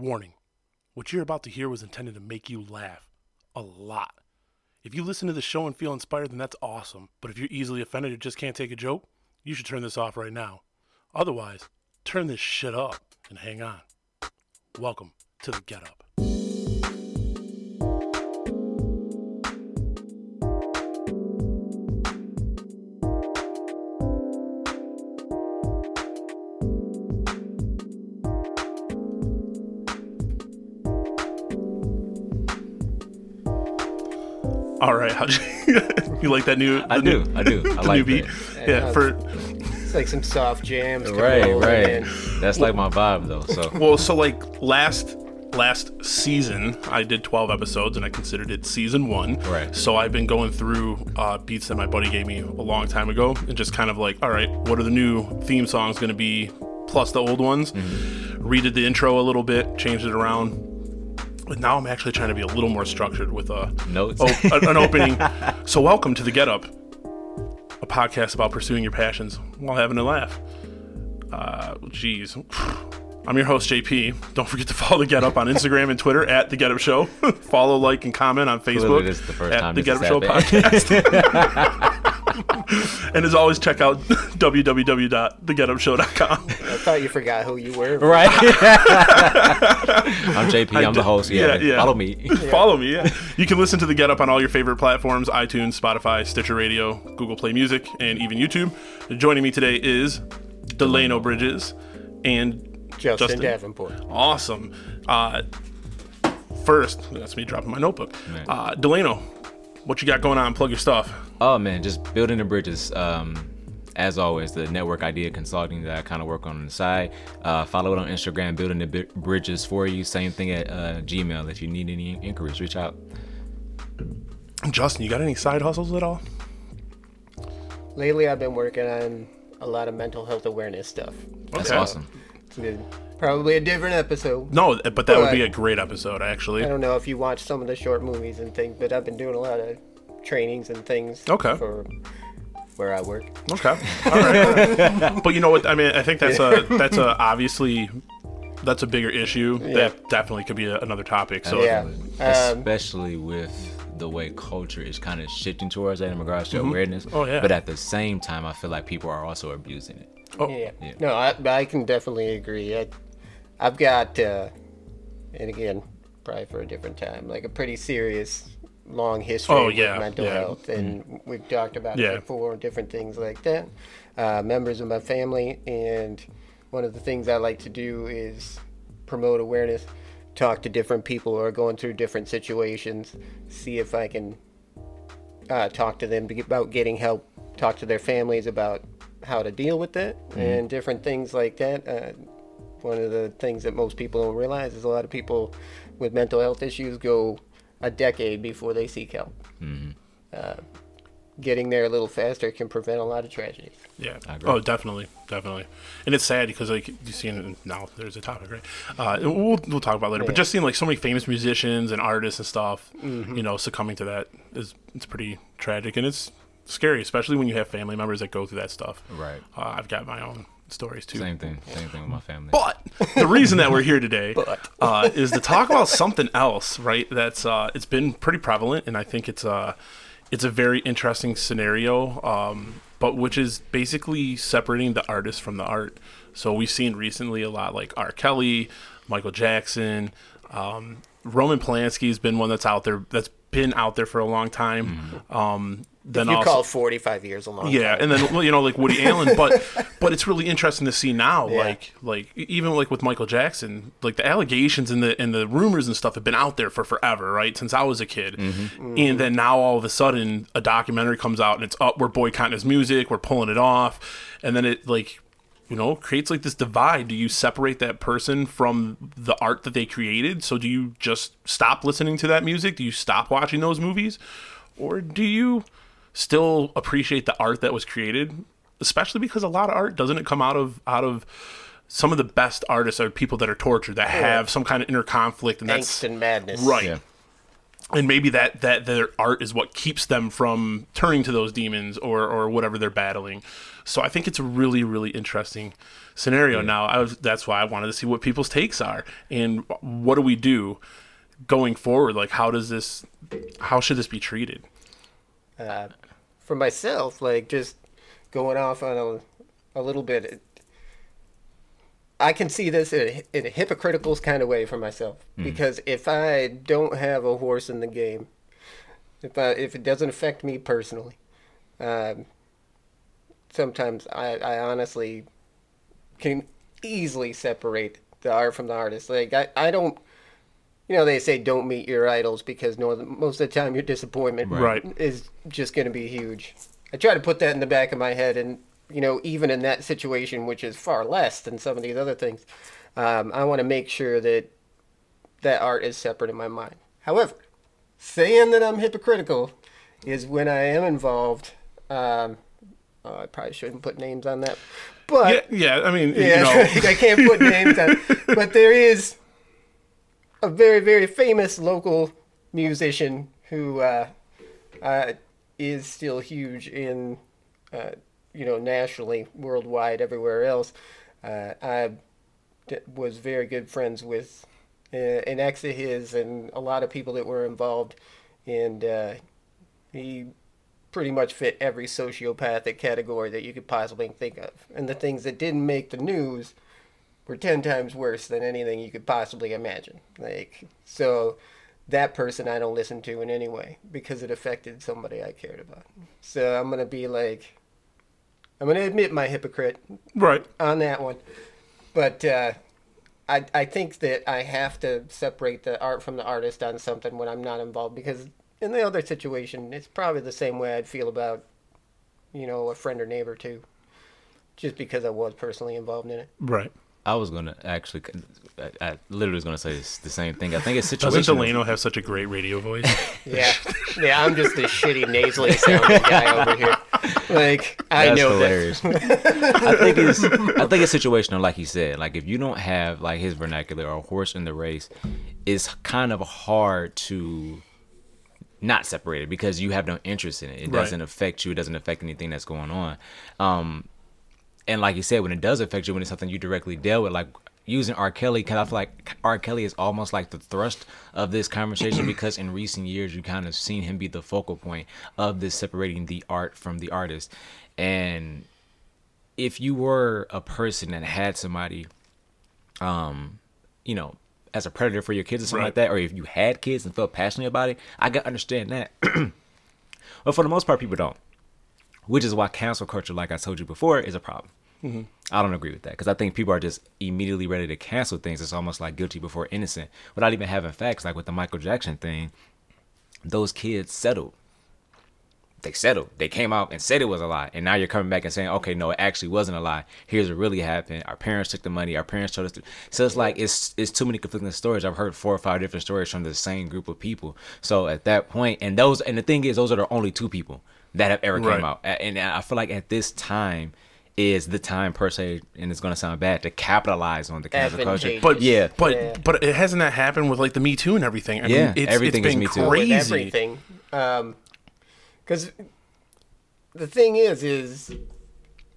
Warning what you're about to hear was intended to make you laugh a lot. If you listen to the show and feel inspired, then that's awesome. But if you're easily offended or just can't take a joke, you should turn this off right now. Otherwise, turn this shit up and hang on. Welcome to the Get Up. How'd you, you like that new? I the do, new- I do. I the like new beat. that. Yeah, for It's like some soft jams. Right, right. in. That's like my vibe though. So well, so like last last season, I did 12 episodes, and I considered it season one. Right. So I've been going through uh, beats that my buddy gave me a long time ago, and just kind of like, all right, what are the new theme songs going to be, plus the old ones? Redid the intro a little bit, changed it around. But now I'm actually trying to be a little more structured with a Notes. oh, an opening. so welcome to the Get Up, a podcast about pursuing your passions while having a laugh. Uh, geez. I'm your host, JP. Don't forget to follow the Get Up on Instagram and Twitter at the Get Up Show. follow, like, and comment on Facebook this is the first at time the Get Up Show happened. podcast. and as always, check out www.thegetupshow.com. I thought you forgot who you were. right. I'm JP. I'm the host. Yeah, yeah, yeah. Follow me. Follow me. Yeah. You can listen to the Get Up on all your favorite platforms: iTunes, Spotify, Stitcher Radio, Google Play Music, and even YouTube. Joining me today is Delano Bridges and Justin, Justin. Davenport. awesome. Uh, first, that's me dropping my notebook. Uh, Delano, what you got going on? Plug your stuff. Oh man, just building the bridges. Um, as always, the network idea consulting that I kind of work on on the side. Uh, follow it on Instagram, building the Bi- bridges for you. Same thing at uh, Gmail. If you need any inquiries, reach out. Justin, you got any side hustles at all? Lately, I've been working on a lot of mental health awareness stuff. That's Okay. awesome. It's. Probably a different episode. No, but that would be a great episode, actually. I don't know if you watch some of the short movies and things, but I've been doing a lot of trainings and things. Okay. For where I work. Okay. All right. but you know what? I mean, I think that's a that's a obviously that's a bigger issue. That definitely could be a, another topic. So Yeah. Um, especially with the way culture is kind of shifting towards that in regards to awareness. Oh, yeah. But at the same time, I feel like people are also abusing it. Oh, Yeah. Yeah. No, I, I can definitely agree. I, I've got, uh, and again, probably for a different time, like a pretty serious, long history Oh, with yeah, mental yeah. health, and we've talked about Yeah. it before, different things like that. Uh, members of my family, and one of the things I like to do is promote awareness, talk to different people who are going through different situations, see if I can uh, talk to them to get, about getting help, talk to their families about how to deal with that and different things like that. Uh, one of the things that most people don't realize is a lot of people with mental health issues go a decade before they seek help. Uh, getting there a little faster can prevent a lot of tragedies. Yeah. I agree. Oh, definitely, definitely. And it's sad because like you see, and now there's a topic, right? Uh, we'll we'll talk about it later. But just seeing like so many famous musicians and artists and stuff, you know, succumbing to that is it's pretty tragic and it's scary, especially when you have family members that go through that stuff. Right. Uh, I've got my own stories too. Same thing. Same thing with my family. But the reason that we're here today But. uh, is to talk about something else, right? That's uh, it's been pretty prevalent, and I think it's uh, it's a very interesting scenario, um, but which is basically separating the artist from the art. So we've seen recently a lot like R. Kelly, Michael Jackson, um, Roman Polanski has been one that's out there that's been out there for a long time. Um, then you also, call 45 years a long yeah, time. and then well, you know like Woody Allen, but but it's really interesting to see now, Yeah. like like even like with Michael Jackson, like the allegations and the and the rumors and stuff have been out there for forever, right? Since I was a kid, mm-hmm. and then now all of a sudden a documentary comes out and it's up, we're boycotting his music, we're pulling it off, and then it like you know creates like this divide. Do you separate that person from the art that they created? So do you just stop listening to that music? Do you stop watching those movies, or do you? Still appreciate the art that was created, especially because a lot of art doesn't it come out of out of some of the best artists are people that are tortured that have some kind of inner conflict and that's Angst and madness. right. Yeah. and maybe that that their art is what keeps them from turning to those demons or or whatever they're battling. So I think it's a really really interesting scenario. Now I was that's why I wanted to see what people's takes are and what do we do going forward. Like how does this how should this be treated? Uh, for myself, like just going off on a, a little bit, I can see this in a, in a hypocritical kind of way for myself because if I don't have a horse in the game, if I, if it doesn't affect me personally, um, sometimes I, I honestly can easily separate the art from the artist. Like I, I don't, you know, they say don't meet your idols because most of the time your disappointment Right. is just going to be huge. I try to put that in the back of my head, and you know, even in that situation, which is far less than some of these other things, um, I want to make sure that that art is separate in my mind. However, saying that I'm hypocritical is when I am involved. Um, oh, I probably shouldn't put names on that, but Yeah, yeah. I mean, yeah, you know, I can't put names on, but there is a very, very famous local musician who uh, uh, is still huge in, uh, you know, nationally, worldwide, everywhere else. Uh, I d- was very good friends with uh, an ex of his and a lot of people that were involved, and uh, he pretty much fit every sociopathic category that you could possibly think of. And the things that didn't make the news were 10 times worse than anything you could possibly imagine. Like, so that person I don't listen to in any way because it affected somebody I cared about. So I'm going to be like, I'm going to admit my hypocrite right. on that one. But uh, I, I think that I have to separate the art from the artist on something when I'm not involved because in the other situation, it's probably the same way I'd feel about, you know, a friend or neighbor too, just because I was personally involved in it. Right. I was gonna actually, I, I literally was gonna say this, the same thing. I think it's Doesn't situational. Delano have such a great radio voice? Yeah, yeah, I'm just a shitty nasally sounding guy over here. Like I That's know hilarious. I think it's I think it's situational, like he said. Like if you don't have like his vernacular or a horse in the race, it's kind of hard to not separate it because you have no interest in it. It Right. doesn't affect you. It doesn't affect anything that's going on. Um, and like you said, when it does affect you, when it's something you directly deal with, like using R. Kelly, because I feel like R. Kelly is almost like the thrust of this conversation because in recent years you kind of seen him be the focal point of this separating the art from the artist. And if you were a person that had somebody, um, you know, as a predator for your kids or something Right. like that, or if you had kids and felt passionate about it, I can understand that. but for the most part, people don't. Which is why cancel culture, like I told you before, is a problem. Mm-hmm. I don't agree with that because I think people are just immediately ready to cancel things. It's almost like guilty before innocent without even having facts. Like with the Michael Jackson thing, those kids settled. They settled. They came out and said it was a lie. And now you're coming back and saying, okay, no, it actually wasn't a lie. Here's what really happened. Our parents took the money. Our parents told us. To. So it's like it's it's too many conflicting stories. I've heard four or five different stories from the same group of people. So at that point, and those and the thing is, those are the only two people that have ever Right. came out. And I feel like at this time is the time per se, and it's gonna sound bad to capitalize on the cancel culture. But Yeah. but Yeah. but it hasn't that happened with like the Me Too and everything. I Yeah, mean, it's, everything it's is been Me Too. Crazy. with everything. Um, because the thing is, is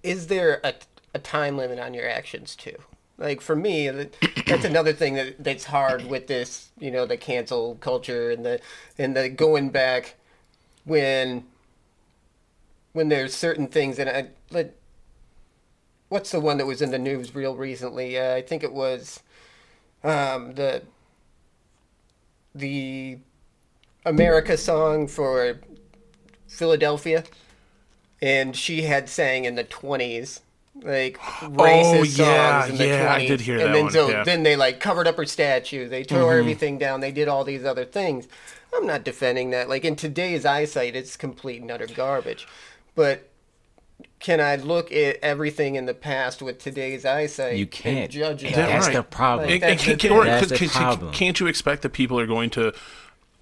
is there a, a time limit on your actions too? Like for me, that's another thing that that's hard with this. You know, the cancel culture and the and the going back when when there's certain things and I let. What's the one that was in the news real recently? Uh, I think it was um, the the America song for Philadelphia, and she had sang in the twenties, like racist Oh, yeah, songs in the yeah, I 20s. did hear and that then one, so yeah. Mm-hmm. then they like covered up her statue, they tore everything down, they did all these other things. I'm not defending that. Like in today's eyesight, it's complete and utter garbage, but. Can I look at everything in the past with today's eyesight? You can't. judge it. And that's right. the problem. Like, And- and That's can't, can't- or- That's the problem. can't you expect that people are going to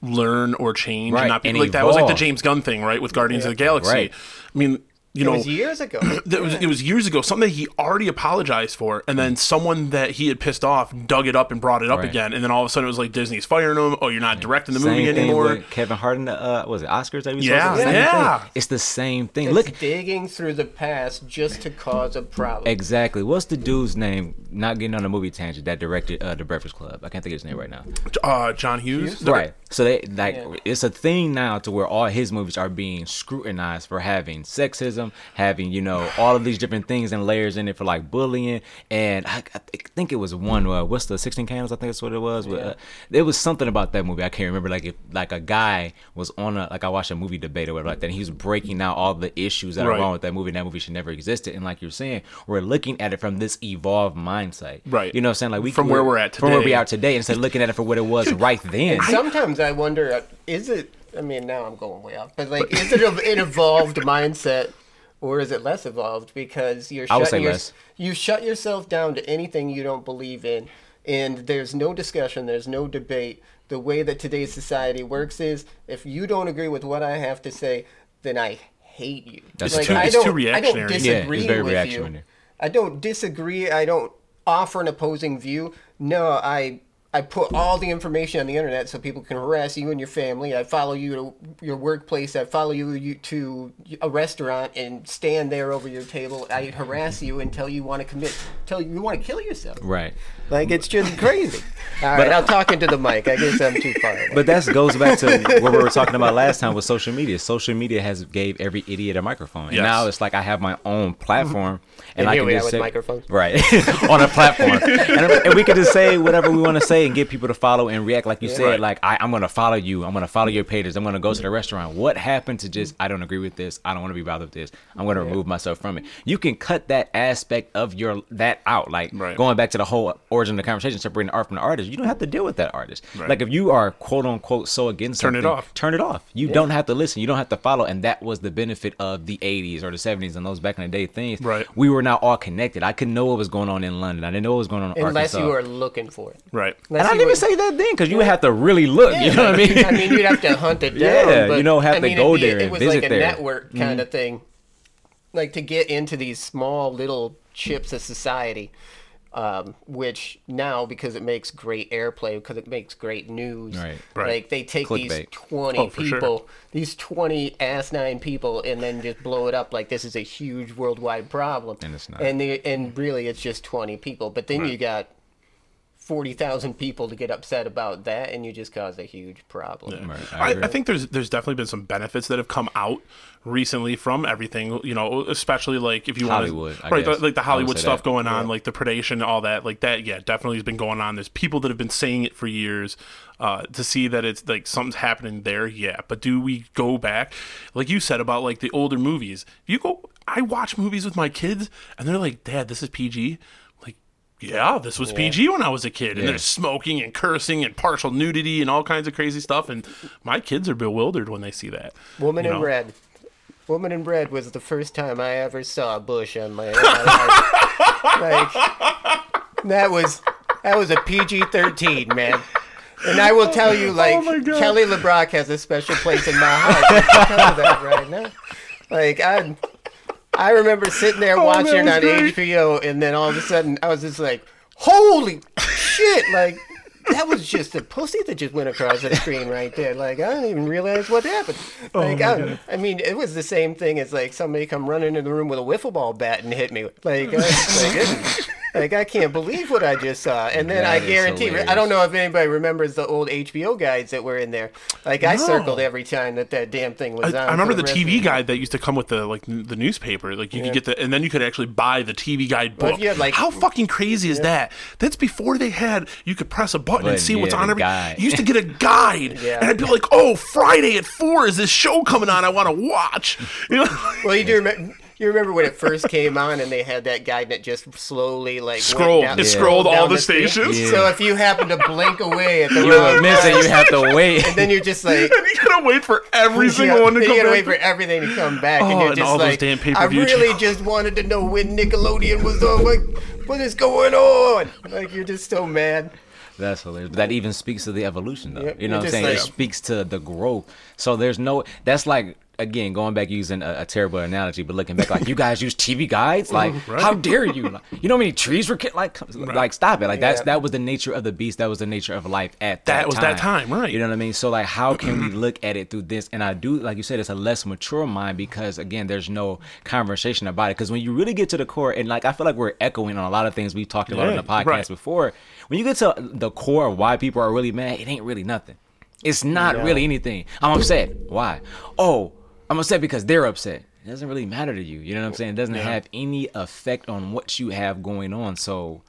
learn or change Right, and not be and like that was like the. James Gunn thing, right, with Guardians of the Galaxy. Right. I mean, you It know was years ago. that was, it was years ago something that he already apologized for and then someone that he had pissed off dug it up and brought it up Right. again and then all of a sudden it was like disney's firing him oh you're not directing the Same movie thing anymore with Kevin Hart and uh, was it Oscars that we Yeah, saw? Same yeah. thing. It's the same thing. It's Look, digging through the past just to cause a problem. exactly. What's the dude's name? Not getting on a movie tangent that directed uh, The Breakfast Club. I can't think of his name right now. uh john hughes Right. So they like Yeah. it's a thing now to where all his movies are being scrutinized for having sexism, having you know all of these different things and layers in it for like bullying. And I, I thi- think it was one. Uh, what's the Sixteen Candles? I think that's what it was. with, Uh, there was something about that movie. I can't remember. Like if like a guy was on a like I watched a movie debate or whatever like that. And he was breaking out all the issues that Right. are wrong with that movie. And that movie should never existed. And like you're saying, we're looking at it from this evolved mindset. Right. You know what I'm saying? Like we From where we're at From where we are today, instead of looking at it for what it was right then. And sometimes I wonder, uh, is it? I mean, now I'm going way off, but like, is it an evolved mindset, or is it less evolved? Because you're shutting say your, less. you shut yourself down to anything you don't believe in, and there's no discussion, there's no debate. The way that today's society works is, if you don't agree with what I have to say, then I hate you. That's like too- I it's too don't, I reactionary. don't Yeah, disagree very with reactionary. you. I don't disagree. I don't offer an opposing view. No, I I put all the information on the internet so people can harass you and your family. I follow you to your workplace. I follow you, you to a restaurant and stand there over your table. I harass you until you want to commit, until you want to kill yourself. Right. Like it's just crazy. All right, I'm talking to the mic. I guess I'm too far. away. But that goes back to what we were talking about last time with social media. Social media has gave every idiot a microphone, and Yes. now it's like I have my own platform, and, And I can we are just with say, microphones. right on a platform, and, and we can just say whatever we want to say and get people to follow and react. Like you said, Right. like I, I'm going to follow you. I'm going to follow your pages. I'm going to go to the restaurant. What happened to just I don't agree with this. I don't want to be bothered with this. I'm going to remove myself from it. You can cut that aspect of your that out. Like Right. going back to the whole origin of the conversation, separating the art from the artist. You don't have to deal with that artist. Right. Like if you are quote unquote so against Turn it off. Turn it off. You don't have to listen. You don't have to follow. And that was the benefit of the 80s or the 70s and those back in the day things. Right. We were now all connected. I couldn't know what was going on in London. I didn't know what was going on in Unless Arkansas. you were looking for it. right and I didn't even say that then because you would have to really look. you know what I mean? I mean, you'd have to hunt it down. Yeah, but, you don't have I to mean, go it'd be- there It and was like a there. network kind of thing, like to get into these small little chips of society, um, which now because it makes great airplay, because it makes great news, Right. Right. Like they take these Clickbait. twenty Oh, for sure. people, these twenty asinine people, and then just blow it up like this is a huge worldwide problem. And it's not. And the, and really, it's just twenty people. But then Right. you got forty thousand people to get upset about that, and you just cause a huge problem. Right, I I. I think there's there's definitely been some benefits that have come out recently from everything. You know, especially like if you Hollywood, I want right, the, like the Hollywood stuff that. going on, like the predation, all that, like that. Yeah, definitely has been going on. There's people that have been saying it for years. Uh, to see that it's like something's happening there, yeah. But do we go back, like you said about like the older movies? You go, I watch movies with my kids, and they're like, "Dad, this is PG." Yeah, this was PG when I was a kid, and Yeah. there's smoking and cursing and partial nudity and all kinds of crazy stuff. And my kids are bewildered when they see that. Woman you in? Red. Woman in Red was the first time I ever saw a bush on my. Like that was that was a PG thirteen, man. And I will tell you, oh like Oh. Kelly LeBrock has a special place in my heart. I can tell that right now. Like I, I remember sitting there Oh, watching was on great. HBO, and then all of a sudden I was just like, "Holy shit!" Like that was just a pussy that just went across the screen right there. Like I didn't even realize what happened. Oh Like I, I mean, it was the same thing as like somebody come running into the room with a wiffle ball bat and hit me. Like, I, like, like I can't believe what I just saw. And then I That is guarantee, I don't know if anybody remembers the old HBO guides that were in there. Like I No. circled every time that that damn thing was I, on. I remember for the TV guide that used to come with the like the newspaper. Like you Yeah. could get the, and then you could actually buy the TV guide book. if you had, like- How fucking crazy is that? That's before they had you could press a button and see what's on every. guide. You used to get a guide, Yeah. and I'd be like, "Oh, Friday at four is this show coming on? I want to watch." You know, Well, you do remember. You remember when it first came on and they had that guide and it just slowly like went Scrolled. down- It Yeah. scrolled all down the stations. Yeah. So if you happen to blink away at the You wrong would miss it. You have to wait. and then you're just like, and you gotta wait for every single Yeah, one to come you gotta wait for everything to come back, Oh, and you're and just all those damn I pay-per-view really channels. just wanted to know when Nickelodeon was on. Like, what is going on? Like, you're just so mad. That's hilarious. But that even speaks to the evolution, though. Yep, you know what I'm saying? like- it speaks to the growth. So there's no. That's like again, going back using a, a terrible analogy, but looking back, like you guys use TV guides, like how dare you? Like, you know how many trees were ki- like, like stop it, like that's Yeah. that was the nature of the beast, that was the nature of life at that, That was time. that time, right. You know what I mean? So like, how can we look at it through this? And I do, like you said, it's a less mature mind because again, there's no conversation about it. Because when you really get to the core, and like I feel like we're echoing on a lot of things we've talked about in Yeah, the podcast right. before. When you get to the core of why people are really mad, it ain't really nothing. It's not No. really anything. I'm upset. Why? Oh, I'm upset because they're upset. It doesn't really matter to you. You know what I'm saying? It doesn't Yeah. have any effect on what you have going on. So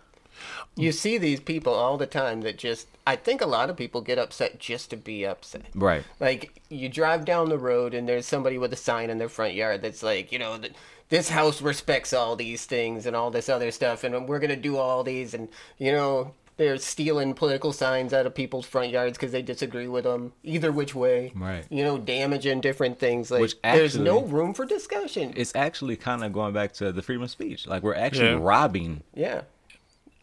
You see these people all the time that just. I think a lot of people get upset just to be upset. right. Like you drive down the road and there's somebody with a sign in their front yard that's like, you know, th- this house respects all these things and all this other stuff, and we're gonna do all these, and you know, they're stealing political signs out of people's front yards because they disagree with them either which way. Right. You know, damaging different things. Like Which there's no room for discussion. It's actually kind of going back to the freedom of speech. Like we're actually Yeah. robbing yeah.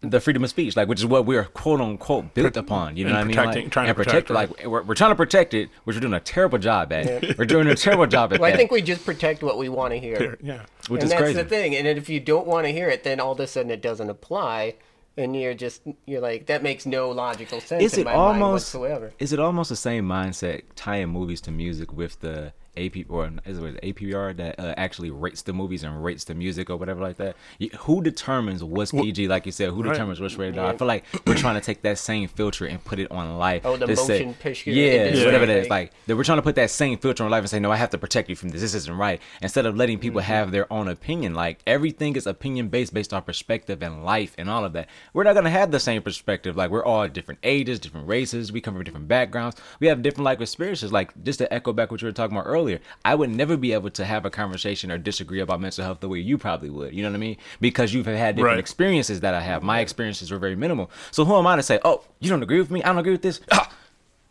the freedom of speech, like which is what we're quote unquote built upon. You know and what I mean? Like, trying to and protect, right. like we're, we're trying to protect it, which we're doing a terrible job at. We're doing a terrible job at Well, I think we just protect what we want to hear. Yeah. which and is that's crazy. the thing. And if you don't want to hear it, then all of a sudden it doesn't apply, and you're just you're like that makes no logical sense Is it almost whatsoever. is it almost the same mindset tying movies to music with the AP or is it the APR that uh, actually rates the movies and rates the music or whatever like that? You, who determines what's PG? Like you said, who Right. determines what's rated I feel like we're trying to take that same filter and put it on life. Oh, the to say- motion picture yeah, industry, whatever it is. like- Like that we're trying to put that same filter on life and say, no, I have to protect you from this. This isn't right. Instead of letting people Mm-hmm. have their own opinion, like everything is opinion based based on perspective and life and all of that. We're not gonna have the same perspective. Like we're all different ages, different races. We come from different backgrounds. We have different life experiences. Like just to echo back what you were talking about earlier, I would never be able to have a conversation or disagree about mental health the way you probably would. You know what I mean? Because you've had different Right. experiences that I have. My experiences were very minimal. So who am I to say, oh, you don't agree with me? I don't agree with this. Ah,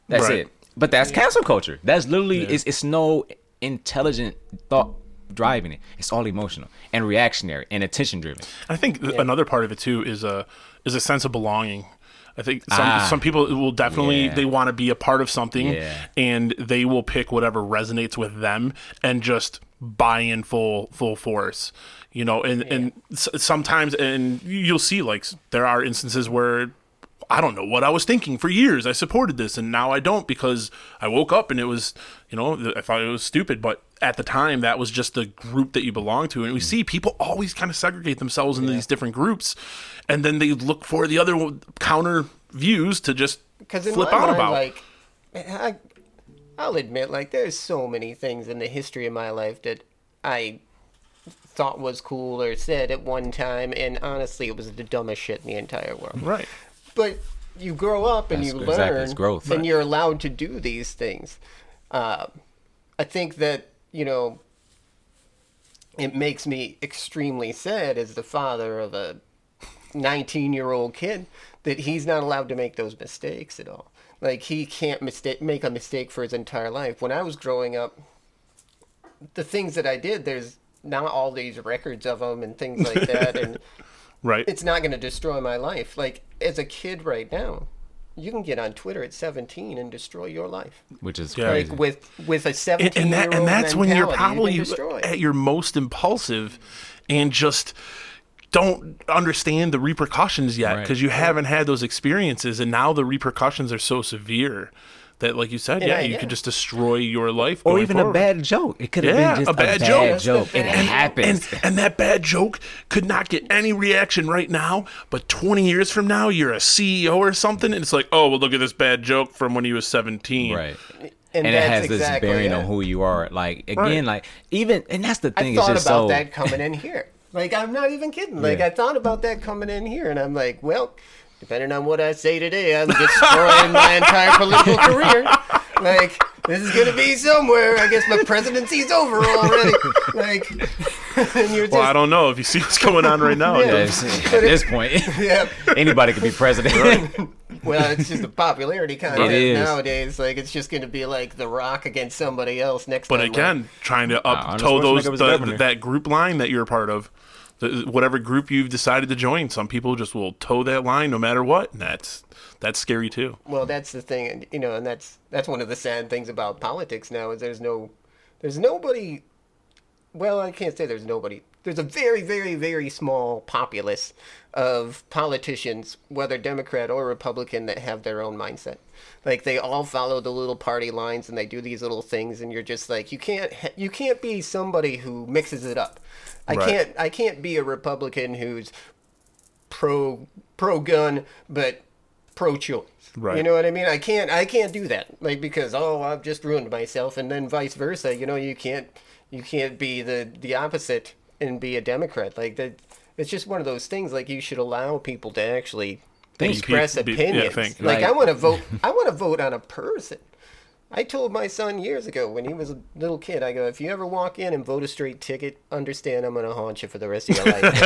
that's Right. it. But that's cancel culture. That's literally it's it's no intelligent thought driving it. It's all emotional and reactionary and attention driven. I think th- another part of it too is a is a sense of belonging. I think some Ah. some people will definitely Yeah. they want to be a part of something, Yeah. and they will pick whatever resonates with them and just buy in full full force. You know, and and sometimes and you'll see like there are instances where I don't know what I was thinking for years. I supported this and now I don't because I woke up and it was, you know, I thought it was stupid, but at the time that was just the group that you belong to and we mm. see people always kind of segregate themselves into these different groups and then they look for the other counter views to just flip out mind, about. like, I, I'll admit, like, there's so many things in the history of my life that I thought was cool or said at one time, and honestly, it was the dumbest shit in the entire world. right. But you grow up and That's you exactly, learn, it's growth. and Right. you're allowed to do these things. Uh, I think that you know, it makes me extremely sad as the father of a 19 year old kid that he's not allowed to make those mistakes at all. Like he can't mistake make a mistake for his entire life. When I was growing up, the things that I did, there's not all these records of them and things like that, and Right. it's not going to destroy my life. Like as a kid right now, you can get on Twitter at 17 and destroy your life. Which is Yeah. crazy. Like with with a and, 17 and that year old and that's when you're probably you at your most impulsive and just don't understand the repercussions yet Right. because you haven't had those experiences and now the repercussions are so severe that like you said And yeah you yeah. could just destroy your life or even forward. a bad joke. It could have Yeah, been just a bad joke. bad That's the joke. It bad- and- happens. and and that bad joke could not get any reaction right now, but 20 years from now, you're a CEO or something, and it's like, oh, well, look at this bad joke from when he was 17. right. and, And, it has exactly this bearing it. on who you are. Like again, Right. like even and that's the thing. I thought it's about so that coming in here. Like I'm not even kidding. Like Yeah. I thought about that coming in here, and I'm like, well, depending on what I say today, I'm destroying my entire political career. Like this is gonna be somewhere. I guess my presidency's over already. Like, and you're just Well, I don't know if you see what's going on right now. Yeah. doesn't- at this point, yeah. anybody could be president. Well, it's just a popularity contest is. nowadays. Like it's just gonna be like The Rock against somebody else next But time. again, trying to up toe those the, that group line that you're a part of, the, whatever group you've decided to join. Some people just will toe that line no matter what, and that's that's scary too. Well, that's the thing, and, you know, and that's that's one of the sad things about politics now is there's no there's nobody. Well, I can't say there's nobody. There's a very, very, very small populace of politicians, whether Democrat or Republican, that have their own mindset. Like they all follow the little party lines and they do these little things, and you're just like, you can't, you can't be somebody who mixes it up. I Right. can't, I can't be a Republican who's pro pro gun but pro choice. Right. You know what I mean? I can't I can't do that. Like because oh I've just ruined myself and then vice versa. You know, you can't you can't be the the opposite and be a Democrat. Like that it's just one of those things like you should allow people to actually Think. express Be- be- yeah, opinions. think. Like Right. I want to vote I want to vote on a person. I told my son years ago when he was a little kid, I go, if you ever walk in and vote a straight ticket, understand I'm gonna haunt you for the rest of your life.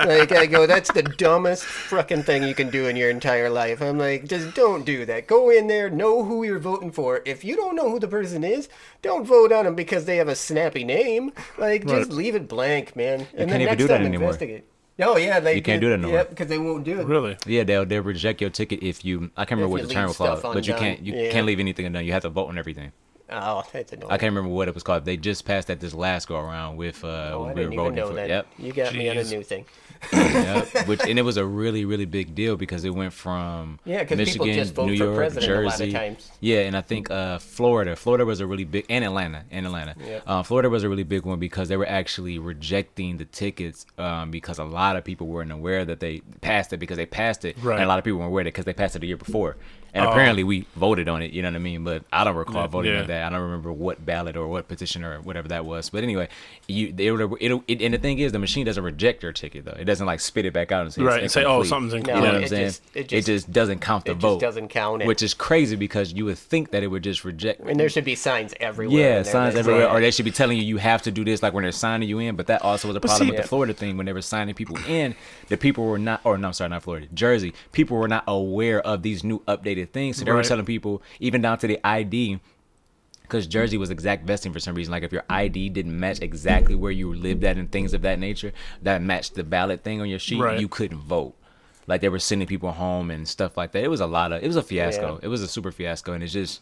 like I go, that's the dumbest fucking thing you can do in your entire life. I'm like, just don't do that. Go in there, know who you're voting for. If you don't know who the person is, don't vote on them because they have a snappy name. Like, just Right. leave it blank, man. And can't even do that anymore. investigate. Oh yeah, they You can't do that no more. Yep, because they won't do it. Really? Yeah, they'll they'll reject your ticket if you. I can't remember If what you the term was called, stuff but you undone. can't you Yeah. can't leave anything undone. You have to vote on everything. Oh, that's annoying. I can't remember what it was called. They just passed that this last go around with uh Oh, I when we were didn't even voting know for that. yep. You got me on a Jeez. new thing. Yep. Which and it was a really really big deal because it went from Yeah, 'cause people Michigan, just vote New for York, president a lot of Jersey. times. Yeah, and I think uh, Florida. Florida was a really big and Atlanta and Atlanta. Yep. Uh, Florida was a really big one because they were actually rejecting the tickets um, because a lot of people weren't aware that they passed it because they passed it, Right. and a lot of people weren't aware that because they passed it the year before. And Oh. apparently we voted on it, you know what I mean? But I don't recall Yeah, voting yeah. on that. I don't remember what ballot or what petition or whatever that was. But anyway, you it'll, it'll, it, and the thing is, the machine doesn't reject your ticket though. It doesn't like spit it back out and say, Right, it's and say, oh, something's incomplete. something's No, You know what I'm it saying? just- it it, just- just, doesn't count the it just vote. doesn't count it. Which is crazy because you would think that it would just reject. And there should be signs everywhere. Yeah, signs everywhere, or they should be telling you you have to do this, like when they're signing you in. But that also was a problem see- with the Florida thing when they were signing people in. The people were not, or no, I'm sorry, not Florida, Jersey. People were not aware of these new updated things, so they were Right. telling people even down to the ID. Because Jersey was exact vesting for some reason. Like if your ID didn't match exactly where you lived at and things of that nature, that matched the ballot thing on your sheet, Right. you couldn't vote. Like they were sending people home and stuff like that. It was a lot of. It was a fiasco. Yeah. It was a super fiasco, and it's just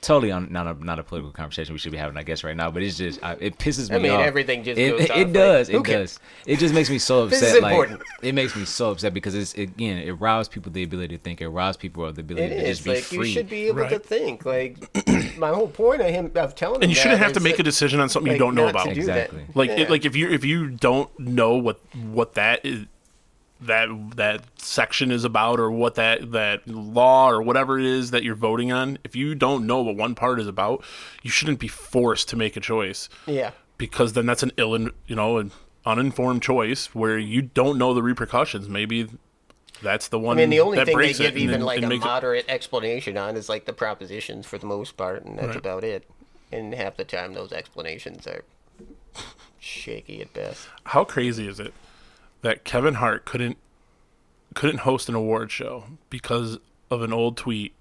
totally on, not a not a political conversation we should be having, I guess, right now. But it's just I, it pisses me I mean, off. everything just it, goes it, it does. who it cares? does. It just makes me so upset. This is like, important. It makes me so upset because it's again it robs people the ability to think. It robs people of the ability It to is just be like free. you should be able to think. Like my whole point of him of telling him And you shouldn't that have to make that, a decision on something like, you don't know about. do that. Exactly. Like Yeah. it, like if you if you don't know what what that is that that section is about or what that that law or whatever it is that you're voting on, if you don't know what one part is about, you shouldn't be forced to make a choice yeah. because then that's an ill you know an uninformed choice where you don't know the repercussions. Maybe that's the one. I mean, the only thing they give even then- like and a make it- moderate explanation on is like the propositions for the most part, and that's Right. about it. And half the time, those explanations are shaky at best. how crazy is it that Kevin Hart couldn't couldn't host an award show because of an old tweet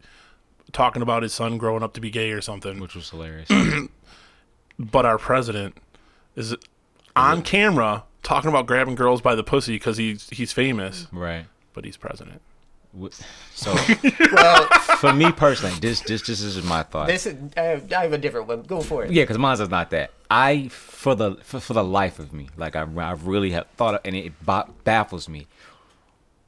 talking about his son growing up to be gay or something. which was hilarious. But our president is on camera talking about grabbing girls by the pussy because he's he's famous, right. but he's president. Wh- So Well, for me personally, this this this is my thought. this is I have, I have a different one. Go for it. Yeah, because mine's is not that. I for the for, for the life of me, like I, I really have thought, of, and it ba- baffles me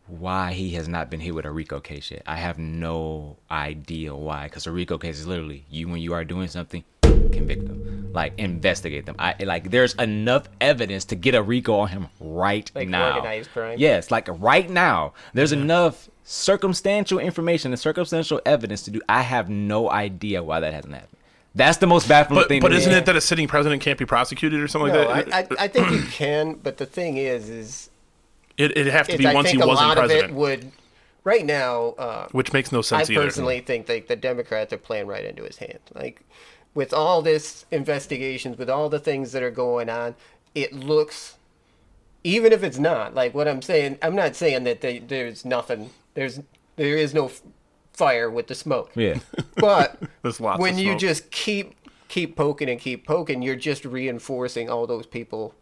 why he has not been hit with a RICO case yet. I have no idea why, because a RICO case is literally you when you are doing something, convict them, like investigate them. I like there's enough evidence to get a RICO on him right Like now. organized crime? Yes, like right now, there's mm-hmm. enough circumstantial information and circumstantial evidence to do. I have no idea why that hasn't happened. That's the most baffling But thing. but isn't it that a sitting president can't be prosecuted or something No, like that? I, I think you can, but the thing is, is it it'd have to is be I once he a wasn't lot of president, it would. Right now, uh, which makes no I sense either. personally think that the Democrats are playing right into his hand. Like, with all this investigations, with all the things that are going on, it looks, even if it's not, like what I'm saying, I'm not saying that they, there's nothing, there's, there is no f- fire with the smoke. Yeah. But There's lots when of you just keep, keep poking and keep poking, you're just reinforcing all those people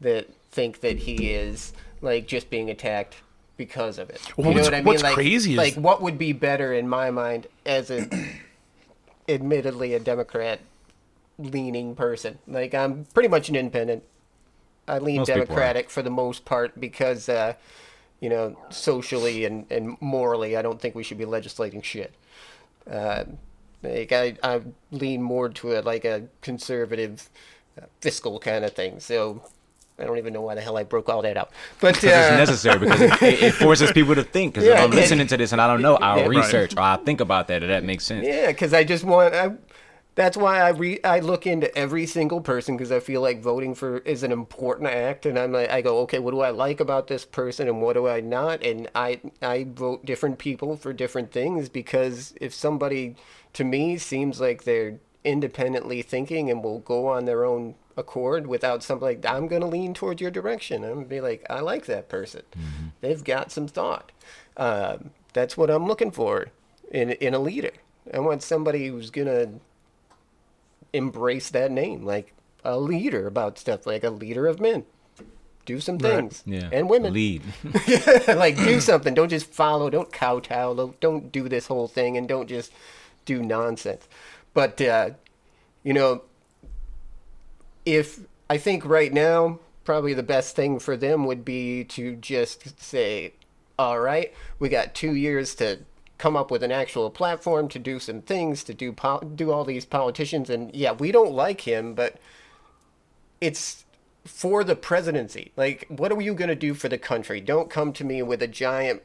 that think that he is, like, just being attacked because of it. Well, you know what's- what I mean? what's like, crazy is- like what would be better in my mind as a admittedly a Democrat leaning person. Like I'm pretty much an independent. I lean Most. Democratic for the most part because, uh, you know, socially and, and morally, I don't think we should be legislating shit. Uh, like I, I lean more to a like a conservative, uh, fiscal kind of thing. So I don't even know why the hell I broke all that out. But Because it's uh, necessary because it, it, forces people to think. Because Yeah, if I'm listening to this and I don't know, I'll Yeah. Right. research or I'll think about that, and that makes sense. Yeah, because I just want. I, that's why I re, I look into every single person because I feel like voting for is an important act, and I'm like I go okay, what do I like about this person and what do I not, and I I vote different people for different things because if somebody to me seems like they're independently thinking and will go on their own accord without something like I'm gonna lean towards your direction. I'm gonna be like I like that person. They've got some thought. Um, that's what I'm looking for in in a leader. I want somebody who's gonna embrace that name, like a leader about stuff, like a leader of men. Do some things, Yeah. and women. lead. like do something. Don't just follow. Don't kowtow. Don't- Don't do this whole thing, and don't just do nonsense. But uh, you know, if I think right now, probably the best thing for them would be to just say, "All right, we got two years to come up with an actual platform to do some things, to do po- do all these politicians, and yeah, we don't like him, but it's for the presidency. Like, what are you going to do for the country? Don't come to me with a giant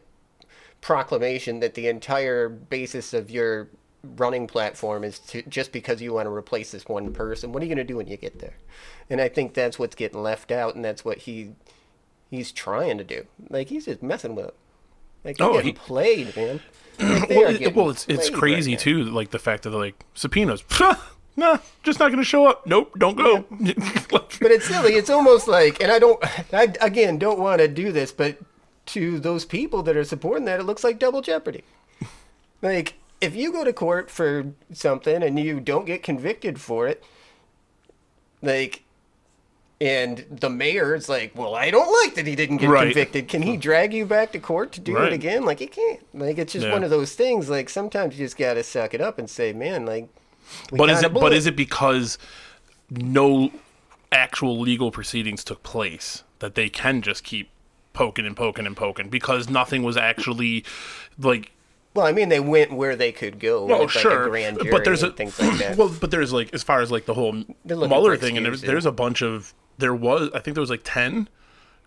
proclamation that the entire basis of your running platform is to just because you want to replace this one person. What are you going to do when you get there? And I think that's what's getting left out, and that's what he he's trying to do. Like, he's just messing with it. Like, they're Oh, getting he- played, man. Well, it- well, it's it's crazy right too. Like the fact that like subpoenas. nah, just not gonna show up. Nope, don't go. But it's silly. It's almost like, and I don't, I again don't want to do this, but to those people that are supporting that, it looks like double jeopardy. Like, if you go to court for something and you don't get convicted for it, like, and the mayor mayor's like, well, I don't like that he didn't get Right. convicted. Can he drag you back to court to do Right. it again? Like, he can't. Like, it's just Yeah. one of those things. Like, sometimes you just got to suck it up and say, man, like, but is it? blew But is it because no actual legal proceedings took place that they can just keep poking and poking and poking because nothing was actually like Well, I mean, they went where they could go. Oh, with, like, sure, a grand jury but there's a things like that. well, but there's like as far as like the whole Mueller thing, and there's, there's a bunch of there was I think there was like ten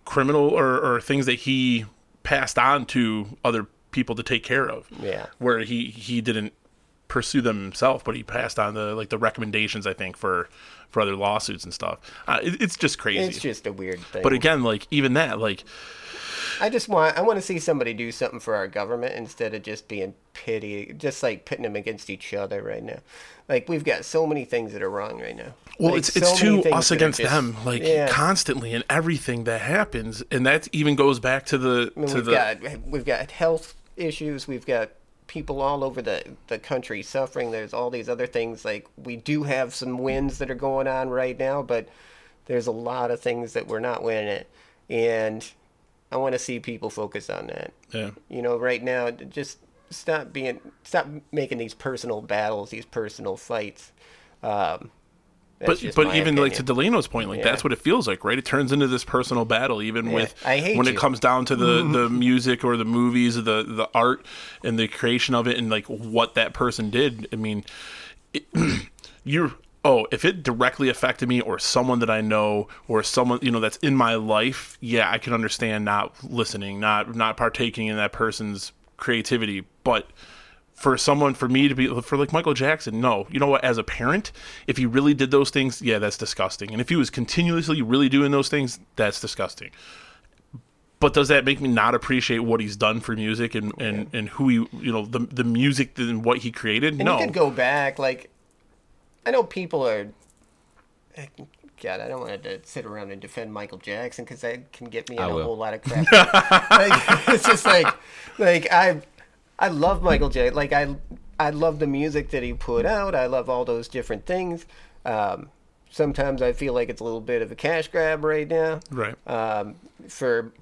criminal or, or things that he passed on to other people to take care of. Yeah. where he he didn't pursue them himself, but he passed on the like the recommendations I think for for other lawsuits and stuff. Uh, it, it's just crazy. it's just a weird thing. but again, like even that, like I just want I want to see somebody do something for our government instead of just being pity, just like pitting them against each other right now. Like we've got so many things that are wrong right now. Well, Like, it's it's so too us against just- them, like yeah. constantly, and everything that happens, and that even goes back to the I mean, to we've the got we've got health issues. We've got people all over the the country suffering. There's all these other things. Like we do have some wins that are going on right now, but there's a lot of things that we're not winning it, and I want to see people focus on that. yeah. You know, right now, just stop being stop making these personal battles, these personal fights. Um, But but even like to. Delano's point, like Yeah. that's what it feels like, right? It turns into this personal battle, even with I hate when you. it comes down to the the music or the movies, or the the art and the creation of it, and like what that person did. I mean, it, you're oh, if it directly affected me or someone that I know or someone you know that's in my life, yeah, I can understand not listening, not not partaking in that person's creativity, but for someone for me to be for like Michael Jackson, no. You know what? As a parent, if he really did those things, yeah, that's disgusting. And if he was continuously really doing those things, that's disgusting. But does that make me not appreciate what he's done for music and, and, and who he you know the the music and what he created? And no. you could go back. Like, I know people are. God, I don't want to sit around and defend Michael Jackson because that can get me in I a will. whole lot of crap. like, it's just like, like I, I love Michael Jackson. Like I, I love the music that he put out. I love all those different things. Um, sometimes I feel like it's a little bit of a cash grab right now. right. um, for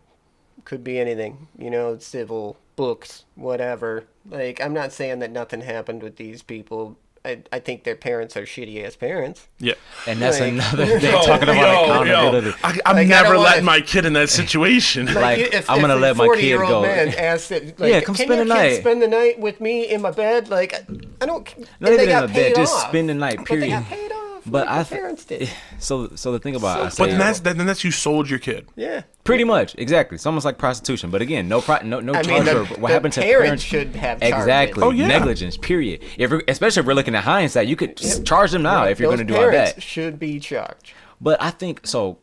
could be anything, you know, civil, books, whatever. Like, I'm not saying that nothing happened with these people. I, I think their parents are shitty ass parents. Yeah. And that's Like- another thing. Yo, talking about yo, accountability. yo. I, I'm Like, never don't letting wanna- my kid in that situation. Like, if, I'm gonna if let my kid 40-year-old go. Man asks it, like, Yeah, come spend the night." Spend the night with me in my bed. Like I don't. Not and they even in got the bed, paid just spend the night, But they got period. Paid. But like I their th- parents did. So, so the thing about I So- say, but then that's then that's you sold your kid. Yeah. pretty much exactly. It's almost like prostitution. But again, no, pro, no, no I charge mean, the, what the happened to parents parents. should have. Exactly. Oh, yeah. Negligence. Period. If especially if we're looking at hindsight, you could just charge them now if you're going to do all parents that. should be charged. But I think so.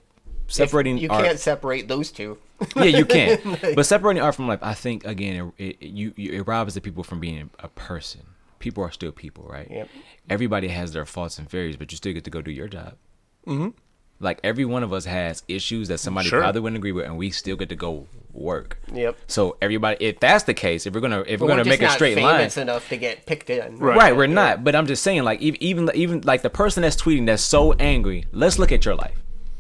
If Separating you art, can't separate those two. yeah, you can. but separating art from life, I think again, it, it, you, you it robs the people from being a person. People are still people, right? Yep. Everybody has their faults and failures, but you still get to go do your job. Mm-hmm. Like every one of us has issues that somebody Sure. probably wouldn't agree with, and we still get to go work. Yep. So everybody, if that's the case, if we're gonna if But we're gonna just make a not straight line, famous enough to get picked in. Right. Right, we're not. But I'm just saying, like, ev- even even like the person that's tweeting that's so angry. Let's look at your life.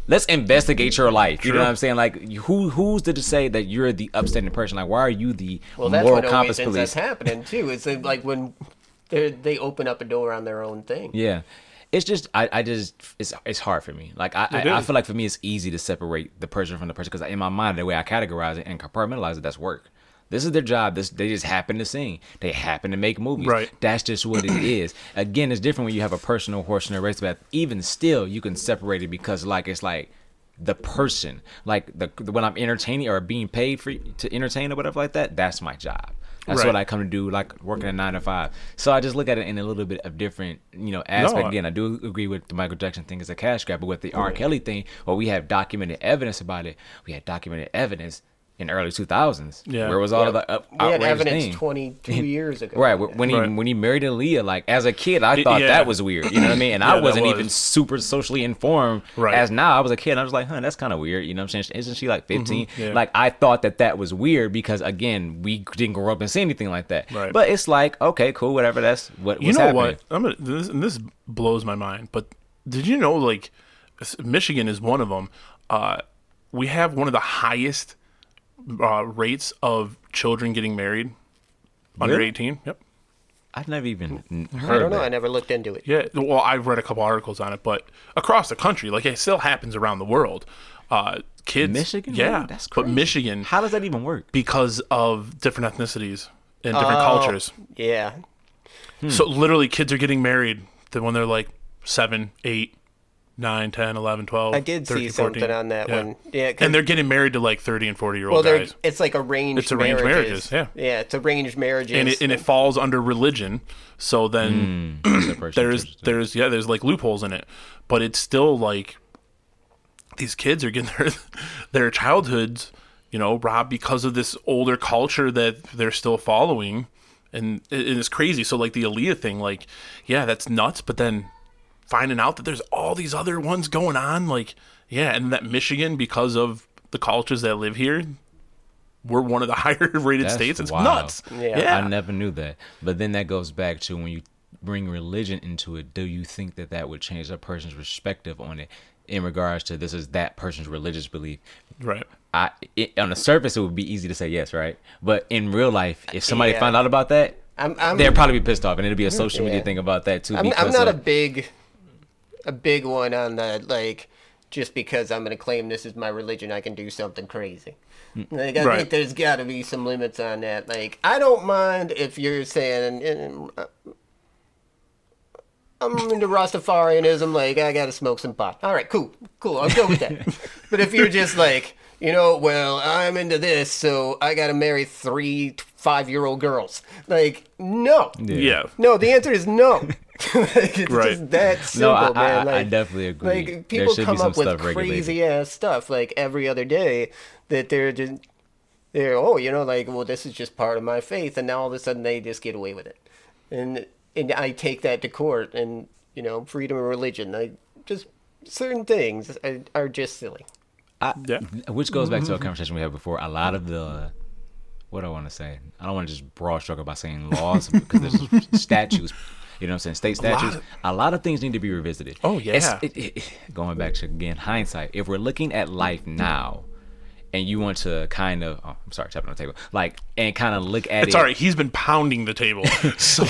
Let's investigate your life. You know what I'm saying? Like, who who's to say that you're the upstanding person? Like, why are you the Well, that's moral what compass always ends police? up happening too. It's like when they they open up a door on their own thing. Yeah. It's just I, I just it's it's hard for me. Like I, I, I feel like for me it's easy to separate the person from the person because in my mind the way I categorize it and compartmentalize it that's work. This is their job. This they just happen to sing. They happen to make movies. Right. That's just what it is. Again, it's different when you have a personal horse in a race, but even still, you can separate it because like it's like the person, like the when I'm entertaining or being paid for to entertain or whatever like that. That's my job. That's Right. what I come to do, like working a nine to five. So I just look at it in a little bit of different, you know, aspect. I- Again, I do agree with the Michael Jackson thing as a cash grab, but with the R. Kelly thing, well, we have documented evidence about it. We had documented evidence in early 2000s. Yeah. Where was all Yeah. of the up, We had evidence thing? 22 years ago. Right wh- when he Right. when he married Aaliyah, like as a kid, I thought yeah. that was weird. You know what I mean? And Yeah, I wasn't was. even super socially informed. Right. As now, I was a kid. And I was like, huh, that's kind of weird. You know what I'm saying? Isn't she like 15? Mm-hmm. yeah. Like I thought that that was weird because again, we didn't grow up and see anything like that. Right. But it's like okay, cool, whatever. That's what You know happening. what? I'm gonna, this, and this blows my mind. But did you know, like, Michigan is one of them. Uh, we have one of the highest uh, rates of children getting married under Really? 18. Yep. I've never even n- I heard don't of know. I that. never looked into it. Yeah. Well, I've read a couple articles on it, but across the country, like, it still happens around the world. Uh, kids. Michigan? Yeah. Really? That's But. Michigan, How does that even work? because of different ethnicities and different Oh, cultures. Yeah. So literally, kids are getting married when they're like 7, 8, 9, 10, 11, 12. I did 13, see something 14. on that Yeah. one. Yeah, And they're getting married to like 30 and 40 year old they're guys. it's like arranged. Marriages. It's arranged marriages, yeah. Yeah, it's arranged marriages. And it, and it falls under religion. So then Separation there's there's yeah there's like loopholes in it, but it's still like these kids are getting their their childhoods, you know, robbed because of this older culture that they're still following, and it, it is crazy. So like the Aaliyah thing, like yeah, that's nuts. But then finding out that there's all these other ones going on, like yeah, and that Michigan because of the cultures that live here. We're one of the higher rated That's states. It's wild. nuts. Yeah. I never knew that. But then that goes back to when you bring religion into it. Do you think that that would change a person's perspective on it in regards to this is that person's religious belief? Right. I it, on the surface it would be easy to say yes, right? But in real life, if somebody Yeah. found out about that, I'm, I'm, they'd probably be pissed off, and it'd be a social media Yeah. thing about that too. I'm, I'm not a big, a big one on that, like. Just because I'm going to claim this is my religion, I can do something crazy. Like I Right. think there's got to be some limits on that. Like I don't mind if you're saying uh, I'm into Rastafarianism. Like I got to smoke some pot. All right, cool, cool. I'll go with that. but if you're just like, you know, well, I'm into this, so I got to marry three five year old girls. Like no, Yeah. no. The answer is no. like, it's Right. just that No, simple, I, I, man. Like, I definitely agree. like people should come up with crazy ass stuff like every other day that they're just they're oh you know like well this is just part of my faith and now all of a sudden they just get away with it and and I take that to court and you know freedom of religion I just certain things are, are just silly Yeah. Which goes back to a mm-hmm. conversation we had before. A lot of the, what do I want to say? I don't want to just broad stroke by saying laws because there's statutes. You know what I'm saying? State lot statutes. of- A lot of things need to be revisited. Oh, It's- yeah. it- it- going back to again hindsight. If we're looking at life now, and you want to kind of, oh, I'm sorry, tapping on the table, like, and kind of look at It's it. all right. He's been pounding the table. So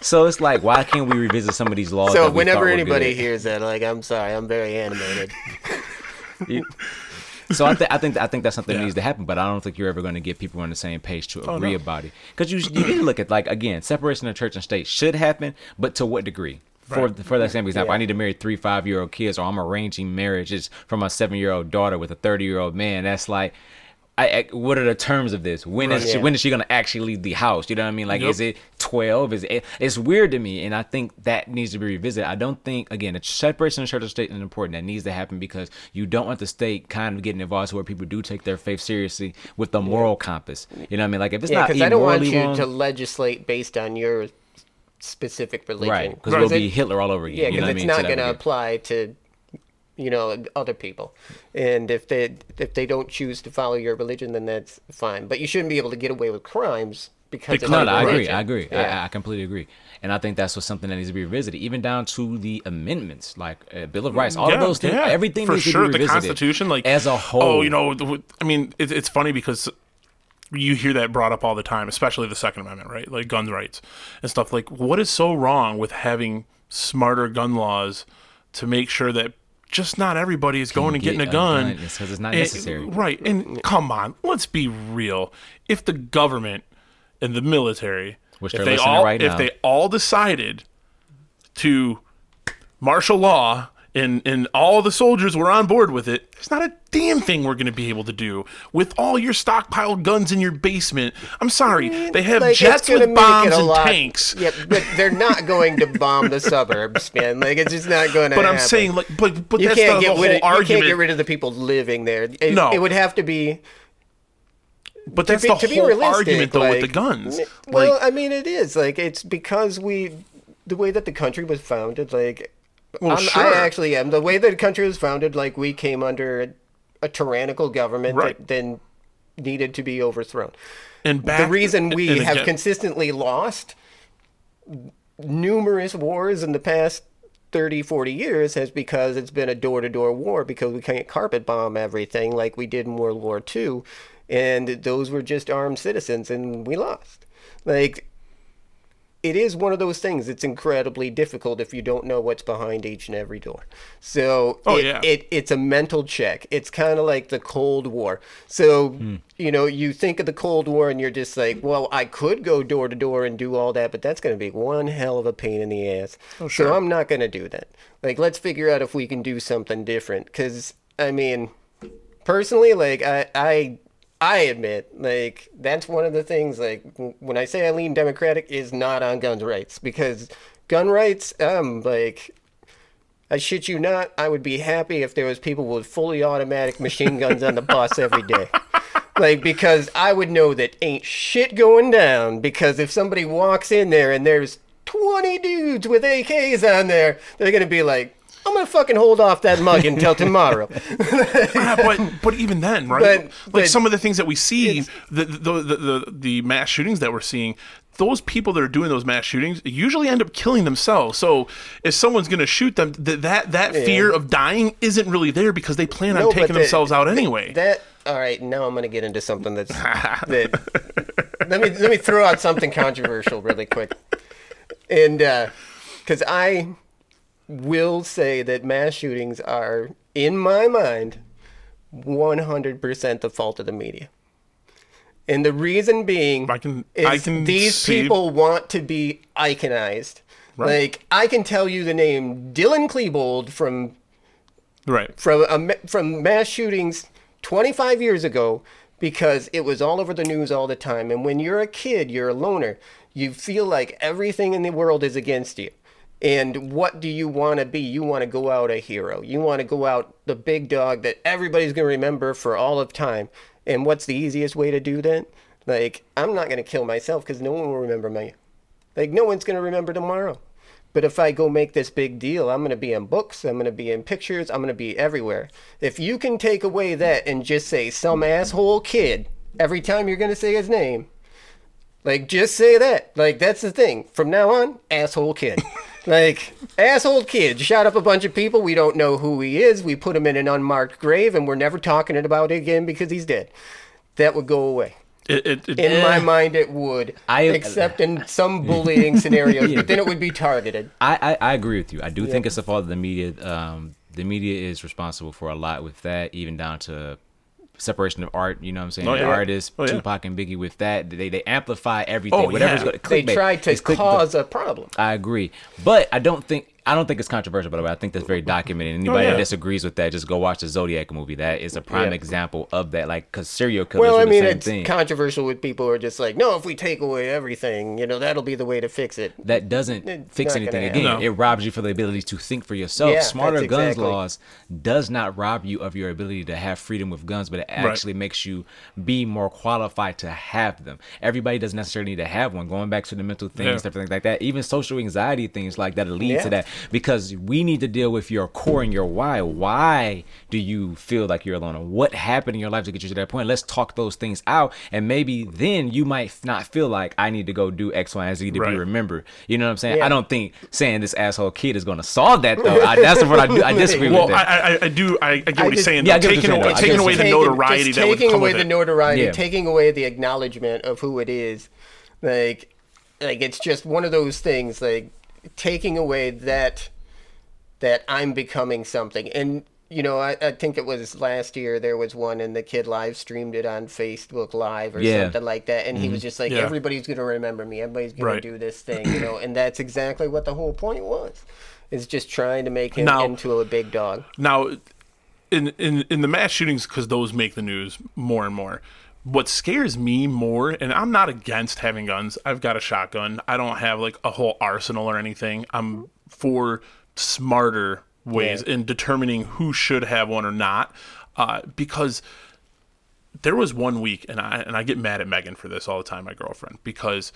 So it's like, why can't we revisit some of these laws? So that we whenever were anybody good? hears that, like, I'm sorry, I'm very animated. You- so I, th- I think I think that's something that needs to happen, but I don't think you're ever going to get people on the same page to oh, agree no. about it. Because you you need to look at like again, separation of church and state should happen, but to what degree? For Right. for that same example, Yeah. I need to marry three five year old kids, or I'm arranging marriages from a seven year old daughter with a thirty year old man. That's like. I, what are the terms of this? When is Right. she, Yeah. when is she gonna actually leave the house? You know what I mean? Like, Yep. is it twelve? Is it? It's weird to me, and I think that needs to be revisited. I don't think again, the separation of church and state is important. That needs to happen because you don't want the state kind of getting involved to where people do take their faith seriously with the moral compass. You know what I mean? Like, if it's yeah, not because I don't want you wrong, to legislate based on your specific religion. right? Because it- be Hitler all over again. Yeah, you because know what I it's mean? not going to apply to, you know, other people. And if they if they don't choose to follow your religion, then that's fine. But you shouldn't be able to get away with crimes because of No, no, I agree. I agree. Yeah. I, I completely agree. And I think that's what something that needs to be revisited, even down to the amendments, like uh, Bill of Rights, all of those things. Everything for needs sure. to be the. Constitution, like as a whole. Oh, you know, I mean, it, it's funny because you hear that brought up all the time, especially the Second Amendment, right? Like guns rights and stuff. Like, what is so wrong with having smarter gun laws to make sure that just not everybody is going and get getting a gun? gun, it's not And- necessary. right? And come on, let's be real. If the government and the military, Which if they're all, right if now. they all decided to martial law and and all the soldiers were on board with it there's not a damn thing we're going to be able to do with all your stockpiled guns in your basement i'm sorry mm, they have Like, jets with bombs and lot- tanks Yeah, but they're not going to bomb the suburbs, man. Like it's just not going to. but i'm saying like but but you that's can't the, get the whole of, you can't get rid of the people living there. It, No. it would have to be but that's be, the whole argument though with the guns Well, like I mean, it is like it's because we, the way that the country was founded, like. Well, I'm- sure. I actually am. The way that the country was founded, like we came under a, a tyrannical government Right. that then needed to be overthrown. and back, the reason we have consistently lost numerous wars in the past 30 40 years has because it's been a door-to-door war because we can't carpet bomb everything like we did in world war ii and those were just armed citizens and we lost like it is one of those things it's incredibly difficult if you don't know what's behind each and every door so Oh, it, yeah. it it's a mental check it's kind of like the cold war so Hmm. you know you think of the cold war and you're just like well i could go door to door and do all that but that's going to be one hell of a pain in the ass Oh, sure. so i'm not going to do that like let's figure out if we can do something different because i mean personally like i i i admit like that's one of the things like when i say i lean democratic is not on gun rights because gun rights um like I shit you not, I would be happy if there was people with fully automatic machine guns on the bus every day. Like because I would know that ain't shit going down because if somebody walks in there and there's 20 dudes with AKs on there, they're going to be like, I'm going to fucking hold off that mug until tomorrow. Yeah, but but even then, right? But- like but some of the things that we see, the the, the the the mass shootings that we're seeing, those people that are doing those mass shootings usually end up killing themselves. So if someone's going to shoot them, th- that that fear of dying isn't really there because they plan on No, but taking the- themselves out anyway. That all right. Now I'm going to get into something that's that. let me let me throw out something controversial really quick, and uh, because I will say that mass shootings are, in my mind, 100% the fault of the media. And the reason being I can- is I can these see- people want to be iconized. Like I can tell you the name Dylan Klebold from right. from a, from mass shootings 25 years ago because it was all over the news all the time. And when you're a kid, you're a loner. You feel like everything in the world is against you. And what do you want to be? You want to go out a hero. You want to go out the big dog that everybody's going to remember for all of time. And what's the easiest way to do that? Like, I'm not going to kill myself because no one will remember me. Like, no one's going to remember tomorrow. But if I go make this big deal, I'm going to be in books, I'm going to be in pictures, I'm going to be everywhere. If you can take away that and just say some asshole kid every time you're going to say his name, like just say that. Like that's the thing. From now on, asshole kid. like asshole kid shot up a bunch of people. We don't know who he is. We put him in an unmarked grave and we're never talking about it again because he's dead. That would go away. It, it, it, In my mind, it would, I- except in some bullying scenarios. But then it would be targeted. I, I, I agree with you. I do think it's a fault of the media. Um, the media is responsible for a lot with that, even down to separation of art. You know what I'm saying? Oh, yeah. Artists, Oh, yeah. Tupac and Biggie with that. They they amplify everything. Oh, Whatever's yeah. going They tried to cause a problem. I agree, but I don't think I don't think it's controversial. By the way, I think that's very documented. Oh, Anybody Oh, yeah. that disagrees with that, just go watch the Zodiac movie. That is a prime Yeah. example of that. Like, cause serial killers Well, are I the mean, same it's thing. controversial with people who are just like, no, if we take away everything, you know, that'll be the way to fix it. that doesn't It's fix anything again. No. It robs you for the ability to think for yourself. Yeah, Smarter guns exactly. laws does not rob you of your ability to have freedom with guns, but it actually makes you be more qualified to have them. Everybody doesn't necessarily need to have one. Going back to the mental things, Yeah. stuff like that, even social anxiety things like that lead to that because we need to deal with your core and your why. Why do you feel like you're alone? Or what happened in your life to get you to that point? Let's talk those things out, and maybe then you might not feel like I need to go do X, Y, and Z to Right. be remembered. You know what I'm saying? Yeah. I don't think saying this asshole kid is going to solve that though. I, that's what I do. I disagree well, with I, that. I, I do. I, I get I what he's just- saying. Yeah, I though. what taking away, saying, taking away the notoriety just that would taking come away with the it. notoriety, Yeah. taking away the acknowledgement of who it is, like, like it's just one of those things, like taking away that that I'm becoming something. And you know, I, I think it was last year there was one, and the kid live streamed it on Facebook Live or Yeah. something like that, and he was mm-hmm. just like, Yeah. everybody's gonna remember me, everybody's gonna Right. do this thing, you know, and that's exactly what the whole point was. Is just trying to make him Now- into a big dog. Now, in in in the mass shootings, because those make the news more and more. What scares me more, and I'm not against having guns. I've got a shotgun. I don't have like a whole arsenal or anything. I'm for smarter ways Yeah. in determining who should have one or not, uh, because there was one week, and I and I get mad at Megan for this all the time, my girlfriend, because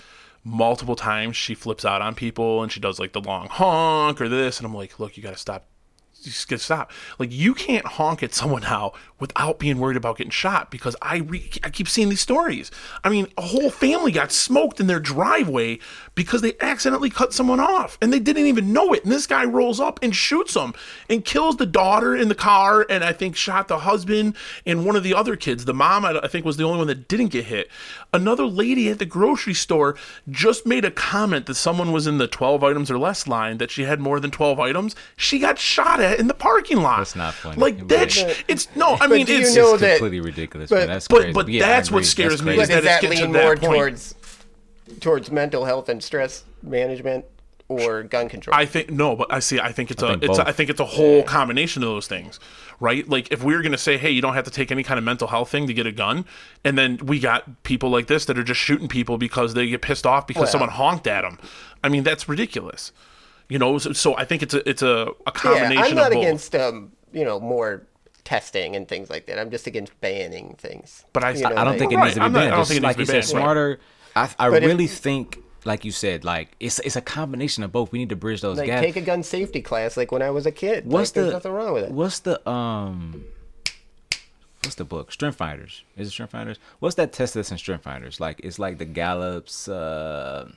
multiple times she flips out on people and she does like the long honk or this, and I'm like, look, you gotta stop. Just gotta stop. Like you can't honk at someone now without being worried about getting shot because I re- I keep seeing these stories. I mean, a whole family got smoked in their driveway because they accidentally cut someone off and they didn't even know it. And this guy rolls up and shoots them and kills the daughter in the car and I think shot the husband and one of the other kids. The mom, I think, was the only one that didn't get hit. Another lady at the grocery store just made a comment that someone was in the 12 items or less line that she had more than 12 items. She got shot at in the parking lot. That's not funny. Like that. Sh- it's no. I mean, do you it's know it's that- completely ridiculous. but- man. That's but- crazy. but Yeah, I that's what agree. scares me crazy. is But that does it's that getting to lean that more point. towards towards mental health and stress management or gun control? I think no, but I see. I think it's a. think it's. A, both. I think it's a whole combination of those things, right? Like if we are gonna say, hey, you don't have to take any kind of mental health thing to get a gun, and then we got people like this that are just shooting people because they get pissed off because Well. someone honked at them. I mean, that's ridiculous. You know, so, so I think it's a it's a, a yeah, combination I'm not of both. against um, you know, more testing and things like that. I'm just against banning things. But I- You I know, I don't like- think it Right, needs to be I'm not- I banned. don't Just think like needs you said, banned. smarter. I, I But if- really think, like you said, like it's it's a combination of both. We need to bridge those like gaps. take a gun safety class like when I was a kid. what's like, the there's nothing wrong with it. What's the um? What's the book? Strength Finders. Is it Strength Finders? What's that test that's in Strength Finders? Like it's like the Gallup's uh,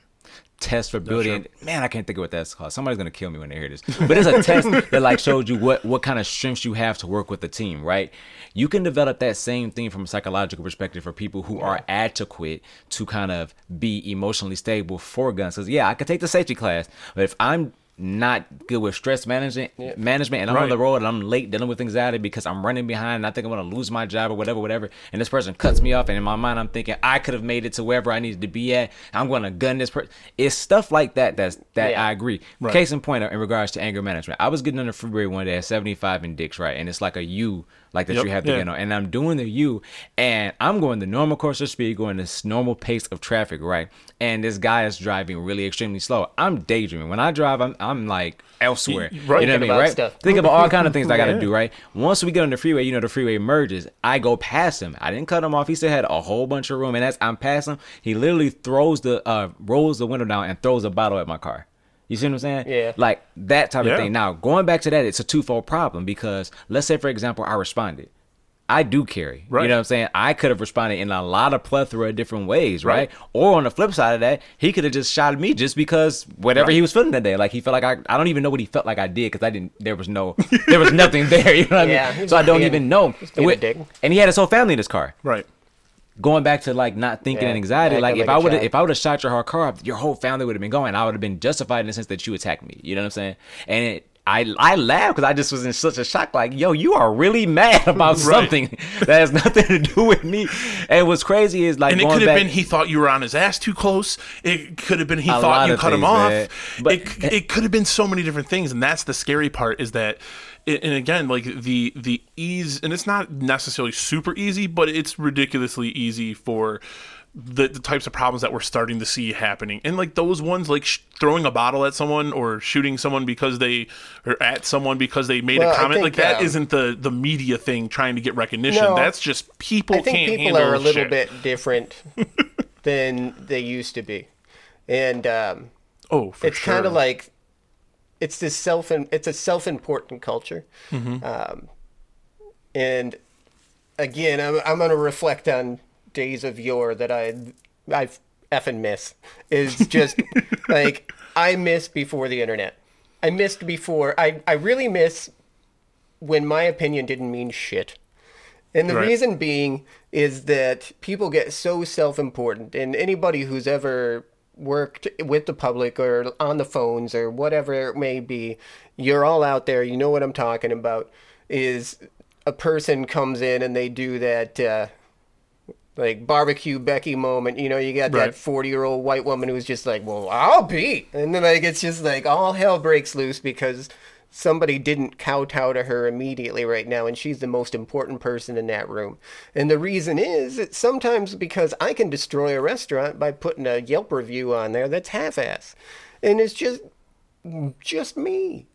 test for building. Man, I can't think of what that's called. Somebody's gonna kill me when they hear this. But it's a test that like shows you what what kind of strengths you have to work with the team. Right? You can develop that same thing from a psychological perspective for people who are adequate to kind of be emotionally stable for guns. Because yeah, I could take the safety class, but if I'm not good with stress management management and I'm on the road and I'm late dealing with anxiety because I'm running behind and I think I'm gonna lose my job or whatever, whatever. And this person cuts me off and in my mind I'm thinking I could have made it to wherever I needed to be at. I'm gonna gun this person. It's stuff like that that's that Yeah. I agree. Case in point uh, in regards to anger management. I was getting on the freeway one day at 75 in Dix, right? And it's like a U like that Yep, you have to yeah. get on. And I'm doing the U and I'm going the normal course of speed, going this normal pace of traffic, right? And this guy is driving really extremely slow. I'm daydreaming. When I drive, I'm I'm like elsewhere. right. You know what I mean, right? stuff. Think about all kind of things I gotta Yeah. do, right? Once we get on the freeway, you know the freeway merges. I go past him. I didn't cut him off. He still had a whole bunch of room, and as I'm past him, he literally throws the uh rolls the window down and throws a bottle at my car. You see what I'm saying? Yeah. Like that type Yeah. of thing. Now going back to that, it's a twofold problem because let's say for example I responded. I do carry. Right. You know what I'm saying? I could have responded in a lot of plethora of different ways, right? Right. Or on the flip side of that, he could have just shot at me just because whatever he was feeling that day. Like he felt like I, I don't even know what he felt like I did because I didn't. There was no, there was nothing there. You know what Yeah, I mean? he's So I don't being- even know. he's being a dick. And he had his whole family in his car. Right. Going back to like not thinking Yeah, and anxiety, acting like if I would if I would have shot your whole car up, your whole family would have been going. I would have been justified in the sense that you attacked me. You know what I'm saying? And it, I I laughed because I just was in such a shock. Like, yo, you are really mad about something that has nothing to do with me. And what's crazy is like And it could have back, been he thought you were on his ass too close. It could have been he thought you cut him things, off. man. But- it, it could have been so many different things, and that's the scary part. Is that, and again, like the the ease, and it's not necessarily super easy, but it's ridiculously easy for. The, the types of problems that we're starting to see happening and like those ones like sh- throwing a bottle at someone or shooting someone because they or at someone because they made Well, a comment think, like that um, not the the media thing trying to get recognition No. that's just people I think can't people are a little shit. bit different than they used to be, and um, oh it's kind of like it's this self it's a self-important culture Mm-hmm. um, and again I'm, I'm going to reflect on days of yore that i i effing miss is just like i missed before the internet i missed before i i really miss when my opinion didn't mean shit and the Right. reason being is that people get so self important, and anybody who's ever worked with the public or on the phones or whatever it may be, you're all out there, you know what I'm talking about. Is a person comes in and they do that. Uh, like barbecue Becky moment, you know, you got Right. that 40 year old white woman who's just like, well, I'll be. And then, like, it's just like all hell breaks loose because somebody didn't kowtow to her immediately right now, and she's the most important person in that room. And the reason is it's sometimes because I can destroy a restaurant by putting a Yelp review on there that's half ass. And it's just, just me.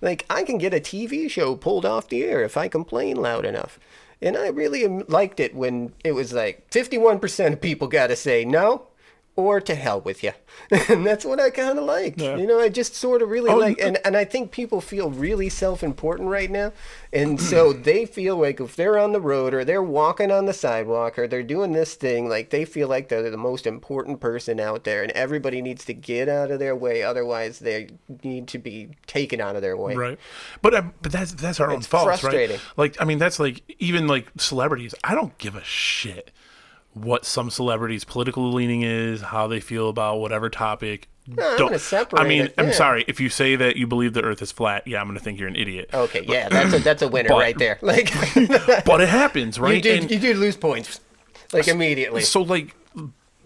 Like, I can get a TV show pulled off the air if I complain loud enough. And I really liked it when it was like 51% of people got to say no or to hell with you. and that's what I kind of like. You know, I just sort of really Oh, like, and, and I think people feel really self important right now. And so they feel like if they're on the road or they're walking on the sidewalk or they're doing this thing, like they feel like they're the most important person out there and everybody needs to get out of their way. Otherwise, they need to be taken out of their way. right but uh, but that's that's our own fault frustrating. right like i mean that's like even like celebrities i don't give a shit what some celebrities political leaning is how they feel about whatever topic I'm don't gonna separate i mean it, i'm yeah. sorry if you say that you believe the earth is flat yeah i'm gonna think you're an idiot Okay, yeah, that's a that's a winner But- right there. Like but it happens right you did And- you did lose points like immediately. so like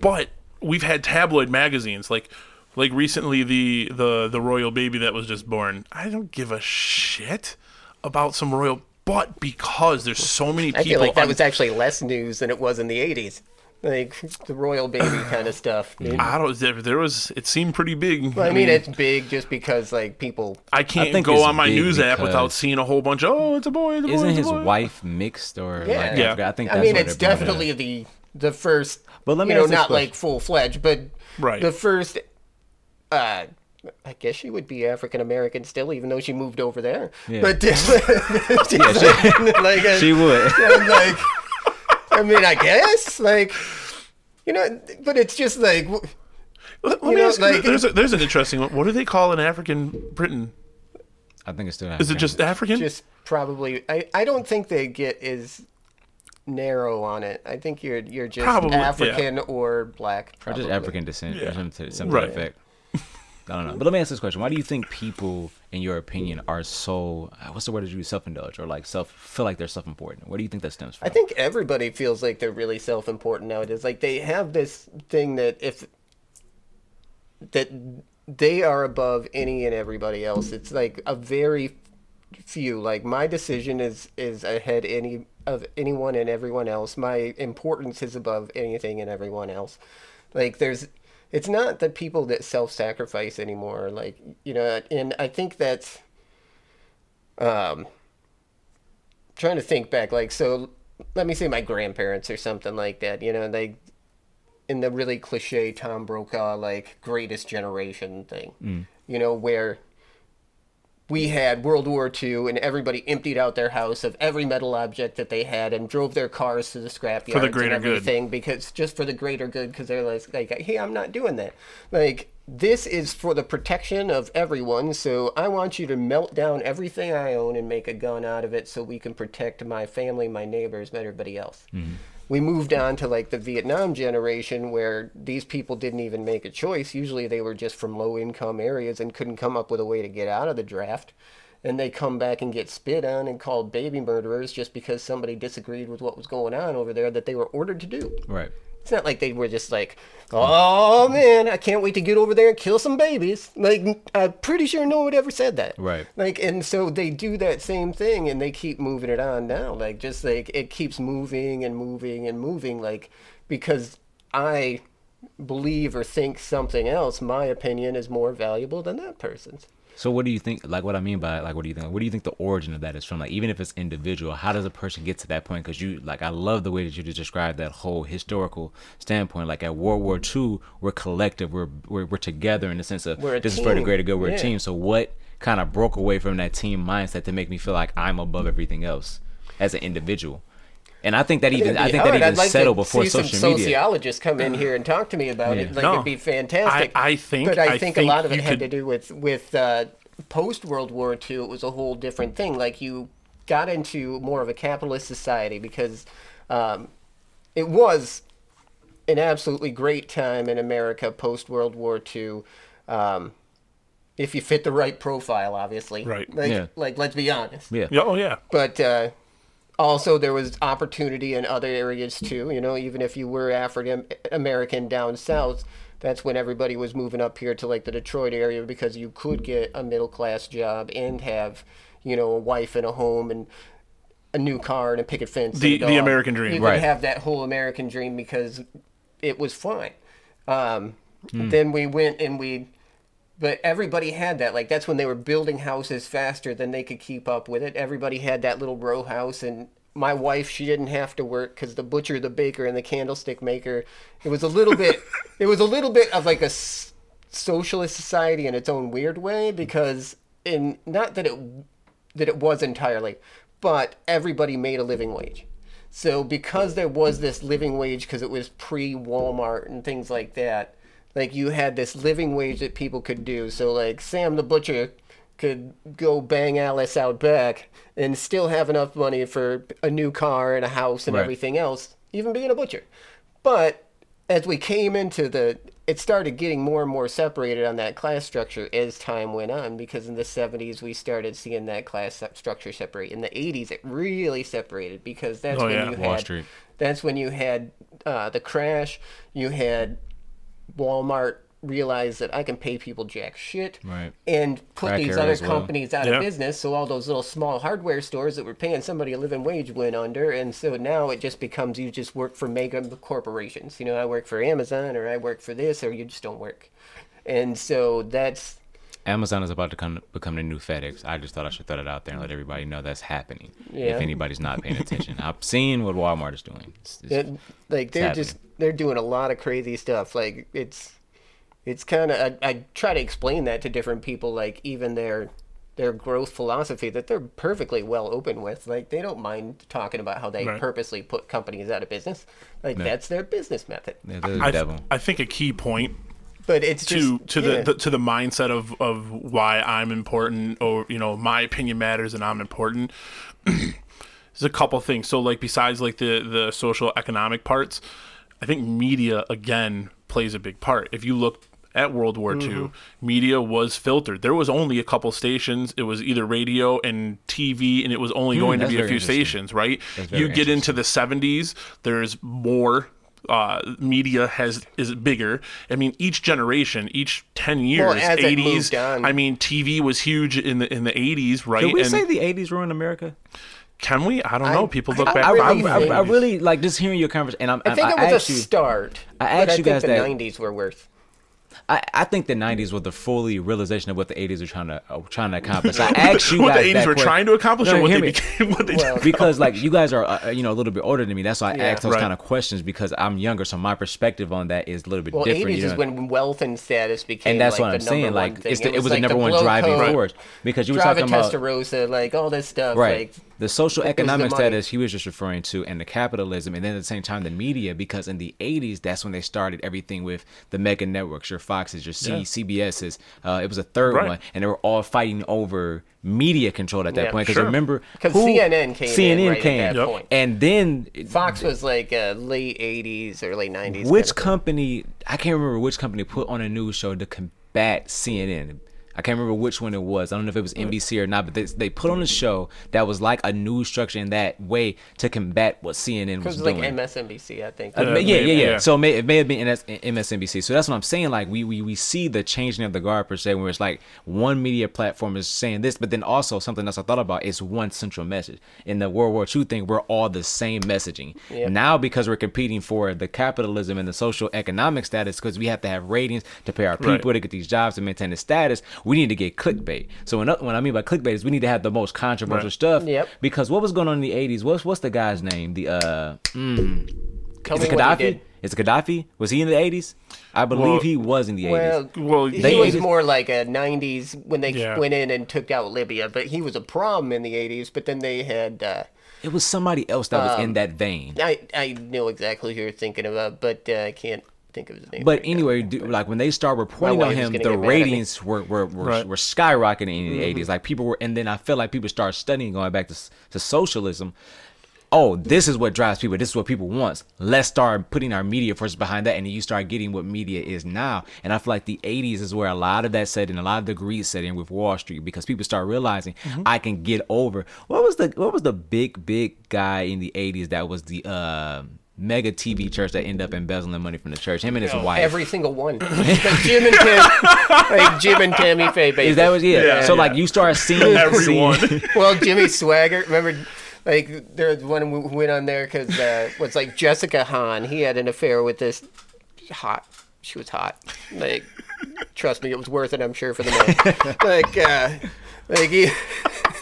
but we've had tabloid magazines like like recently the the the royal baby that was just born i don't give a shit about some royal but because there's so many people I feel like that on- was actually less news than it was in the '80s, like the royal baby kind of stuff. dude. I don't. There, there was. It seemed pretty big. But I mean, it's big just because like people. I can't think go on my news app without seeing a whole bunch. Of, oh, it's a boy. It's a boy. Isn't it's a his boy." wife mixed or Yeah. like? Yeah. I, I think. I mean, what it's it brought up. definitely the the first. But let me you know, not question. like full fledged, but Right. the first. Uh, I guess she would be African American still, even though she moved over there. Yeah. But she's like, uh, She would. I'm like, I mean, I guess, like, you know, but it's just like, Let, let You me know, ask you, like- there's a, there's an interesting one. What do they call an African Britain? I think it's still. Is it just African? just probably. I, I don't think they get as narrow on it. I think you're you're just Probably, yeah. African or black. or just African descent Yeah. or something to, something Right. effect. I don't know. But let me ask this question: Why do you think people, in your opinion, are so? uh, What's the word that you use? Self-indulged or like self feel like they're self-important? Where do you think that stems from? I think everybody feels like they're really self-important nowadays. Like they have this thing that if that they are above any and everybody else. It's like a very few. Like my decision is is ahead any of anyone and everyone else. My importance is above anything and everyone else. Like there's it's not the people that self-sacrifice anymore like you know and I think that's um trying to think back like so let me say my grandparents or something like that you know they in the really cliche tom brokaw like greatest generation thing you know where we had world war ii and everybody emptied out their house of every metal object that they had and drove their cars to the scrap yards greater and good. everything because just for the greater good because they're like, like hey i'm not doing that. Like this is for the protection of everyone so i want you to melt down everything i own and make a gun out of it so we can protect my family my neighbors and everybody else mm-hmm. We moved on to like the Vietnam generation where these people didn't even make a choice. Usually they were just from low income areas and couldn't come up with a way to get out of the draft. And they come back and get spit on and called baby murderers just because somebody disagreed with what was going on over there that they were ordered to do. Right. It's not like they were just like, oh man, I can't wait to get over there and kill some babies. Like, I'm pretty sure no one ever said that. Right. Like, and so they do that same thing and they keep moving it on now. Like, just like it keeps moving and moving and moving. Like, because I believe or think something else, my opinion is more valuable than that person's. So what do you think? Like what I mean by like what do you think? What do you think the origin of that is from? Like even if it's individual, how does a person get to that point? Because you like I love the way that you just described that whole historical standpoint. Like at World War II, we're collective, we're we're, we're together in the sense of this is for the greater good. We're Yeah. a team. So what kind of broke away from that team mindset to make me feel like I'm above everything else as an individual? And I think that even It'd I be think that hard. even I'd like settled to before see social some media. sociologists come in here and talk to me about it. Yeah. Like No. it'd be fantastic. I- I think- but I, I think, think a lot of it had could- to do with with uh, post World War II. It was a whole different thing. Like you got into more of a capitalist society because um, it was an absolutely great time in America post World War II. Um, if you fit the right profile, obviously. Right. Like, Yeah. like let's be honest yeah. Yeah, oh yeah. but uh, also there was opportunity in other areas too. You know, even if you were African American down south, that's when everybody was moving up here to like the Detroit area because you could get a middle class job and have, you know, a wife and a home and a new car and a picket fence. The- the. American dream. You could Right. have that whole American dream because it was fine. Um, Hmm. Then we went and we but everybody had that. Like that's when they were building houses faster than they could keep up with it. Everybody had that little row house, and my wife she didn't have to work because the butcher, the baker, and the candlestick maker. It was a little bit. It was a little bit of like a s- socialist society in its own weird way because in not that it that it was entirely, but everybody made a living wage. So because there was this living wage, because it was pre Walmart and things like that, like you had this living wage that people could do. So like Sam the butcher could go bang Alice out back and still have enough money for a new car and a house and Right. everything else, even being a butcher. But as we came into the it started getting more and more separated on that class structure as time went on because in the 70s we started seeing that class structure separate in the 80s it really separated because that's Oh, when yeah. you Wall had Street. that's when you had uh, the crash you had walmart realized that i can pay people jack shit Right. and put Crack these other as well. companies out Yeah. of business so all those little small hardware stores that were paying somebody a living wage went under and so now it just becomes you just work for mega corporations you know i work for amazon or i work for this or you just don't work and so that's Amazon is about to come become the new FedEx. I just thought I should throw that out there and let everybody know that's happening. Yeah. If anybody's not paying attention, I've seen what Walmart is doing. It's- it's- it, like they're happening. just they're doing a lot of crazy stuff like it's it's kind of I, I try to explain that to different people like even their their growth philosophy that they're perfectly well open with like they don't mind talking about how they Right. purposely put companies out of business like that's their business method they're the I, devil. I think a key point but it's to just to yeah. the, the to the mindset of of why I'm important or you know my opinion matters and I'm important. There's a couple things. So like besides like the the social economic parts, I think media again plays a big part. If you look at World War II, Mm-hmm. media was filtered. There was only a couple stations. It was either radio and TV, and it was only going to be a few stations, right? You get into the 70s, there's more uh, media has is bigger. I mean, each generation, each 10 years, 80s. moved on. I mean, TV was huge in the in the 80s, right? Can we and say the '80s ruined America? can we? I don't know. People look I back. I, I, really I, think- I really like just hearing your conversation. And I'm, I think I, it was asked a you, start I but asked I you think guys the that- 90s were worse I, I think the '90s were the fully realization of what the '80s were trying to uh, trying to accomplish. I asked you what guys the 80s that were que- trying to accomplish No, or what hear they me. became. What they Well, because like you guys are uh, you know a little bit older than me. That's why I Yeah. asked those Right. kind of questions because I'm younger, so my perspective on that is a little bit different. well different. 80s you is when wealth and status became and that's like what I'm saying. Like one it's the, it was, like the number one driving code, force because you were drive talking about Testarossa, like all this stuff right. like the social economic money. status he was just referring to and the capitalism and then at the same time the media because in the 80s that's when they started everything with the mega networks your foxes your C- Yeah. cbs's uh, it was a third Right. one and they were all fighting over media control at that Yeah, point because sure. remember 'Cause who- CNN came in CNN right at that Yep. point. and then Fox was like uh, late '80s, early '90s. which kind of company i can't remember which company put on a news show to combat cnn I can't remember which one it was. I don't know if it was NBC or not, but they, they put on a show that was like a news structure in that way to combat what CNN It was was like doing. MSNBC, I think. Uh, Yeah, yeah, yeah, yeah, yeah. So it may, it may have been NS MSNBC. So that's what I'm saying. Like we, we we see the changing of the guard per se, where it's like one media platform is saying this, but then also something else I thought about is one central message. In the World War II thing, we're all the same messaging. Yep. Now because we're competing for the capitalism and the social economic status, because we have to have ratings to pay our people Right. to get these jobs to maintain the status, we need to get clickbait. So when, what I mean by clickbait is we need to have the most controversial Right. stuff. Yep. Because what was going on in the 80s? What's what's the guy's name? The uh. Tell Is it what Gaddafi? Is it Gaddafi? Was he in the eighties? I believe Well- he was in the Well, eighties. Well, he They- was it- more like a '90s when they Yeah. went in and took out Libya, but he was a problem in the '80s. But then they had. Uh, It was somebody else that was in that vein. I I know exactly who you're thinking about, but uh, I can't think of his name. But right now. anyway, do, like when they start reporting on him, the get mad at me. ratings were were, were, Right. were skyrocketing in the 80s Like people were, and then I feel like people start studying, going back to to socialism. Oh, this is what drives people. This is what people want. Let's start putting our media forces behind that, and then you start getting what media is now. And I feel like the '80s is where a lot of that set in, a lot of the greed set in with Wall Street, because people start realizing I can get over. What was the what was the big big guy in the '80s that was the uh, mega TV church that end up embezzling money from the church? Him and his wife. every single one, like Jim and Tim, like Jim and Tammy Faye. Basically. Is that what? Yeah. Yeah, so yeah. like you start seeing Everyone. seeing- well, Jimmy Swaggart. Remember, like there was one who went on there because uh, was like Jessica Hahn. He had an affair with this hot. She was hot. Like, trust me, it was worth it. I'm sure for the man. like, uh, like he,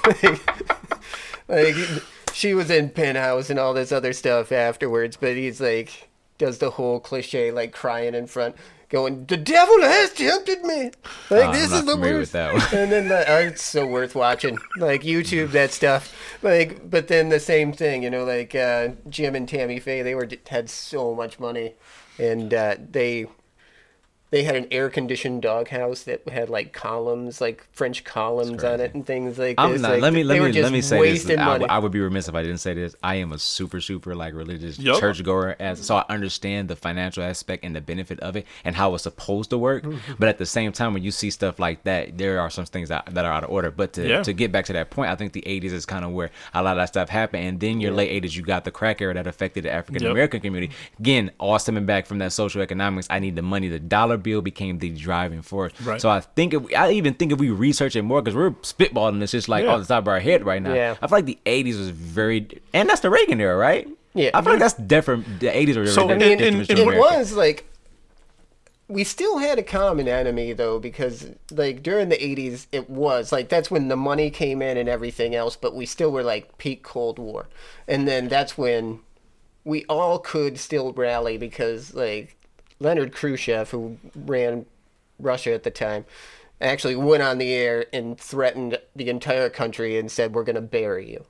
like, like she was in Penthouse and all this other stuff afterwards. But he's like does the whole cliche like crying in front. Going, the devil has tempted me. Like I'm this is the worst. with that one. And then like, oh, it's so worth watching. Like YouTube, that stuff. Like, but then the same thing, you know, like uh, Jim and Tammy Faye, they were had so much money, and uh, they they had an air conditioned doghouse that had like columns, like French columns on it, and things like I'm this. not. Like, let me let me let me say this. wasting I, money. w- I would be remiss if I didn't say this. I am a super super like religious Yup. churchgoer, as so I understand the financial aspect and the benefit of it and how it's supposed to work. Mm-hmm. But at the same time, when you see stuff like that, there are some things that, that are out of order. But to Yeah. to get back to that point, I think the 80s is kind of where a lot of that stuff happened, and then your late 80s, you got the crack era that affected the African American community. Again, all stemming back from that social economics. I need the money. The dollar bill became the driving force. Right. So I think if, I even think if we research it more, because we're spitballing this just like Yeah. off the top of our head right now. Yeah. I feel like the '80s was very, and that's the Reagan era, right? Yeah. I feel like that's different. The '80s were So, very I different. mean, different in- to in- it was like we still had a common enemy though because like during the 80s it was like that's when the money came in and everything else but we still were like peak cold war and then that's when we all could still rally because like leonard khrushchev who ran russia at the time actually went on the air and threatened the entire country and said we're going to bury you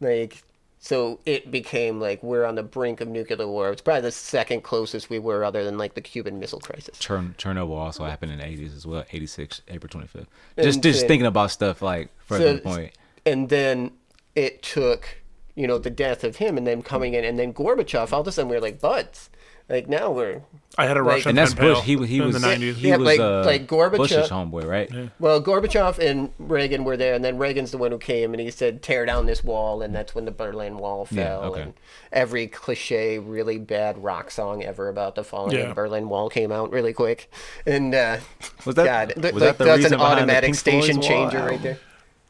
like so it became like we're on the brink of nuclear war. It's probably the second closest we were, other than like the Cuban Missile Crisis. Chern- Chernobyl also happened in the '80s as well. '86, April 25th. And Just just thinking about stuff like further the point. And then it took, you know, the death of him, and then coming in, and then Gorbachev. All of a sudden, we are like buds. Like now we're I had a Like- Russian And that's Bush. He was he in was the 90s. he Yeah, was like- uh, like Gorbachev- Bush's homeboy, right? well, Gorbachev and Reagan were there, and then Reagan's the one who came and he said, "Tear down this wall," and that's when the Berlin Wall Yeah, fell. okay. And every cliche, really bad rock song ever about the falling of the Berlin Wall came out really quick. And uh, Was that God, was like, that the that's reason an behind the automatic station changer album? right there.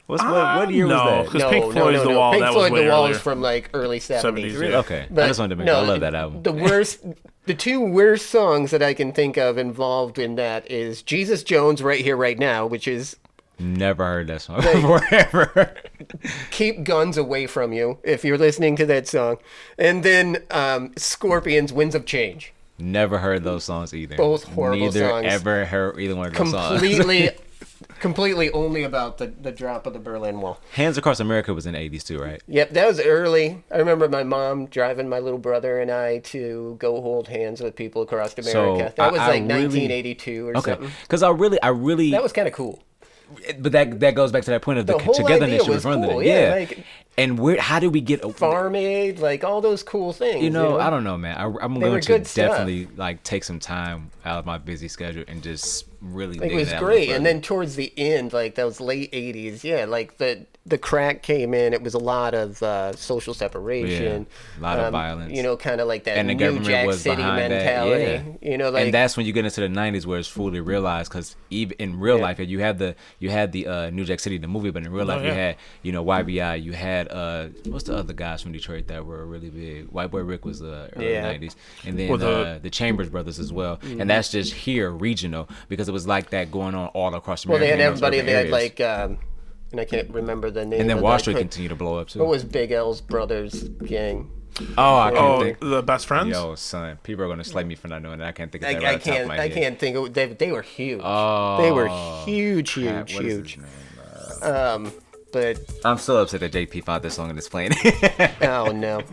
What's what, what year no, was that? 'cause Pink Floyd's The Wall, Pink that was Floyd, The Wall earlier. is from like early 70s. 70s, really. yeah. Okay, I But just wanted to make. no, I love that album. The worst, the two worst songs that I can think of involved in that is Jesus Jones, right here, right now, which is Never heard that song before ever. "Keep Guns Away from You." If you're listening to that song, and then um, Scorpions, "Winds of Change." Never heard those songs either. Both horrible Neither songs. ever heard either one of those songs. Completely, completely only about the, the drop of the Berlin Wall. Hands Across America was in the 80s too, right? Yep, that was early. I remember my mom driving my little brother and I to go hold hands with people across America. So, that was I- I like really- 1982 or Okay. something. Because I really, I really, That was kind of cool. but that that goes back to that point of the, The togetherness you were was referring cool, yeah, Yeah. like- and where? How did we get? Farm aid, like all those cool things. You know, I don't know, man. I, I'm They going to good stuff. definitely like take some time out of my busy schedule and just really. Like, it was that a little great. And then towards the end, like those late 80s, yeah, like the the crack came in. It was a lot of uh, social separation. Yeah, a lot of um, violence. You know, kind of like that and the New government Jack was City behind mentality. that. Yeah. You know, like and that's when you get into the '90s where it's fully realized because even in real Yeah. life, you had the you had the uh, New Jack City the movie, but in real life, you yeah. had you know YBI, you had uh, what's the other guys from Detroit that were really big? White Boy Rick was the early Yeah. '90s, and then Well, the- uh, the Chambers brothers as well, Mm-hmm. and that's just here regional because it was like that going on all across America. well, America. they had everybody. They had like, um, and I can't remember the name. and then of Wall that, Street but continued to blow up too. What was Big L's brothers gang? oh, I can't Oh, think. the best friends. Yo, son, people are gonna slay me for not knowing that. I can't think of I, that right I off the top of can't. my I head. can't think. Of, they they were huge. Oh, they were huge, huge, crap, what is his huge. name? Um, but I'm so upset that JP found this song in this plane. oh no.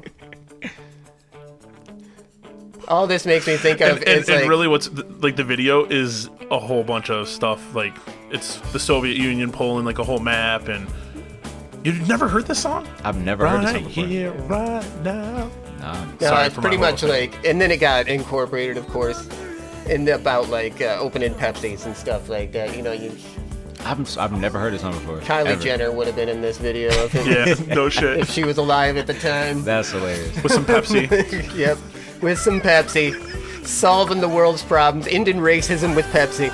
All this makes me think of and, and, is and like really what's like the video is a whole bunch of stuff like it's the soviet union pulling like a whole map and you've never heard this song I've never heard this right song before. here right now Nah. No, Sorry it's pretty much whole- like, and then it got incorporated, of course, in the, about like uh, opening Pepsis and stuff like that. You know, you I've, I've never heard this song before. Kylie ever. Jenner would have been in this video of him yeah no shit. if she was alive at the time. That's hilarious. with some pepsi yep, with some Pepsi, solving the world's problems, ending racism with Pepsi.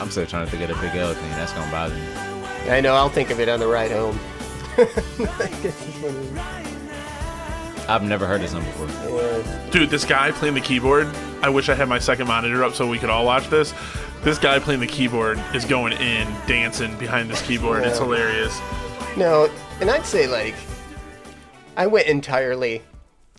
I'm still trying to think of the Big L thing. That's gonna bother me. I know. I'll think of it on the ride home. This is one of I've never heard this song before. dude this guy playing the keyboard i wish i had my second monitor up so we could all watch this this guy playing the keyboard is going in dancing behind this keyboard it's hilarious No, and I'd say like I went entirely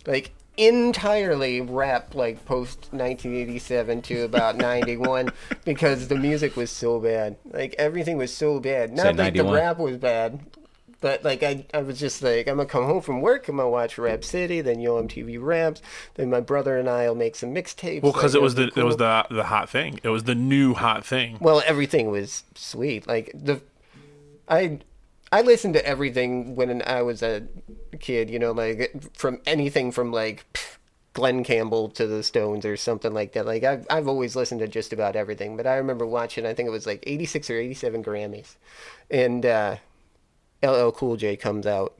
like entirely rap like post 1987 to about 91 because the music was so bad. Like everything was so bad. Not like the rap was bad. But like I, I was just like I'm gonna come home from work, I'm gonna watch Rap City, then Yo MTV Raps, then my brother and I'll make some mixtapes. well because like, it was the be it was the the hot thing it was the new hot thing Well, everything was sweet. Like the, I, I listened to everything when I was a kid. You know, like from anything from like pff, Glen Campbell to the Stones or something like that. Like I've I've always listened to just about everything. But I remember watching. I think it was like eighty six or eighty seven Grammys, and uh, LL Cool J comes out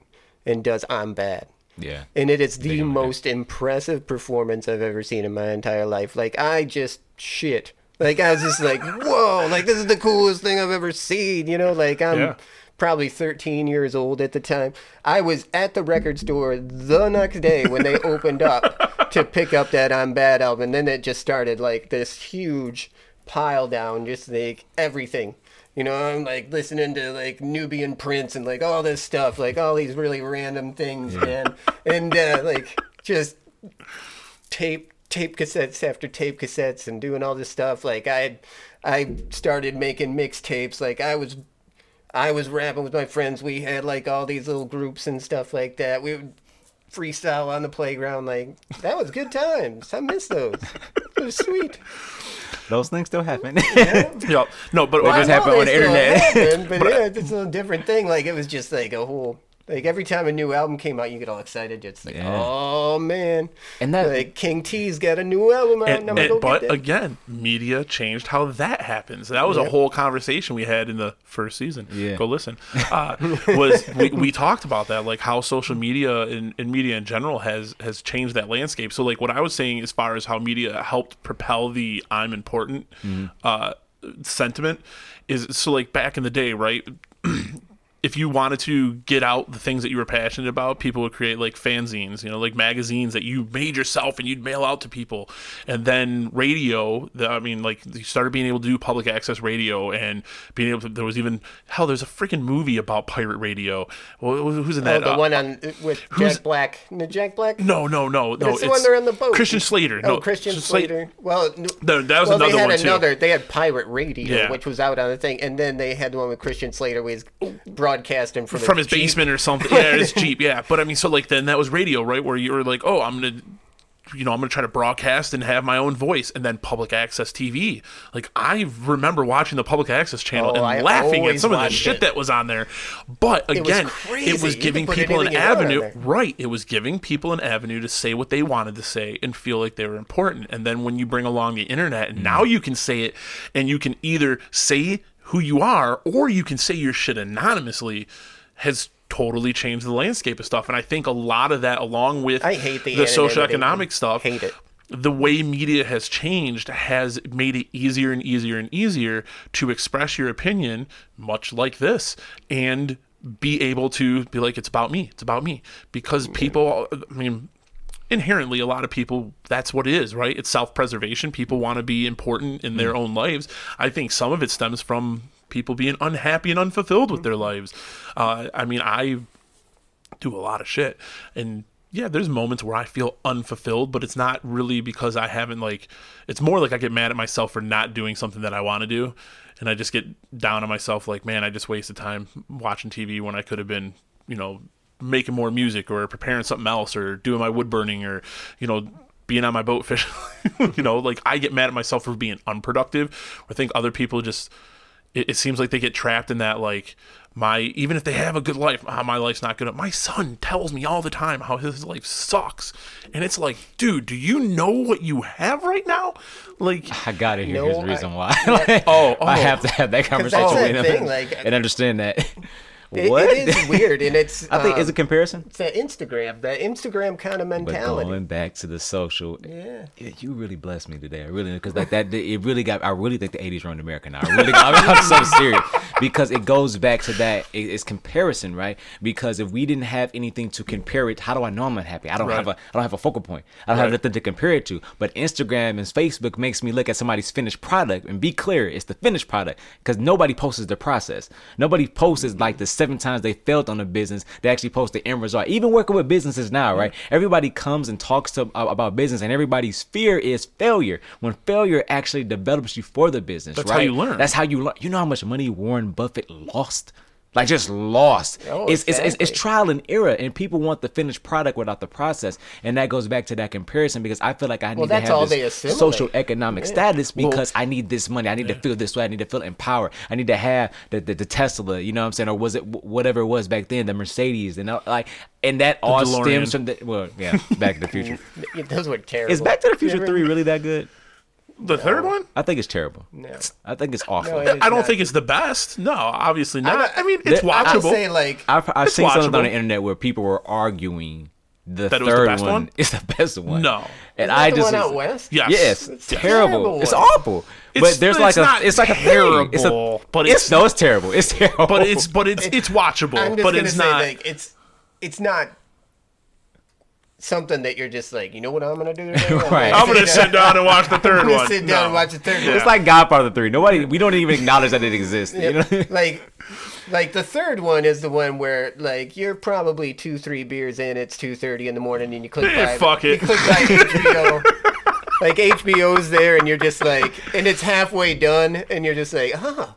and does "I'm Bad." Yeah. and it is the most impressive performance I've ever seen in my entire life. Like I just shit. Like I was just like, whoa! Like this is the coolest thing I've ever seen. You know, like I'm Yeah. Probably 13 years old at the time. I was at the record store the next day when they opened up to pick up that I'm Bad album. And then it just started like this huge pile down, just like everything. You know, I'm like listening to like Nubian Prince and like all this stuff, like all these really random things, man. And uh, like just tape tape cassettes after tape cassettes and doing all this stuff. Like I I started making mixtapes. Like I was I was rapping with my friends. We had like all these little groups and stuff like that. We would freestyle on the playground. Like that was good times. I miss those. It was sweet. Those things still happen. yeah no but I just happened on the internet. happen, but yeah, it's a different thing. Like it was just like a whole. Like every time a new album came out, you get all excited. It's like, Yeah. oh man, And that- like King T's got a new album out, and, And, I'm gonna and- but get that. again, media changed how that happens. That was a whole conversation we had in the first season. Yeah. Go listen. Uh, was we, we talked about that, like how social media and, and media in general has has changed that landscape. So like what I was saying as far as how media helped propel the I'm important uh, sentiment is so like back in the day, right? if you wanted to get out the things that you were passionate about, people would create like fanzines, you know, like magazines that you made yourself and you'd mail out to people. And then radio, the, I mean, like you started being able to do public access radio and being able to, there was even, hell, there's a freaking movie about pirate radio. Well, who's in that? Oh, that? the Uh, one on with Jack Black. No, Jack Black. no, no, no, no. it's the one they're on the boat. Christian Slater. Oh, no, Christian Slate- Slater. Well, No, that was well, another they had one, too. another. They had Pirate Radio, Yeah. which was out on the thing, and then they had the one with Christian Slater, where he's broadcasting from, from his Jeep. basement or something. Yeah, his Jeep. Yeah, but I mean, so like then that was radio, right? Where you were like, oh, I'm gonna, you know, I'm gonna try to broadcast and have my own voice, and then public access TV. Like I remember watching the public access channel Oh, and I laughing at some of the shit it. that was on there. But again, it was You could giving people an anything you want on avenue, right? It was giving people an avenue to say what they wanted to say and feel like they were important. And then when you bring along the internet, and mm. now you can say it, and you can either say who you are or you can say your shit anonymously has totally changed the landscape of stuff and i think a lot of that along with I hate the the anonymity. social economic stuff Hate it. the way media has changed has made it easier and easier and easier to express your opinion much like this and be able to be like it's about me it's about me because people i mean inherently a lot of people that's what it is right? It's self-preservation. People want to be important in their own lives. I think some of it stems from people being unhappy and unfulfilled with their lives. Uh, i mean i do a lot of shit. And yeah there's moments where i feel unfulfilled but it's not really because i haven't like it's more like i get mad at myself for not doing something that i want to do. And i just get down on myself like man i just wasted time watching tv when i could have been you know making more music or preparing something else or doing my wood burning or you know being on my boat fishing you know like i get mad at myself for being unproductive i think other people just it, it seems like they get trapped in that like my even if they have a good life ah, my life's not good my son tells me all the time how his life sucks and it's like dude do you know what you have right now like I gotta hear No, his I- reason why. Like, Oh, I oh. have to have that conversation with him thing, like- and understand that. It- it is weird, and it's. I think um, is a comparison. It's that Instagram, that Instagram kind of mentality. But going back to the social, Yeah. you really blessed me today. I really because like that, it really got. I really think the '80s ruined America now. I really, I I'm so serious because it goes back to that. It, it's comparison, right? Because if we didn't have anything to compare it, how do I know I'm unhappy? I don't have a, I don't have a focal point. I don't have Right. nothing to compare it to. But Instagram and Facebook makes me look at somebody's finished product and be clear, it's the finished product because nobody posts the process. Nobody posts like the seven times they failed on a business. They actually post the end result. Even working with businesses now, right? Everybody comes and talks to uh, about business, and everybody's fear is failure. When failure actually develops you for the business, That's how right? you learn. That's how you learn. You know how much money Warren Buffett lost. Like just lost. Oh, it's, it's, it's it's trial and error, and people want the finished product without the process, and that goes back to that comparison because I feel like I need to have this social economic status because I need this money. I need to feel this way. I need to feel empowered. I need to have the, the, the Tesla. You know what I'm saying? Or was it whatever it was back then, the Mercedes, and uh, like, and that all DeLorean. stems from the well, yeah, Back to the Future. Those were terrible. Is Back to the Future Never- three really that good? The third one I think it's terrible. No. I think it's awful. No, it is i don't not. think it's the best no obviously not don't- i, mean it's There- I watchable say like I've, I've It's seen something on the internet where people were arguing the That it was the third best one, one? is the best one. No. and I the just one was- out west. yes Yes, It's it's terrible. terrible It's awful. It's- but there's like it's a it's like a thing. It's a terrible, but it's, it's- no, it's terrible. It's terrible. but it's but it's it's watchable I'm just but it's say not like it's it's not something that you're just like you know what I'm gonna do today? Right. i'm gonna sit down and watch the third I'm gonna one sit down and watch the third one. it's like Godfather three. Nobody we don't even acknowledge that it exists. You know? like like the third one is the one where like you're probably two three beers in it's 2.30 in the morning and you click Eh, by fuck you it. click by hbo like hbo's there and you're just like and it's halfway done and you're just like huh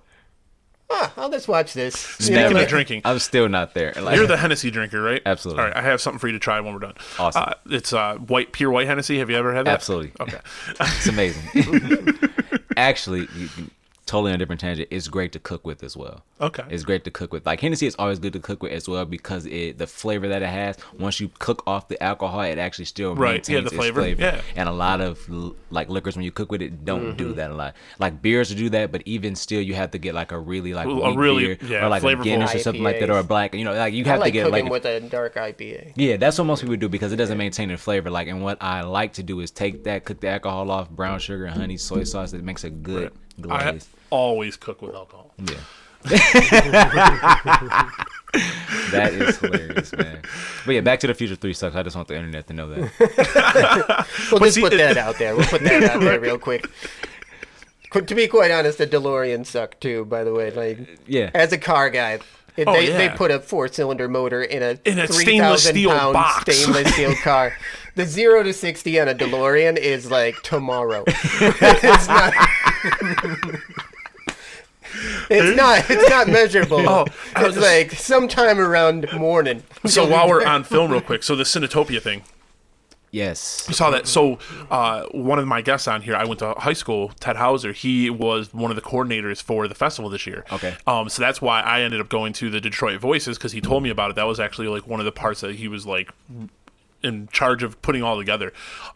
huh i'll just watch this You Speaking know, of like- drinking I'm still not there. Like, You're the Hennessy drinker, right? Absolutely. All right, I have something for you to try when we're done. Awesome. Uh, it's uh, white, pure white Hennessy. Have you ever had that? Absolutely. Okay. it's amazing. Actually, you, you- totally on a different tangent. It's great to cook with as well. Okay. It's great to cook with. Like Hennessy is always good to cook with as well because it the flavor that it has. Once you cook off the alcohol, it actually still Right, maintains yeah, the its flavor, flavor. yeah. And a lot of like liquors when you cook with it don't do Mm-hmm. that a lot. Like beers do that, but even still, you have to get like a really like A really- beer yeah, or like a Guinness or something like that, or a black. You know, like you i have like to get cooking like with a dark ipa yeah, that's what most people do because it doesn't maintain the flavor. Like, and what I like to do is take that, cook the alcohol off, brown sugar, honey, soy sauce. It makes a good I glaze. Always cook with alcohol. Yeah. that is hilarious, man. But yeah, Back to the Future Three sucks. I just want the internet to know that. We'll just see, put that out there. We'll put that out there real quick. Qu- To be quite honest, the DeLorean sucked too. By the way, like Yeah. as a car guy, if Oh, they they put a four cylinder motor in a In a three stainless steel pound box. stainless steel car. The zero to sixty on a DeLorean is like tomorrow. it's not. It's not. It's not measurable. Oh, I it's was- like sometime around morning. So while we're on film, real quick, so the Cinetopia thing, Yes. you saw that. So uh, one of my guests on here, I went to high school, Ted Hauser. He was one of the coordinators for the festival this year. Okay. Um, so that's why I ended up going to the Detroit Voices because he told me about it. That was actually like one of the parts that he was like in charge of putting all together,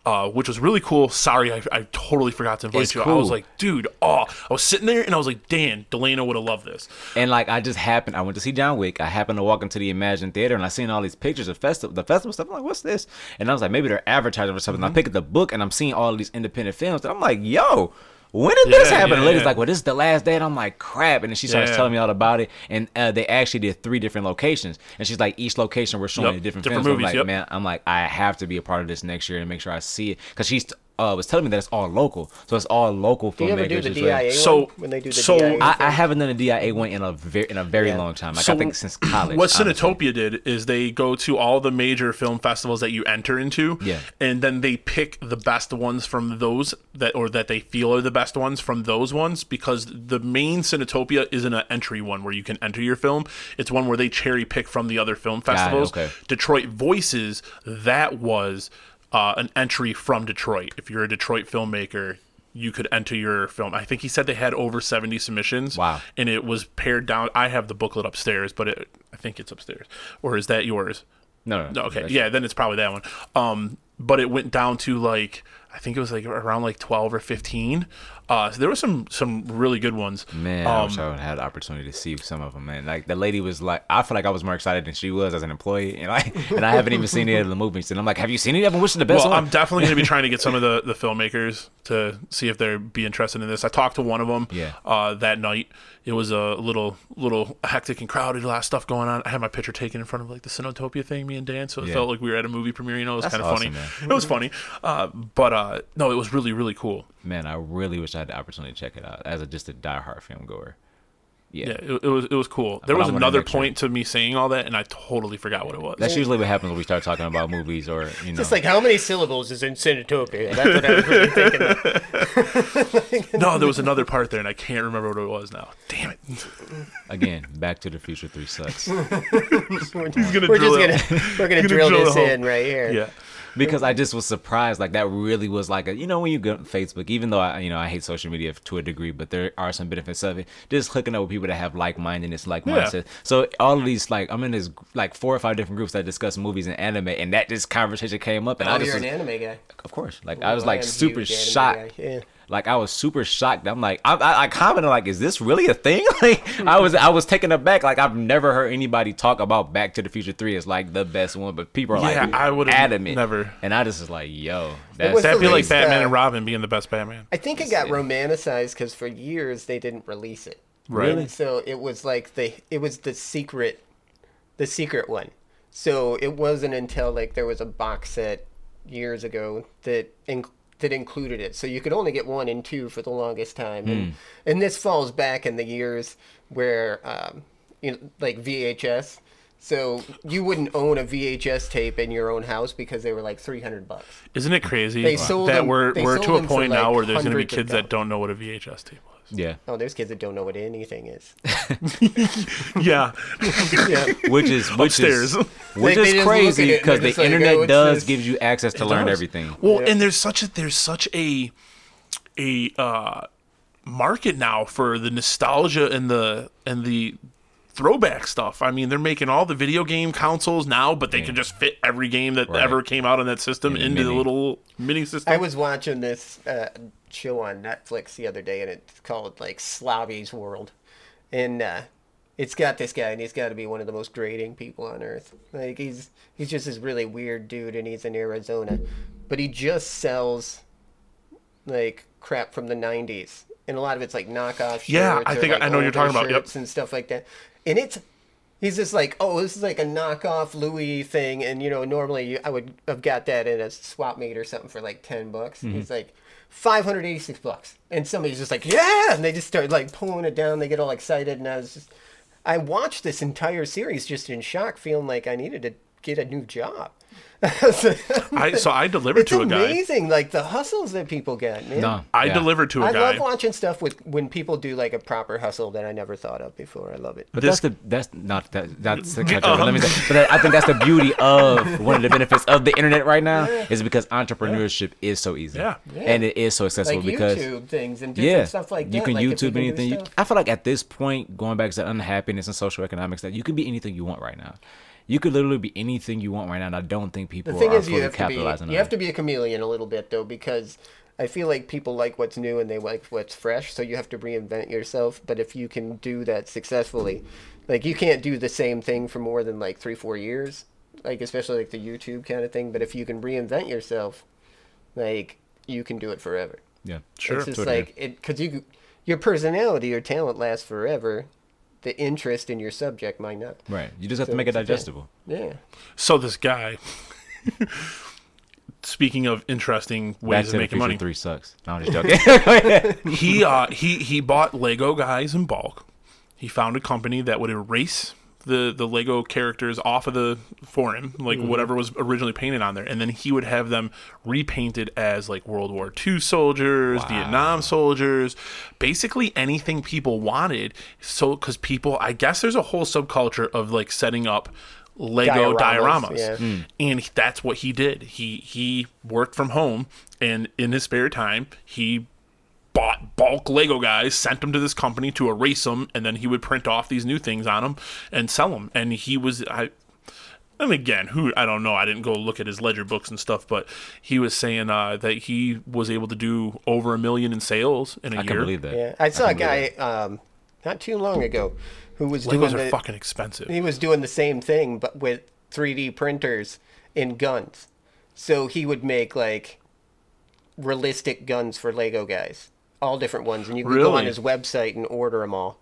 uh, which was really cool. Sorry, I, I totally forgot to invite It's you. I was like, dude, oh, I was sitting there and I was like, Dan, Delano would have loved this. And like I just happened, I went to see John Wick. I happened to walk into the Emagine Theater and I seen all these pictures of festival, the festival stuff. I'm like, what's this? And I was like, maybe they're advertising for something. I pick up the book and I'm seeing all of these independent films. And I'm like, yo, when did this happen? yeah, the lady's yeah. like, well, this is the last day. And I'm like, crap. And then she starts Yeah. telling me all about it. And uh, they actually did three different locations. And she's like, each location we're showing Yep, a different, different films. movies, I'm like, yep. man, I'm like, I have to be a part of this next year and make sure I see it because she's. Uh, was telling me that it's all local, so it's all local Do you ever do filmmakers the as well. DIA So- one when they do the so DIA? I, I haven't done a DIA one in a very in a very Yeah. long time. Like So I think since college. What. Cinetopia did is they go to all the major film festivals that you enter into, Yeah. and then they pick the best ones from those that or that they feel are the best ones from those ones because the main Cinetopia isn't an entry one where you can enter your film. It's one where they cherry pick from the other film festivals. okay. Detroit Voices that was uh, an entry from Detroit. If you're a Detroit filmmaker. You could enter your film. I think he said they had over 70 submissions. Wow. And it was pared down. I have the booklet upstairs, but it, I think it's upstairs. Or is that yours? No, no, No, okay, yeah, then it's probably that one. Um, but it went down to like I think it was like around like twelve or fifteen. Uh, there were some some really good ones. Man, I wish Um, I would have had the opportunity to see some of them. Man, like the lady was like, I feel like I was more excited than she was as an employee, and I and I haven't even seen any of the movies. And I'm like, have you seen any of them? Which is the best well, one? I'm definitely going to be trying to get some of the, the filmmakers to see if they'd be interested in this. I talked to one of them Yeah. uh, that night. It was a little little hectic and crowded, a lot of stuff going on. I had my picture taken in front of like the Cinetopia thing, me and Dan, so it Yeah. felt like we were at a movie premiere. You know, it was kind of awesome, funny. man. It was funny, uh, but uh, no, it was really really cool. Man, I really wish I had the opportunity to check it out as a just a diehard film goer. Yeah, Yeah, it, it was it was cool. There But was I wanna another sure- point to me saying all that, and I totally forgot what it was. that's usually what happens when we start talking about movies or you know. Just like how many syllables is in Cinetopia? That's what I was really thinking. no, there was another part there, and I can't remember what it was now. Damn it! again, Back to the Future Three sucks. We're, gonna we're drill just gonna we're gonna Gonna drill drill this in right here. Yeah, because I just was surprised. Like that really was like a you know when you go on Facebook, even though I you know I hate social media to a degree, but there are some benefits of it. Just hooking up with people that have like mindedness, like Yeah. mindset. So all of these like I'm in this like four or five different groups that discuss movies and anime, and that just conversation came up, and Oh, I just you're was, an anime guy. of course like I was like am super shocked. Yeah. Like I was super shocked. I'm like, I, I, I commented like, is this really a thing? Like I was, I was taken aback. Like I've never heard anybody talk about Back to the Future Three as like the best one, but people are Yeah, like, I would've adamant. never- And I just was like, yo, that's that'd be like Batman uh, and Robin being the best Batman. I think it got Yeah. romanticized because for years they didn't release it. Right. And so it was like the it was the secret, the secret one. So it wasn't until like there was a box set years ago that in, that included it. So you could only get one and two for the longest time, and and this falls back in the years where um, you know like VHS. So you wouldn't own a VHS tape in your own house because they were like three hundred bucks. Isn't it crazy They sold that them- we're they we're sold to a them for, point now like, where there's going to be hundreds of kids that don't know what a VHS tape was? yeah. Oh, there's kids that don't know what anything is. yeah, yeah. Which is which Upstairs. is which they is just look at crazy it and because they're the just like, internet oh, it's does just- gives you access to learn does. everything. Well, Yeah. and there's such a there's such a a uh, market now for the nostalgia and the and the throwback stuff. I mean, they're making all the video game consoles now, but they can just fit every game that Right. ever came out on that system In a into the little mini system. I was watching this uh, show on Netflix the other day, and it's called like Slavy's World, and uh, it's got this guy, and he's got to be one of the most grating people on earth. Like he's he's just this really weird dude, and he's in Arizona, but he just sells like crap from the '90s, and a lot of it's like knockoff. Yeah, I think like, I know what you're talking about, yep. and stuff like that, and it's He's just like, oh, this is like a knockoff Louis thing, and you know, normally I would have got that in a swap meet or something for like ten bucks. Mm-hmm. He's like, five hundred eighty-six bucks, and somebody's just like, yeah, and they just start like pulling it down. They get all excited, and I was just, I watched this entire series just in shock, feeling like I needed to get a new job. I so I delivered it's to a guy. amazing, like the hustles that people get, man. No, I yeah. delivered to a I guy. I love watching stuff with when people do like a proper hustle that I never thought of before. I love it. But This- that's the that's not that that's the catch Let me say, but that- I think that's the beauty of one of the benefits of the internet right now is because entrepreneurship is so easy. Yeah. and it is so accessible Like because YouTube things and different yeah, stuff like that. you can like YouTube do anything. You. I feel like at this point, going back to unhappiness and social economics, that you can be anything you want right now. You could literally be anything you want right now, and I don't think people The thing are is, you have to be capitalizing you have to be a chameleon a little bit though, because I feel like people like what's new and they like what's fresh. So you have to reinvent yourself. But if you can do that successfully, like you can't do the same thing for more than like three four years, like especially like the YouTube kind of thing. But if you can reinvent yourself, like you can do it forever. Yeah, Sure. It's just Totally. like it because you your personality, your talent lasts forever. The interest in your subject might not. right. You just have So to make it it's a thing. digestible. Yeah. So this guy. Speaking of interesting Back ways to of making money, Three sucks. No, I'm just joking. he uh he he bought Lego guys in bulk. He found a company that would erase the the Lego characters off of the for him, like whatever was originally painted on there, and then he would have them repainted as like World War II soldiers, Vietnam soldiers, basically anything people wanted. So because people, I guess there's a whole subculture of like setting up. Lego Dioramas, dioramas, yeah. Hmm. and that's what he did. He he worked from home, and in his spare time, he bought bulk Lego guys, sent them to this company to erase them, and then he would print off these new things on them and sell them. And he was I. And again, who I don't know. I didn't go look at his ledger books and stuff, but he was saying uh, that he was able to do over a million in sales in a I year. I can believe that. Yeah, I saw a guy um, not too long ago who was Legos doing are the, fucking expensive. he was doing the same thing but with 3D printers in guns. So he would make like realistic guns for Lego guys, all different ones, and you could go on his website and order them all.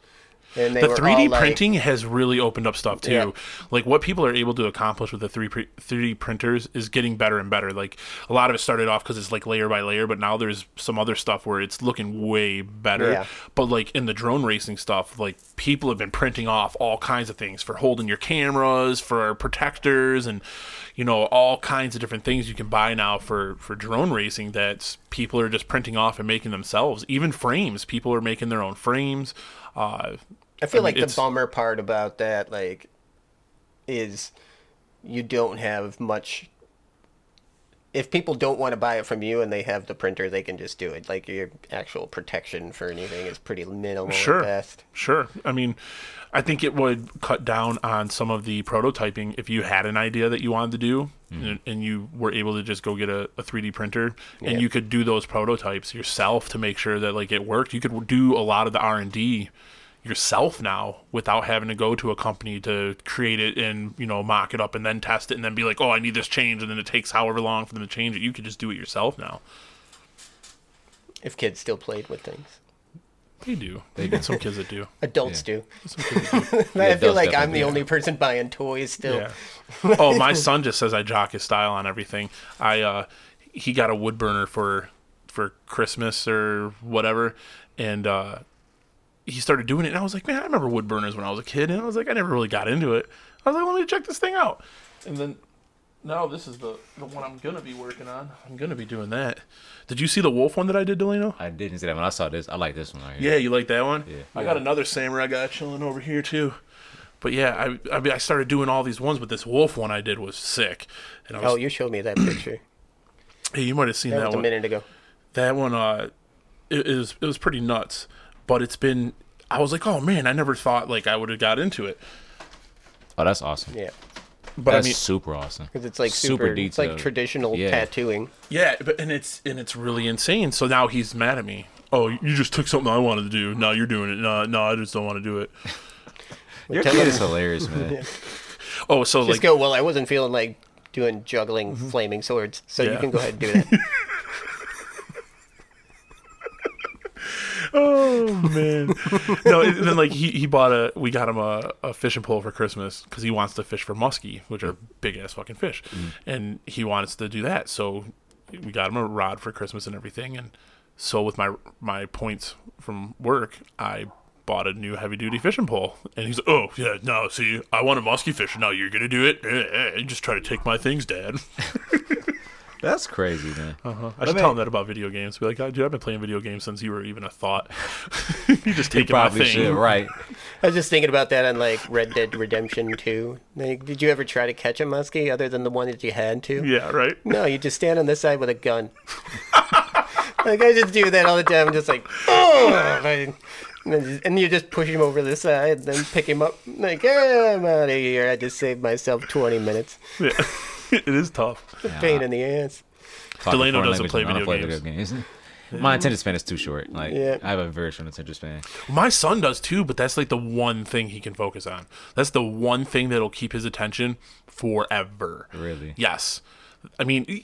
And they the 3D all, like- printing has really opened up stuff too. Yeah. Like what people are able to accomplish with the 3 3D printers is getting better and better. Like a lot of it started off because it's like layer by layer, but now there's some other stuff where it's looking way better. Yeah. But like in the drone racing stuff, like people have been printing off all kinds of things for holding your cameras, for protectors, and you know all kinds of different things you can buy now for for drone racing. That people are just printing off and making themselves. Even frames, people are making their own frames. Uh, I feel I mean, like the it's- bummer part about that, like, is you don't have much. If people don't want to buy it from you and they have the printer, they can just do it. Like your actual protection for anything is pretty minimal Sure. at best. Sure. I mean, I think it would cut down on some of the prototyping if you had an idea that you wanted to do mm-hmm. and, and you were able to just go get a, a 3D printer Yeah. and you could do those prototypes yourself to make sure that like it worked. You could do a lot of the R&D yourself now without having to go to a company to create it and, you know, mock it up and then test it and then be like, "Oh, I need this change." And then it takes however long for them to change it. You could just do it yourself now. If kids still played with things, They do. They get some kids that do. adults do. Some kids do. I feel like I'm the do. only person buying toys still. Yeah. oh, my son just says I jock his style on everything. I uh, he got a wood burner for for Christmas or whatever, and uh, he started doing it. And I was like, man, I remember wood burners when I was a kid, and I was like, I never really got into it. I was like, let me check this thing out, and then. now this is the, the one I'm gonna be working on. I'm gonna be doing that. Did you see the wolf one that I did, Delano? I didn't see that one. I saw this. I like this one right here. Yeah, you like that one? Yeah. I got another samurai guy chilling over here too. But yeah, I I, mean, I started doing all these ones, but this wolf one I did was sick. And I was, Oh, you showed me that picture. hey, you might have seen That that, was a minute ago. That one, uh, it, it was it was pretty nuts. But it's been, I was like, oh man, I never thought like I would have got into it. Oh, that's awesome. Yeah, But that's I mean, super awesome. because it's like Super super. It's like traditional Yeah. tattooing. yeah, but and it's and it's really insane. So now he's mad at me. Oh, you just took something I wanted to do. Now you're doing it. No, no, I just don't want to do it. Your Tell kid him- is hilarious, man. Oh, so Just like go. Well, I wasn't feeling like doing juggling mm-hmm. flaming swords, so you can go ahead and do that. oh man. No, and then like he, he bought a we got him a, a fishing pole for Christmas because he wants to fish for muskie, which are big ass fucking fish, and he wants to do that. So we got him a rod for Christmas and everything, and so with my my points from work, I bought a new heavy duty fishing pole, and he's like, "Oh yeah, no, see, I want a muskie fish. Now you're gonna do it? Eh, eh, just try to take my things, Dad." That's crazy, man. Uh-huh. I should tell him that about video games. Be like, "God, dude, I've been playing video games since you were even a thought. you just You take my probably thing. should, right? I was just thinking about that on like Red Dead Redemption 2. Like, did you ever try to catch a muskie other than the one that you had to? Yeah, right. No, you just stand on this side with a gun. like I just do that all the time. I'm just like, oh, and, then just- and you just push him over the side, and then pick him up. Like, eh, I'm out of here. I just saved myself 20 minutes. Yeah. it is tough. It's a pain in the ass. Talking Delano foreign doesn't play language, I don't video games. My attention span is too short. Like Yeah. I have a very short attention span. My son does too, but that's like the one thing he can focus on. That's the one thing that'll keep his attention forever. Really? Yes. I mean, he,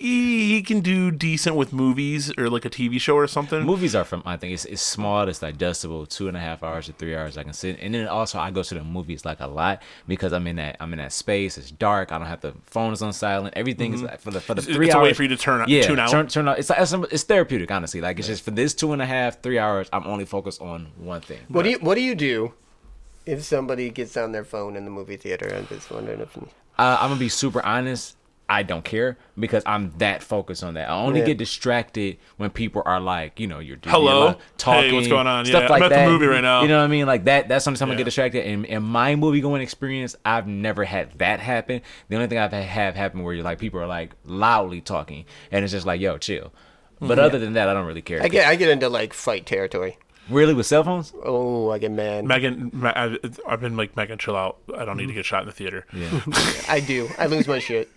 he can do decent with movies or like a TV show or something. Movies are from I think it's it's small, it's digestible, two and a half hours to three hours I can sit. And then also I go to the movies like a lot because I'm in that I'm in that space. It's dark. I don't have the phone is on silent. Everything is like for the for the Mm-hmm. It's- three it's a hours. way for you to turn- yeah, tune out. Turn, turn out. It's like it's, it's therapeutic, honestly. Like it's just for this two and a half three hours. I'm only focused on one thing. What do you What do you do if somebody gets on their phone in the movie theater? I'm just wondering if. Uh, I'm gonna be super honest. I don't care because I'm that focused on that. I only Yeah. get distracted when people are like, you know, you're you're Hello? talking, Hey, what's going on? stuff Yeah, like I'm at the that. movie right now. You know what I mean? Like that. That's sometimes I get distracted. And in my movie going experience, I've never had that happen. The only thing I've had have happen where you're like people are like loudly talking, and it's just like, yo, chill. But other than that, I don't really care. I get I get into like fight territory. really with cell phones. Oh, I get mad. Megan, Ma- I've, I've been like, Megan, chill out. I don't need to get shot in the theater. Yeah. I do. I lose my shit.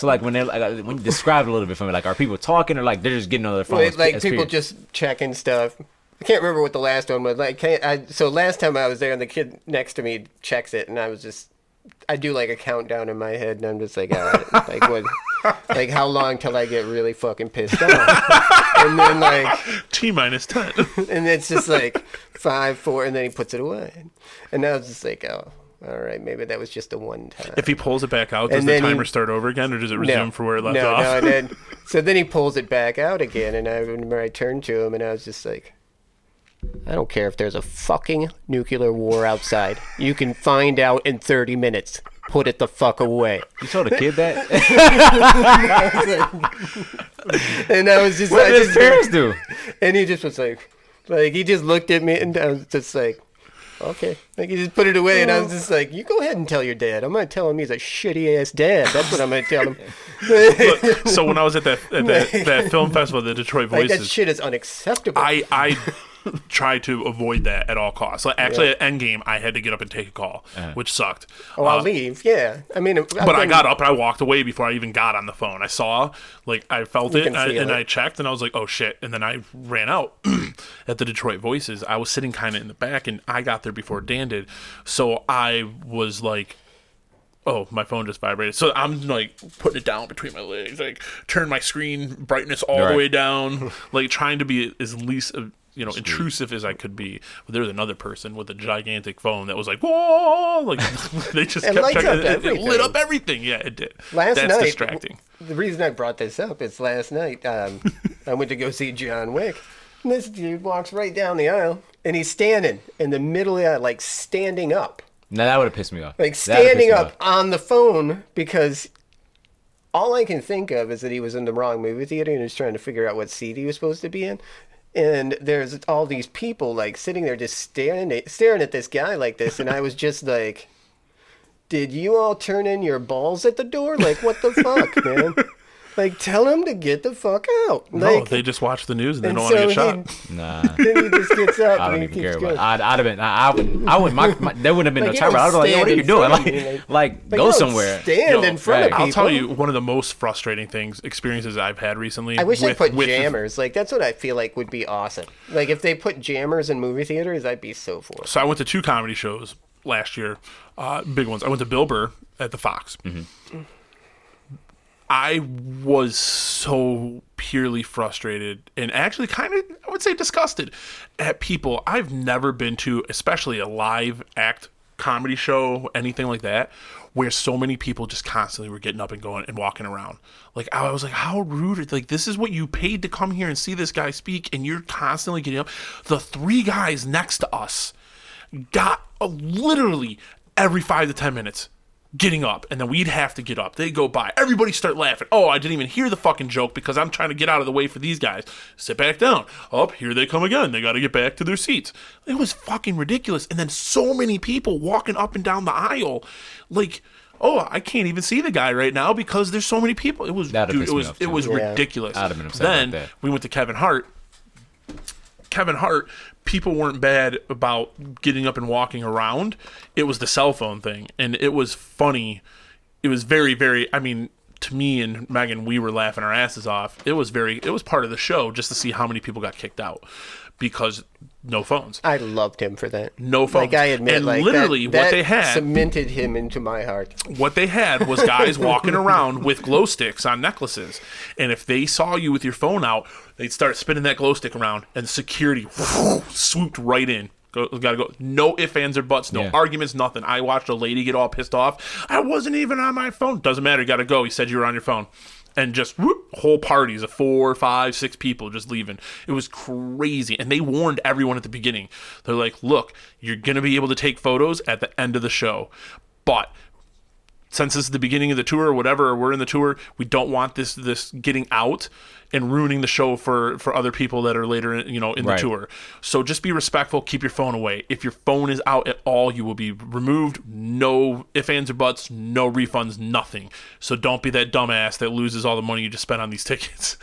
So like when they like uh, when you describe it a little bit for me, like are people talking or like they're just getting on their phones? Wait, like as people period? just checking stuff. I can't remember what the last one was. Like, can't, I, so last time I was there, and the kid next to me checks it, and I was just, I do like a countdown in my head, and I'm just like, all right, like what, like how long till I get really fucking pissed off, and then like, T minus 10. and it's just like five, four, and then he puts it away, and I was just like, oh, all right, maybe that was just a one time. if he pulls it back out, does And the then he- timer start over again or does it resume for where it left no, off? No, and then, so then he pulls it back out again, and I remember I turned to him, and I was just like, I don't care if there's a fucking nuclear war outside. You can find out in 30 minutes. Put it the fuck away. You told a kid that? And I was just, what I did his just parents do? and he just was like, like he just looked at me, and I was just like, okay. Like he just put it away, and I was just like, you go ahead and tell your dad. I'm gonna tell him he's a shitty ass dad. That's what I'm gonna tell him. Look, so when I was at that at that, that film festival, the Detroit like that Voices, shit is unacceptable. I I try to avoid that at all costs. Like actually, at Endgame, I had to get up and take a call, which sucked. oh, I'll Uh, leave. Yeah, I mean, I've But I got up and I walked away before I even got on the phone. I saw, like, I felt You it, and, I, feel and. I checked, and I was like, "Oh shit!" And then I ran out at the Detroit Voices. I was sitting kind of in the back, and I got there before Dan did, so I was like, "Oh, my phone just vibrated." So I'm like putting it down between my legs, like turn my screen brightness all the way down, like trying to be as least. You know, intrusive as I could be. But there was another person with a gigantic phone that was like, "Whoa!" Like they just kept lights checking. up It, it lit up everything. Yeah, it did. Last That's night, distracting. The reason I brought this up is last night um, I went to go see John Wick. And this dude walks right down the aisle, and he's standing in the middle of the aisle, like standing up, Now that would have pissed me off. like That would've pissed standing up off. on the phone because all I can think of is that he was in the wrong movie theater and he's trying to figure out what seat he was supposed to be in. And there's all these people like sitting there just staring at, staring at this guy like this, and I was just like, "Did you all turn in your balls at the door? Like what the fuck, man? Like tell him to get the fuck out." No, they just watch the news and they and don't want to get so shot. he- Nah. then he just gets up I and don't he even keeps care about. going. It. I'd, I'd have been. I, I would. I would. My, my, there wouldn't have been Like, no you time. don't I was like, yo, what are you doing? Like, me, like- like, Like, go somewhere. Stand Yo, in front right. of I'll tell you one of the most frustrating things, experiences I've had recently. I wish with, they put with- jammers. Like that's what I feel like would be awesome. Like if they put jammers in movie theaters, I'd be so for. it. So I went to two comedy shows last year, uh, big ones. I went to Bill Burr at the Fox. I was so purely frustrated and actually kind of, I would say, disgusted at people I've never been to, especially a live act comedy show, anything like that, where so many people just constantly were getting up and going and walking around. Like I was like, how rude! Like this is what you paid to come here and see this guy speak, and you're constantly getting up. The three guys next to us got uh, literally every five to ten minutes getting up and then we'd have to get up. They go by. Everybody start laughing. Oh i didn't even hear the fucking joke because i'm trying to get out of the way for these guys. Sit back down. Up here they come again. They got to get back to their seats. It was fucking ridiculous. And then so many people walking up and down the aisle. Like oh i can't even see the guy right now because there's so many people. It was dude, it was it was Yeah. ridiculous. I'd have been upset about then that. we went to kevin hart. Kevin Hart, people weren't bad about getting up and walking around. It was the cell phone thing, and it was funny. It was very, very. I mean, to me and Megan, we were laughing our asses off. It was very. It was part of the show just to see how many people got kicked out because no phones, I loved him for that. no phones. Like I admit, and like literally that, what that they had cemented him into my heart. what they had was guys walking around with glow sticks on necklaces. And if they saw you with your phone out, they'd start spinning that glow stick around, and security swooped right in. Go, gotta go. No ifs, ands, or buts. No Yeah. arguments. Nothing. I watched a lady get all pissed off. I wasn't even on my phone. Doesn't matter. You gotta go. He said you were on your phone. And just whoop, whole parties of four, five, six people just leaving. It was crazy. And they warned everyone at the beginning. They're like, look, you're going to be able to take photos at the end of the show. But since this is the beginning of the tour or whatever, or we're in the tour, we don't want this this getting out and ruining the show for for other people that are later, in, you know, in Right. the tour. So just be respectful. Keep your phone away. If your phone is out at all, you will be removed. No ifs, ands, or buts. No refunds. Nothing. So don't be that dumbass that loses all the money you just spent on these tickets.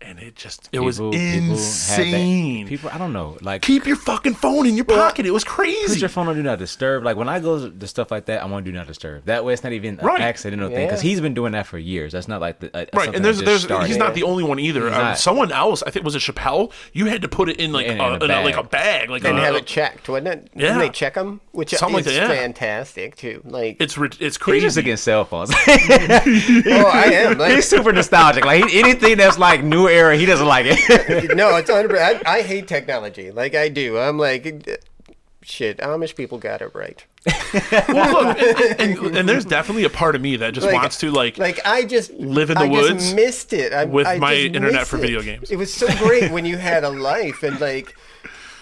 And it just it was People- people that- insane. People, I don't know, like Keep your fucking phone in your pocket. It was crazy. Put your phone on do not disturb. Like when I go to stuff like that, I want to do not disturb. That way, it's not even an Right. accidental thing because he's been doing that for years. That's not like the uh, Right, and there's there's started. he's not the only one either. Um, someone else, I think, was it Chappelle? You had to put it in like In- in a, a in a- like a bag. bag, like and a, have it checked, wasn't it? Didn't Yeah. they check them? Which Something like is that, yeah. fantastic too. Like, It's ri- it's He's crazy. just against cell phones. oh, I am. Like, he's super nostalgic. Like anything that's like new era, he doesn't like it. no, it's 100. I, I hate technology. Like I do. I'm like, shit. Amish people got it right. well, look, and, and, and there's definitely a part of me that just Like- wants to like, Like I just Live in the I woods just missed it. I, with I my internet for video games. It was so great when you had a life and like.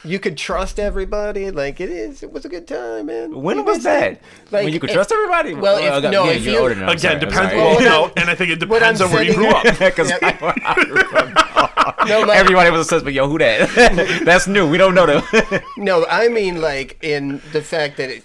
You could trust everybody, like it is. It was a good time, man. when You was that? Like when you could if- trust everybody? well, if- okay, no, yeah, if you're you- older now. Again, sorry, depends. Well, no, and I think it depends on where you grew up. Because Yep. No, like- everybody was a suspect. Yo, who that? That's new. We don't know them. No, I mean like in the fact that it,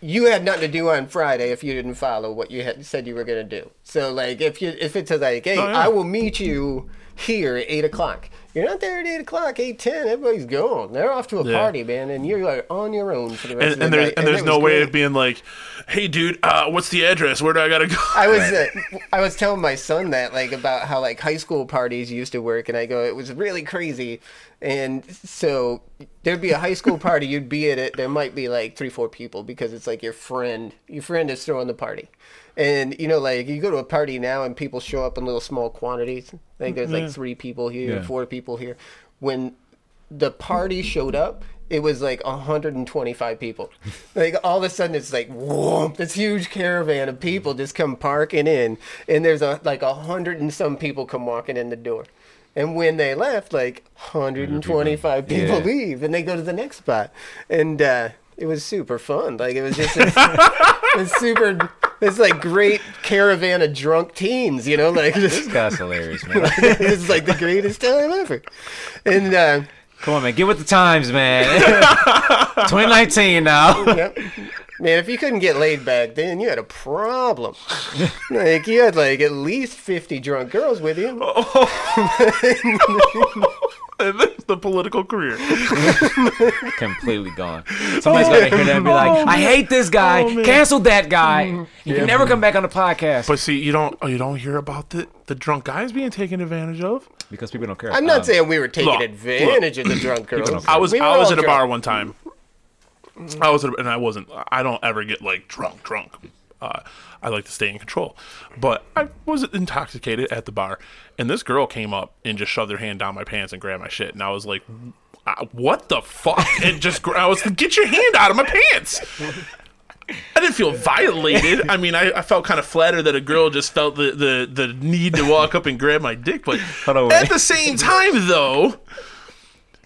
you had nothing to do on Friday if you didn't follow what you had said you were gonna do. So like if you if it's like, hey, Oh, yeah. I will meet you here at eight o'clock. You're not there at eight o'clock, eight ten. Everybody's gone. They're off to a Yeah. party, man, and you're like, on your own for the rest And, of the and there's and there's no was way great. of being like, hey, dude, uh, what's the address? Where do I gotta go? I was uh, I was telling my son that like about how like high school parties used to work, and I go it was really crazy, and so there'd be a high school party, you'd be at it, there might be like three four people because it's like your friend, your friend is throwing the party, and you know like you go to a party now and people show up in little small quantities, like there's like three people here, Yeah. four people here, when the party showed up, it was like 125 people. Like all of a sudden, it's like whoa, this huge caravan of people just come parking in, and there's a like a hundred and some people come walking in the door. And when they left, like 125 people, Yeah. leave, and they go to the next spot, and uh, it was super fun. Like it was just this, it's super. It's like great caravan of drunk teens, you know, like This just, guy's hilarious, man. it's like the greatest time ever. And uh, Come on, man. Get with the times, man. 2019 now. Yep. Man, if you couldn't get laid back then, you had a problem. like you had like at least fifty drunk girls with you. and there's the political career. Completely gone. Somebody's gonna hear that and be like, "I hate this guy. Oh. Cancel that guy. You can never come back on the podcast." But see, you don't you don't hear about the the drunk guys being taken advantage of. because people don't care. I'm not Um, saying we were taking look, advantage of the drunk girls. I was We I was all at a drunk. bar one time. I was at a, and I wasn't. I don't ever get like drunk, drunk. Uh, I like to stay in control. But I was intoxicated at the bar, and this girl came up and just shoved her hand down my pants and grabbed my shit, and I was like, "Uh, "What the fuck?" And just gra- I was like, "Get your hand out of my pants." I didn't feel violated. I mean, I, I felt kind of flattered that a girl just felt the, the, the need to walk up and grab my dick. But at wait. the same time, though,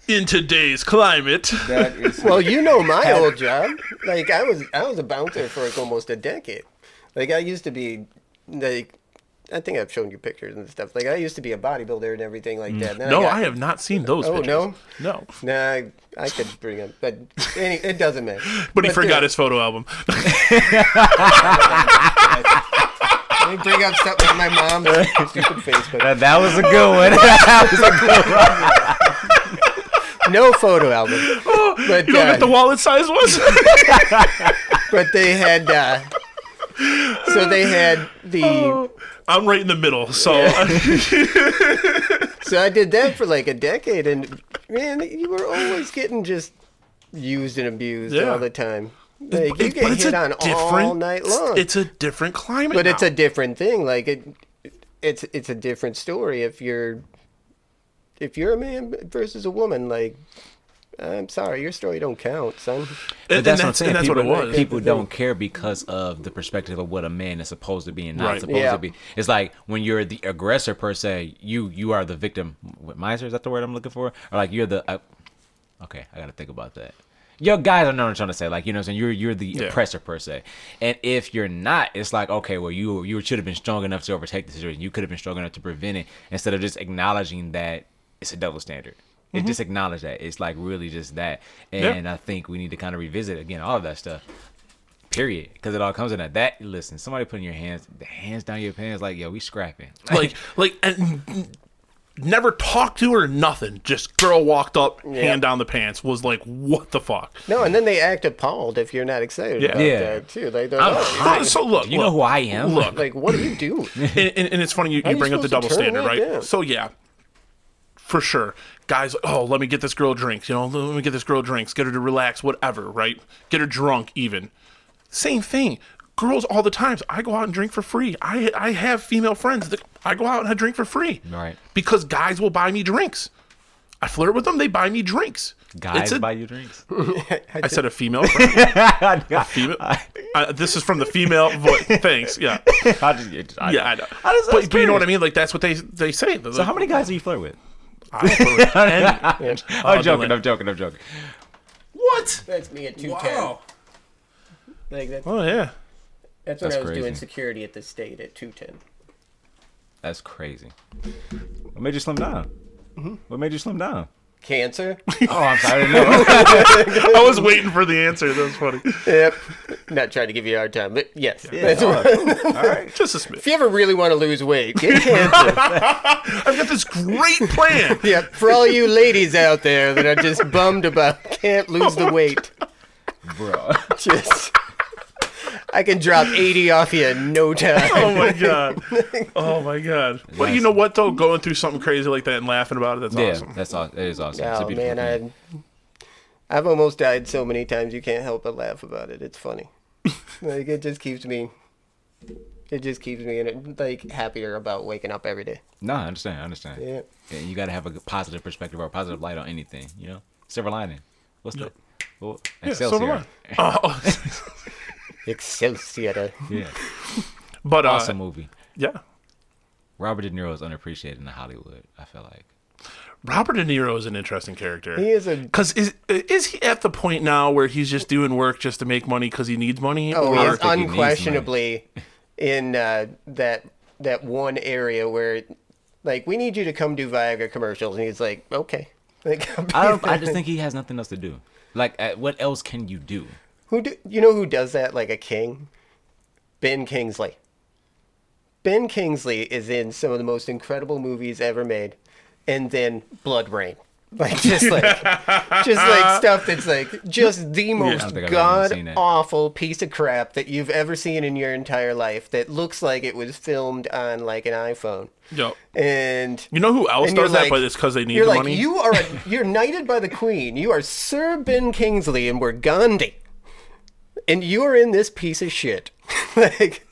in today's climate, That is Well, you know my old job. Like I was, I was a bouncer for like almost a decade. Like I used to be, like, I think I've shown you pictures and stuff. Like I used to be a bodybuilder and everything like that. Then no, got- I have not seen those Oh, pictures. no? No. Nah, I, I could bring him, but any, it doesn't matter. But he forgot dude, his photo album. Let me bring up stuff like my mom's stupid Facebook. that, that was a good one. that was a good one. No photo album. But You know uh, what the wallet size was? but they had. Uh, so they had the. Oh. I'm right in the middle, so So I did that for like a decade, and man, you were always getting just used and abused Yeah. all the time. Like you It- get hit on all night long. It's a different climate. but it's a different thing. Like it, it's it's a different story if you're if you're a man versus a woman. Like I'm sorry, your story don't count, son. But and that's, what I'm saying. that's people, what it was. People don't care because of the perspective of what a man is supposed to be and not Right. supposed Yeah. to be. It's like when you're the aggressor per se, you you are the victim. What, miser is that the word I'm looking for? Or like you're the. Uh, okay, I gotta think about that. Yo, guys, I know what I'm trying to say. Like you know, what I'm saying you're you're the Yeah. oppressor per se, and if you're not, it's like okay, well you you should have been strong enough to overtake the situation. You could have been strong enough to prevent it instead of just acknowledging that it's a double standard. It just acknowledge that it's like really just that, Mm-hmm. Yeah. and I think we need to kind of revisit again all of that stuff. Period, because it all comes in that. That listen, somebody putting your hands, the hands down your pants, like yo, we scrapping. like like and never talked to her nothing just girl walked up hand down the pants was like what the fuck No, and then they act appalled if you're not excited Yeah. about Yeah. that too. Like they're I'm like, so look you know who I am? look like, what are you doing? and, and, and it's funny you, you you bring up the double standard that right down? so yeah for sure guys oh let me get this girl drinks you know let me get this girl drinks get her to relax whatever right get her drunk even same thing girls all the times i go out and drink for free i i have female friends that i go out and I drink for free Right. because guys will buy me drinks i flirt with them they buy me drinks Guys a- buy you drinks. I said a female friend. female. Uh, this is from the female voice. Thanks. Yeah. I just, I, Yeah, I know. I just- but, but you know what I mean? Like that's what they they say. They're So like, how many guys do you flirt with? I flirt with any- I'm joking. I'm joking. I'm joking. What? That's me at two ten. Wow. Like that's, Oh yeah. that's when That's I was doing crazy. security at the state at two ten. That's crazy. What made you slim down? Mm-hmm. What made you slim down? Cancer. Oh, I'm sorry. I. I was waiting for the answer. That was funny. yep. Not trying to give you a hard time, but yes. That's all right. All right. Just a smidge. If you ever really want to lose weight, get cancer. I've got this great plan. yeah, for all you ladies out there that are just bummed about can't lose the oh weight, Bro. just I can drop 80 off you in no time. Oh my god. Oh my god. But you know what though? Going through something crazy like that and laughing about it, that's Yeah, awesome. that's all. That is awesome. It's a Oh beautiful man, thing. I I've almost died so many times you can't help but laugh about it. It's funny. like it just keeps me it just keeps me in it, like happier about waking up every day. No, I understand. I understand. Yeah. Yeah, you got to have a positive perspective or a positive light on anything. You know, silver lining. What's that? Well, Yeah, Excelsior. silver line. Uh, oh, Excelsior. yeah, but uh, awesome movie. yeah. Robert De Niro is unappreciated in Hollywood. I feel like. Robert De Niro is an interesting character. He is a Cause is is he at the point now where he's just doing work just to make money because he needs money? Oh, or he I he unquestionably in uh, that that one area where, like, we need you to come do Viagra commercials, and he's like, okay. Like, I'll be I don't. I just think he has nothing else to do. Like, uh, what else can you do? Who do, you know who does that like a king? Ben Kingsley. Ben Kingsley is in some of the most incredible movies ever made, and then BloodRayne. Like just like just like stuff that's like just the most don't think I've ever god seen that. awful piece of crap that you've ever seen in your entire life that looks like it was filmed on like an iPhone. Yo. And You know who else and you're does that? like- But it's because they need you're the like money. you are a, you're knighted by the queen. You are Sir Ben Kingsley and we're Gandhi. And you are in this piece of shit. like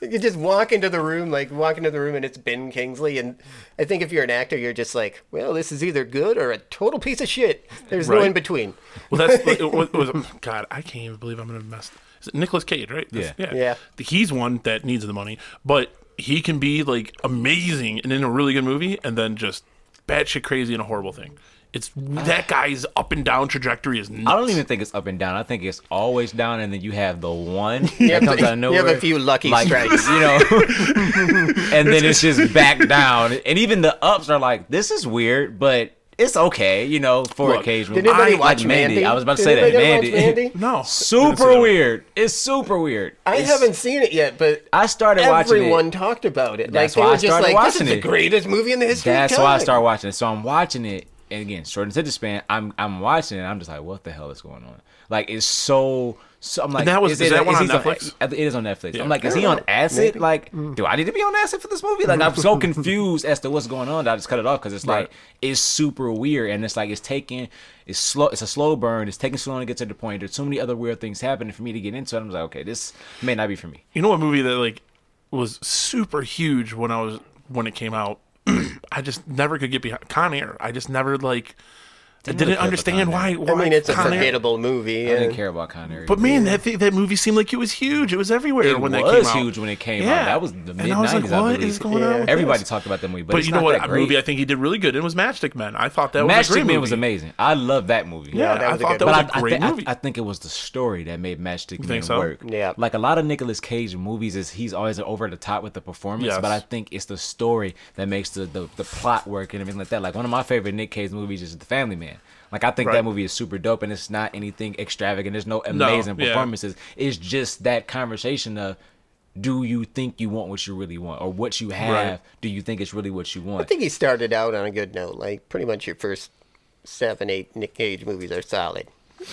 you just walk into the room, like walk into the room, and it's Ben Kingsley. And I think if you're an actor, you're just like, well, this is either good or a total piece of shit. There's no in between. Well, that's it was, it was God. I can't even believe I'm gonna mess. Is it Nicolas Cage, right? That's- Yeah. yeah, Yeah. He's one that needs the money, but he can be like amazing and in a really good movie, and then just batshit crazy in a horrible thing. It's that guy's up and down trajectory is nuts. I don't even think it's up and down. I think it's always down, and then you have the one You that have, comes out of you have a few lucky like, strikes. you know, and then it's just back down. And even the ups are like, this is weird, but it's okay, you know, for Look, occasional. Did anybody I- watch like Mandy? Mandy. I was about to Did say that. anybody ever watch Mandy. Mandy? No, Super weird. It's super weird. I It's- haven't seen it yet, but I started watching it. everyone talked about it. That's like they why were I just started like, "This is watching the greatest movie in the history That's of time." why I started watching it. So I'm watching it, and again, short attention span. I'm I'm watching it. and I'm just like, what the hell is going on? Like, it's so. So I'm like, that was- is that one on he Netflix? Uh, it is on Netflix. Yeah. I'm like, is he on acid? Maybe. Like, mm. do I need to be on acid for this movie? Like, I'm so confused as to what's going on. That I just cut it off because it's like Right. it's super weird, and it's like it's taking it's slow. It's a slow burn. It's taking so long to get to the point. There's so many other weird things happening for me to get into it. I'm like, okay, this may not be for me. You know what movie that like was super huge when I was when it came out? I just never could get behind Con Air. I just never like I didn't care about understand why, why. I mean, it's a Con Air- forgettable movie. I didn't care about Con Air. But man, that thing, that movie seemed like it was huge. It was everywhere It when that was came out. huge when it came Yeah. out. That was the And mid I was like, nineties. I what believe. is going Yeah. on? with Everybody this? talked about that movie, but, But, it's you know not what? that A movie I think he did really good. It was Matchstick Men. I thought that was a Matchstick great Man movie. was amazing. I love that movie. Yeah, that I was a thought good that But was I, a I, great thi- I- movie. I think it was the story that made Matchstick Man so? work. Yeah. Like a lot of Nicolas Cage movies is he's always over the top with the performance, but I think it's the story that makes the, the, the plot work and everything like that. Like one of my favorite Nick Cage movies is The Family Man. Like I think Right. that movie is super dope and it's not anything extravagant. There's no amazing yeah. performances. It's just that conversation of do you think you want what you really want or what you have Right. do you think it's really what you want I think he started out on a good note. Like pretty much your first seven, eight Nick Cage movies are solid.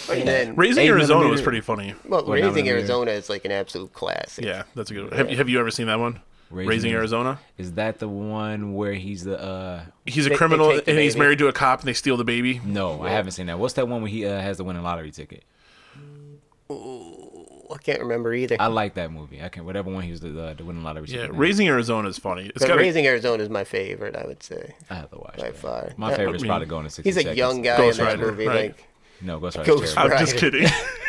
And then, Raising Arizona was pretty funny. well, What, Raising Arizona is like an absolute classic. Yeah, that's a good one. Have, have you ever seen that one? Raising Raising, Arizona. Arizona. is that the one where he's the uh He's a They- they criminal take the and he's married to a cop and they steal the baby. no i haven't seen that what's that one where he uh, has the winning lottery ticket I can't remember either. i like that movie i can whatever one he was the, the, the winning lottery Yeah, ticket in. Raising Arizona is funny. It's but got Raising Arizona is my favorite, I would say. i have to watch by that. far. my I favorite's mean, probably going to 60 He's a seconds. young guy Ghost in that Rider, movie. right. Like no ghost Ghost Rider's I'm just kidding.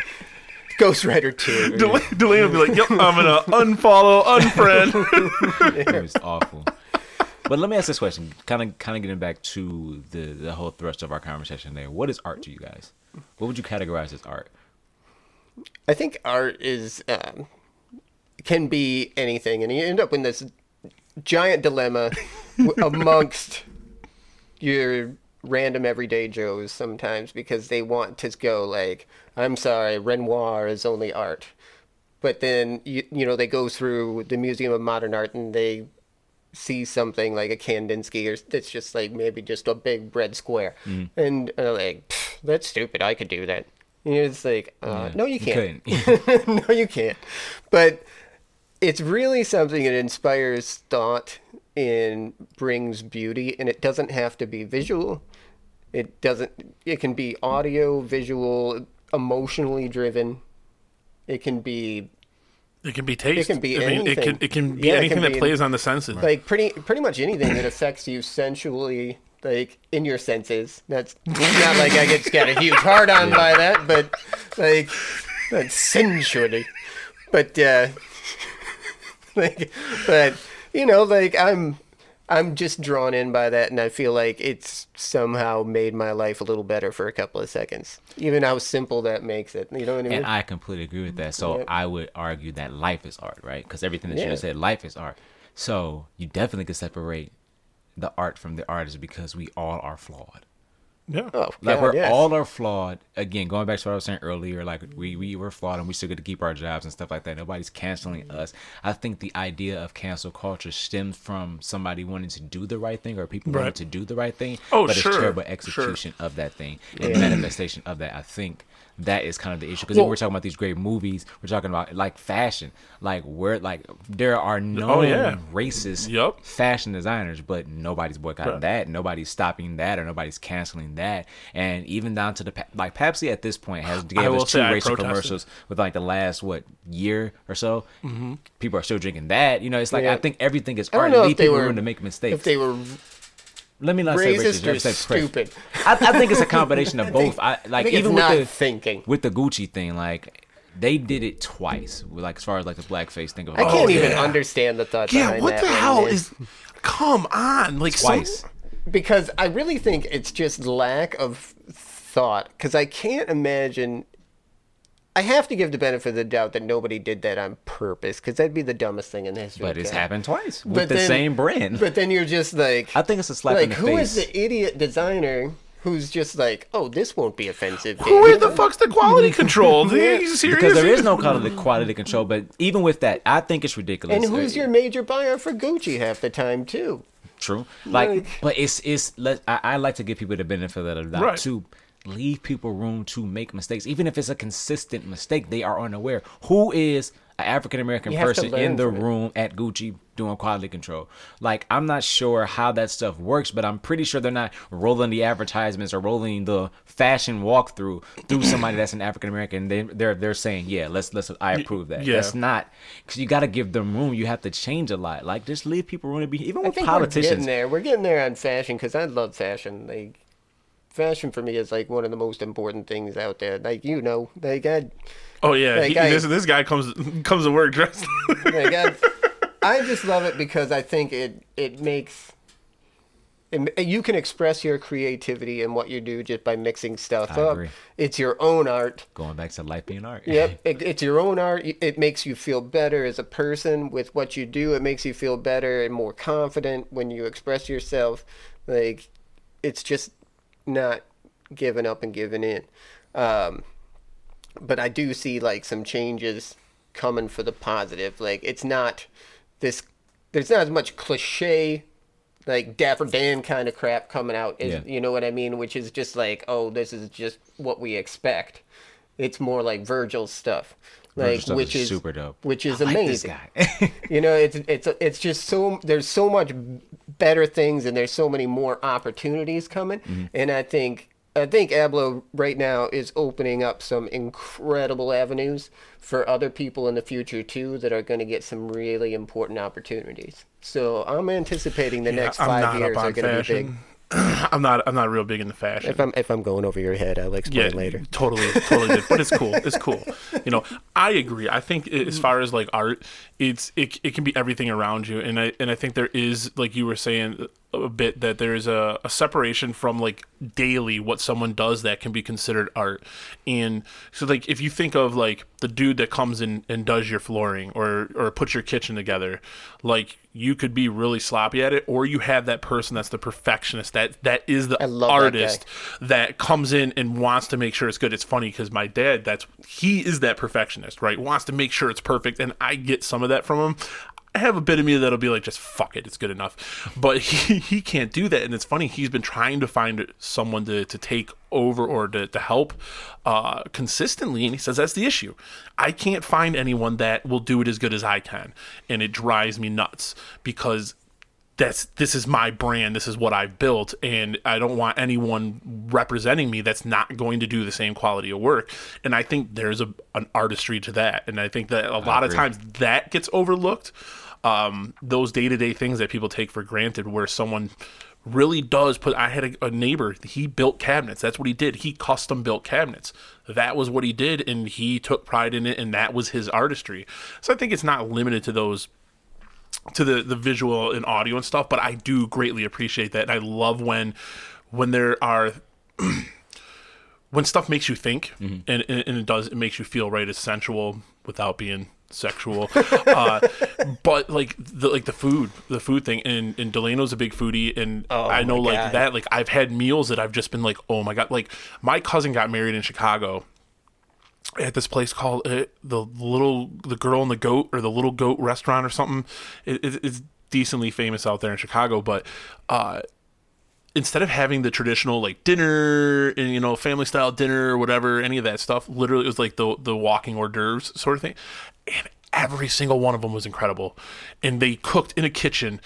Ghost Rider 2. Delane Delane would be like, "Yep, I'm gonna unfollow, unfriend." terrible it was awful but let me ask this question kind of kind of getting back to the the whole thrust of our conversation there what is art to you guys what would you categorize as art I think art is um, can be anything, and you end up in this giant dilemma amongst your random everyday Joes sometimes because they want to go like, "I'm sorry, Renoir is only art," but then you you know they go through the Museum of Modern Art and they see something like a Kandinsky or that's just like maybe just a big red square, and uh, like that's stupid. I could do that. And it's like, uh, no, you can't. couldn't. no, you can't. But it's really something that inspires thought and brings beauty, and it doesn't have to be visual. It doesn't. It can be audio, visual, emotionally driven. It can be It can be taste. It can be I mean, it can anything. it can be Yeah, anything can that be- plays on the senses. like pretty pretty much anything that affects you sensually like in your senses that's not like i get got a huge hard on by that but like that's sensually but uh like but you know like i'm i'm just drawn in by that and i feel like it's somehow made my life a little better for a couple of seconds even how simple that makes it you know what i mean And I completely agree with that. So. I would argue that life is art, right? Because everything that you Yeah. just said, life is art. So you definitely could separate the art from the artist because we all are flawed. Yeah. oh Like God, we're yes. all are flawed. Again, going back to what I was saying earlier, like we we were flawed and we still get to keep our jobs and stuff like that. Nobody's canceling mm-hmm. us. I think the idea of cancel culture stems from somebody wanting to do the right thing or people wanting to do the right thing. Oh, but sure, it's terrible sure. execution of that thing and manifestation of that. I think that is kind of the issue because Well- we're talking about these great movies. We're talking about like fashion, like where like there are known Oh, yeah. racist Yup. fashion designers, but nobody's boycotting Right. that. Nobody's stopping that, or nobody's canceling that. And even down to the like Pepsi at this point has I gave us two say racial commercials with like the last what year or so. Mm-hmm. People are still drinking that. You know, it's like Yeah. I think everything is I don't art. know Leave if they people were room to make mistakes. If they were Let me not say racist I said stupid. I, I think it's a combination of both. I like it's even not with the thinking. with the Gucci thing, like they did it twice. Like as far as like the blackface thing of I can't Oh, even yeah. understand the thought Yeah, what the hell is? Come on, like twice. because I really think it's just lack of thought. Because I can't imagine. I have to give the benefit of the doubt that nobody did that on purpose, because that'd be the dumbest thing in the history. But it's happened twice with But the then- same brand. But then you're just like, I think it's a slap like in the who face. Who is the idiot designer who's just like, oh, this won't be offensive. Who dude." the fuck's the quality control? Are you serious? because there is no quality quality control. But even with that, I think it's ridiculous. And who's Uh, your major buyer for Gucci half the time too? True. Like, Like- but it's it's. Let, I, I like to give people the benefit of the doubt Right. to leave people room to make mistakes, even if it's a consistent mistake. They are unaware. Who is an African American You have to person in the room at Gucci doing quality control? Like, I'm not sure how that stuff works, but I'm pretty sure they're not rolling the advertisements or rolling the fashion walkthrough through somebody that's an African American. They they're they're saying, yeah, let's let's I approve that. yeah. That's not because you got to give them room. You have to change a lot. Like, just leave people room to be. Even I with think we're getting there. We're getting there on fashion because I love fashion. Like, fashion for me is like one of the most important things out there. Like you know, like I, Oh yeah, Like, he, I- this this guy comes comes to work dressed. like I, I just love it because I think it it makes. it- You can express your creativity and what you do just by mixing stuff I up. agree. It's your own art. Going back to life being art. Yep, it, it's your own art. It makes you feel better as a person with what you do. It makes you feel better and more confident when you express yourself. Like, it's just not giving up and giving in. Um, but I do see like some changes coming for the positive. Like, it's not this. There's not as much cliche. Like Dapper Dan kind of crap coming out, is, Yeah. you know what I mean? Which is just like, oh, this is just what we expect. It's more like Virgil's stuff, Virgil like stuff which is is super dope. which is I amazing. you know, it's it's it's just so there's so much better things and there's so many more opportunities coming, Mm-hmm. and I think I think Abloh right now is opening up some incredible avenues for other people in the future too that are going to get some really important opportunities. So I'm anticipating the next I'm five years are going to be big. I'm not I'm not real big into fashion. If I'm if I'm going over your head, I'll explain yeah, later. totally, totally. Did. But it's cool. It's cool. You know, I agree. I think as far as like art, it's it, it can be everything around you, and I and I think there is like you were saying a bit that there is a, a separation from like daily what someone does that can be considered art, and so like if you think of like the dude that comes in and does your flooring or or puts your kitchen together, like you could be really sloppy at it, or you have that person that's the perfectionist that that is the love that artist that comes in and wants to make sure it's good. It's funny because my dad, that's he is that perfectionist, right? Wants to make sure it's perfect, and I get some of that from him. I have a bit of me that'll be like, just fuck it, it's good enough. But he, he can't do that, and it's funny. He's been trying to find someone to, to take over or to, to help uh, consistently, and he says that's the issue. I can't find anyone that will do it as good as I can, and it drives me nuts because that's this is my brand this is what i've built and i don't want anyone representing me that's not going to do the same quality of work and i think there's a, an artistry to that and i think that a lot of times that gets overlooked um, those day-to-day things that people take for granted where someone really does put i had a, a neighbor he built cabinets. That's what he did. He custom built cabinets. That was what he did and he took pride in it and that was his artistry. So i think it's not limited to those to the the visual and audio and stuff but i do greatly appreciate that and i love when when there are when stuff makes you think and, and, and it does it makes you feel right as sensual without being sexual uh, but like the like the food the food thing and and delano's a big foodie and i know like God. that like i've had meals that i've just been like oh my god like my cousin got married in chicago at this place called uh, the little the girl and the goat or the little goat restaurant or something it, it, it's decently famous out there in chicago but uh instead of having the traditional like dinner and you know family style dinner or whatever any of that stuff literally it was like the the walking hors d'oeuvres sort of thing and every single one of them was incredible. And they cooked in a kitchen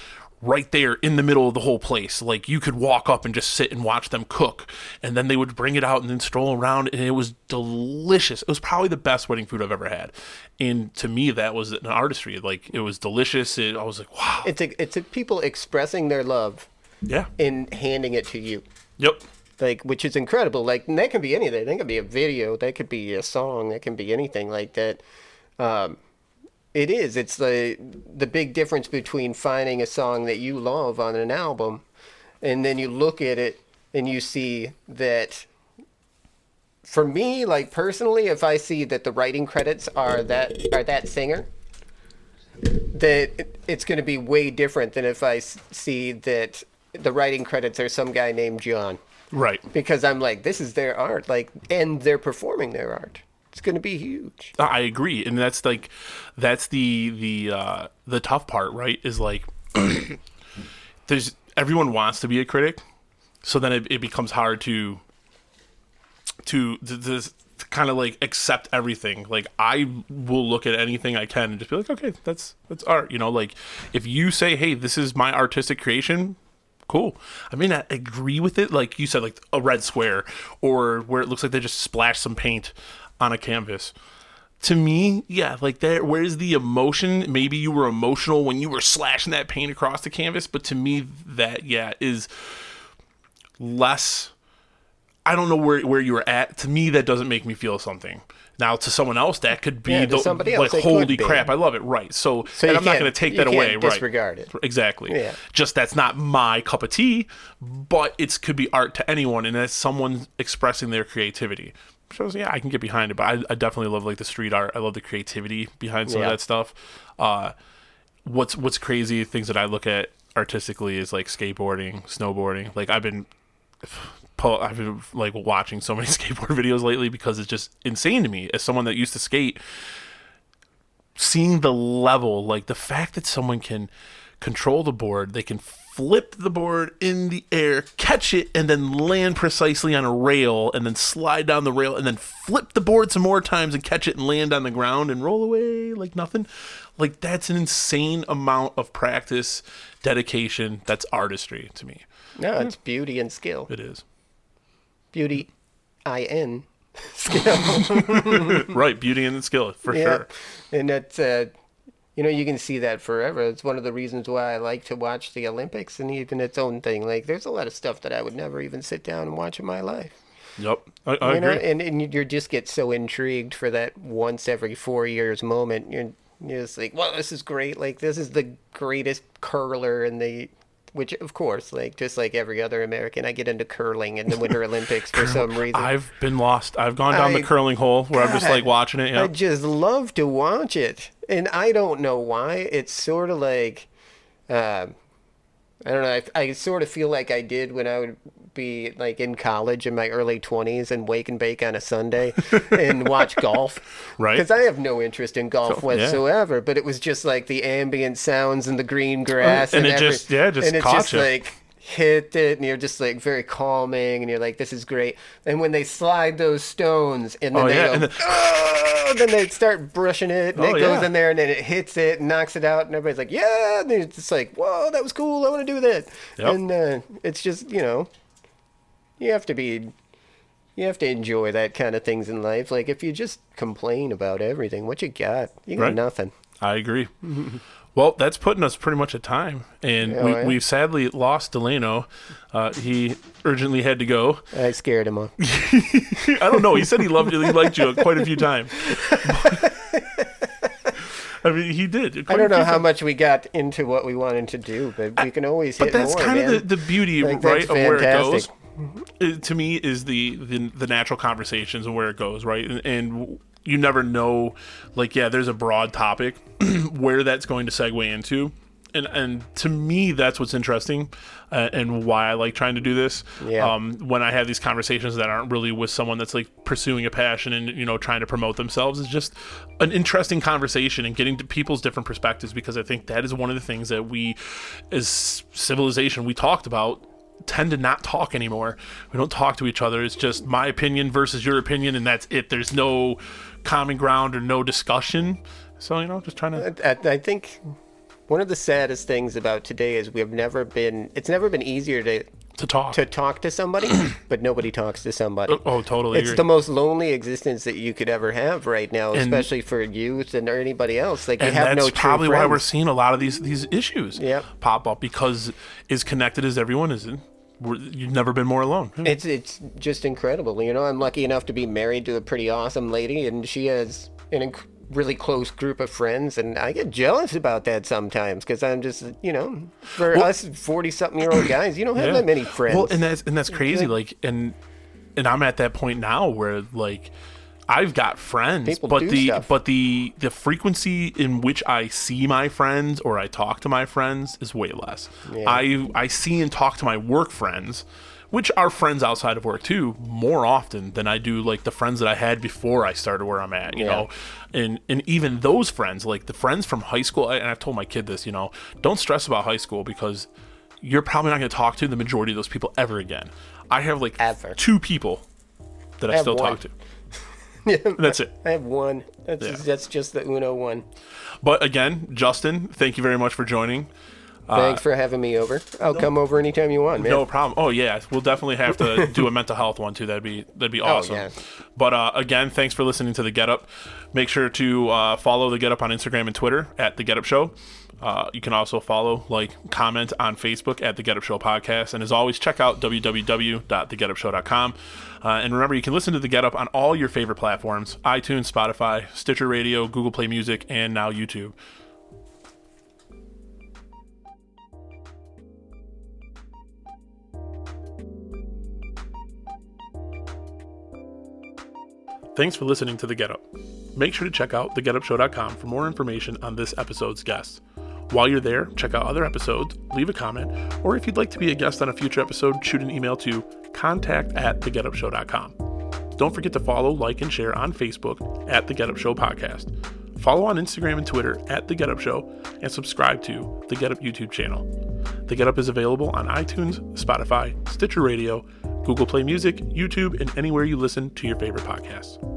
right there in the middle of the whole place. Like you could walk up and just sit and watch them cook. And then they would bring it out and then stroll around and it was delicious. It was probably the best wedding food i've ever had. And to me that was an artistry. Like it was delicious. It, i was like wow. It's a, it's a people expressing their love yeah. and handing it to you. yep. Like which is incredible. Like and that can be anything. That can be a video. That could be a song. That can be anything like that um it is. It's the the big difference between finding a song that you love on an album and then you look at it and you see that for me like personally if i see that the writing credits are that are that singer that it's going to be way different than if I see that the writing credits are some guy named john. Right. Because I'm like, this is their art, like, and they're performing their art. It's going to be huge. I agree, and that's like that's the the uh, the tough part, right? Is like there's everyone wants to be a critic, so then it, it becomes hard to to to, kind of like accept everything. Like I will look at anything I can and just be like, okay, that's that's art. You know, like if you say, hey, this is my artistic creation. Cool. I mean, I agree with it. Like you said, like a red square, or where it looks like they just splashed some paint on a canvas to me, yeah, like there where's the emotion? Maybe you were emotional when you were slashing that paint across the canvas, but to me that yeah is less I don't know where where you were at. To me that doesn't make me feel something. Now to someone else that could be Yeah, the, somebody else, like holy crap, I love it. Right. So, So and I'm not going to take that away, disregard it. Exactly. Yeah. Just that's not my cup of tea, but it could be art to anyone and that's someone expressing their creativity. So yeah, I can get behind it, but I, I definitely love like the street art. I love the creativity behind some Yeah. of that stuff. Uh, what's what's crazy things that I look at artistically is like skateboarding, snowboarding. Like I've been I've been like watching so many skateboard videos lately because it's just insane to me as someone that used to skate seeing the level like the fact that someone can control the board they can flip the board in the air catch it and then land precisely on a rail and then slide down the rail and then flip the board some more times and catch it and land on the ground and roll away like nothing like that's an insane amount of practice dedication that's artistry to me No, it's beauty and skill. it is Beauty, I N. Skill. right beauty and skill for Yeah. sure And that's, uh, you know, you can see that forever. It's one of the reasons why I like to watch the Olympics and even its own thing. Like, there's a lot of stuff that I would never even sit down and watch in my life. yep i, I you know, agree and, and you just get so intrigued for that once every four years moment. You're, you're just like, well, this is great. Like, this is the greatest curler in the. Which, of course, like just like every other American, I get into curling in the Winter Olympics for some reason. I've been lost. I've gone down I- the curling hole where I'm just like watching it. I just love to watch it, and I don't know why. It's sort of like, um I don't know. I, I sort of feel like I did when I would be like in college in my early twenties and wake and bake on a Sunday and watch golf. Right. Because I have no interest in golf So, yeah. whatsoever. But it was just like the ambient sounds and the green grass And and, it every- just- yeah, just and it's just you. like hit it and you're just like very calming and you're like this is great and when they slide those stones and then Oh, they yeah, go and then- "Oh," then they start brushing it and Oh, it goes yeah. in there and then it hits it and knocks it out and everybody's like yeah and it's just like whoa that was cool i want to do that Yep. and uh, it's just you know you have to be you have to enjoy that kind of things in life like if you just complain about everything what you got you got Right. nothing I agree. well, that's putting us pretty much at time, and Yeah, we, yeah. we've sadly lost Delano. Uh, he urgently had to go. i scared him off I don't know. He said he loved you. He liked you quite a few times. I mean, he did. i don't know how much we got into what we wanted to do but we can always But hit that's more kind man. of the, the beauty, Like, right, of where it goes. To me, is the, the the natural conversations and where it goes, right? And, and you never know, like, yeah, there's a broad topic where that's going to segue into. And, and to me, that's what's interesting, uh, and why I like trying to do this. Yeah. Um, when I have these conversations that aren't really with someone that's like pursuing a passion and you know trying to promote themselves, is just an interesting conversation and getting to people's different perspectives because I think that is one of the things that we, as civilization, we talked about tend to not talk anymore. We don't talk to each other. It's just my opinion versus your opinion, and that's it. There's no common ground or no discussion. So you know, just trying to. I, think one of the saddest things about today is we've never been. It's never been easier to To talk. to talk to somebody, but nobody talks to somebody. Oh, oh, totally. It's agree. the most lonely existence that you could ever have right now, especially for youth and or anybody else. Like you have that's no true probably why we're seeing a lot of these these issues Yep. pop up because as connected as everyone is, we're, you've never been more alone. It's it's just incredible. You know, I'm lucky enough to be married to a pretty awesome lady, and she has an inc- really close group of friends, and I get jealous about that sometimes because I'm just, you know, for us forty something year old guys, you don't have Yeah. that many friends. Well, and that's and that's crazy. Like, and and I'm at that point now where like I've got friends, People but the stuff. but the the frequency in which I see my friends or I talk to my friends is way less. I I see and talk to my work friends. Which are friends outside of work too, more often than I do like the friends that I had before I started where I'm at, you Yeah. know, and and even those friends, like the friends from high school, and I've told my kid this, you know, don't stress about high school because you're probably not going to talk to the majority of those people ever again. I have like Ever. two people that I, have still one. talk to. That's it. I have one. That's Yeah. just, that's just the Uno one. But again, Justin, thank you very much for joining. Thanks for having me over. I'll come over anytime you want, man. No problem. Oh yeah, we'll definitely have to do a mental health one too. That'd be that'd be awesome. yeah. But uh, again, thanks for listening to the Get Up. Make sure to uh, follow the Get Up on Instagram and Twitter at the Get Up Show. Uh, you can also follow, like, comment on Facebook at the Get Up Show podcast. And as always, check out www.thegetupshow.com. Uh, and remember, you can listen to the Get Up on all your favorite platforms: iTunes, Spotify, Stitcher Radio, Google Play Music, and now YouTube. Thanks for listening to The Get Up. Make sure to check out thegetupshow.com for more information on this episode's guests. While you're there, check out other episodes, leave a comment, or if you'd like to be a guest on a future episode, shoot an email to contact at thegetupshow.com. Don't forget to follow, like, and share on Facebook at The Get Up Show Podcast. Follow on Instagram and Twitter at The Get Up Show, and subscribe to The Get Up YouTube channel. The Get Up is available on iTunes, Spotify, Stitcher Radio, Google Play Music, YouTube, and anywhere you listen to your favorite podcasts.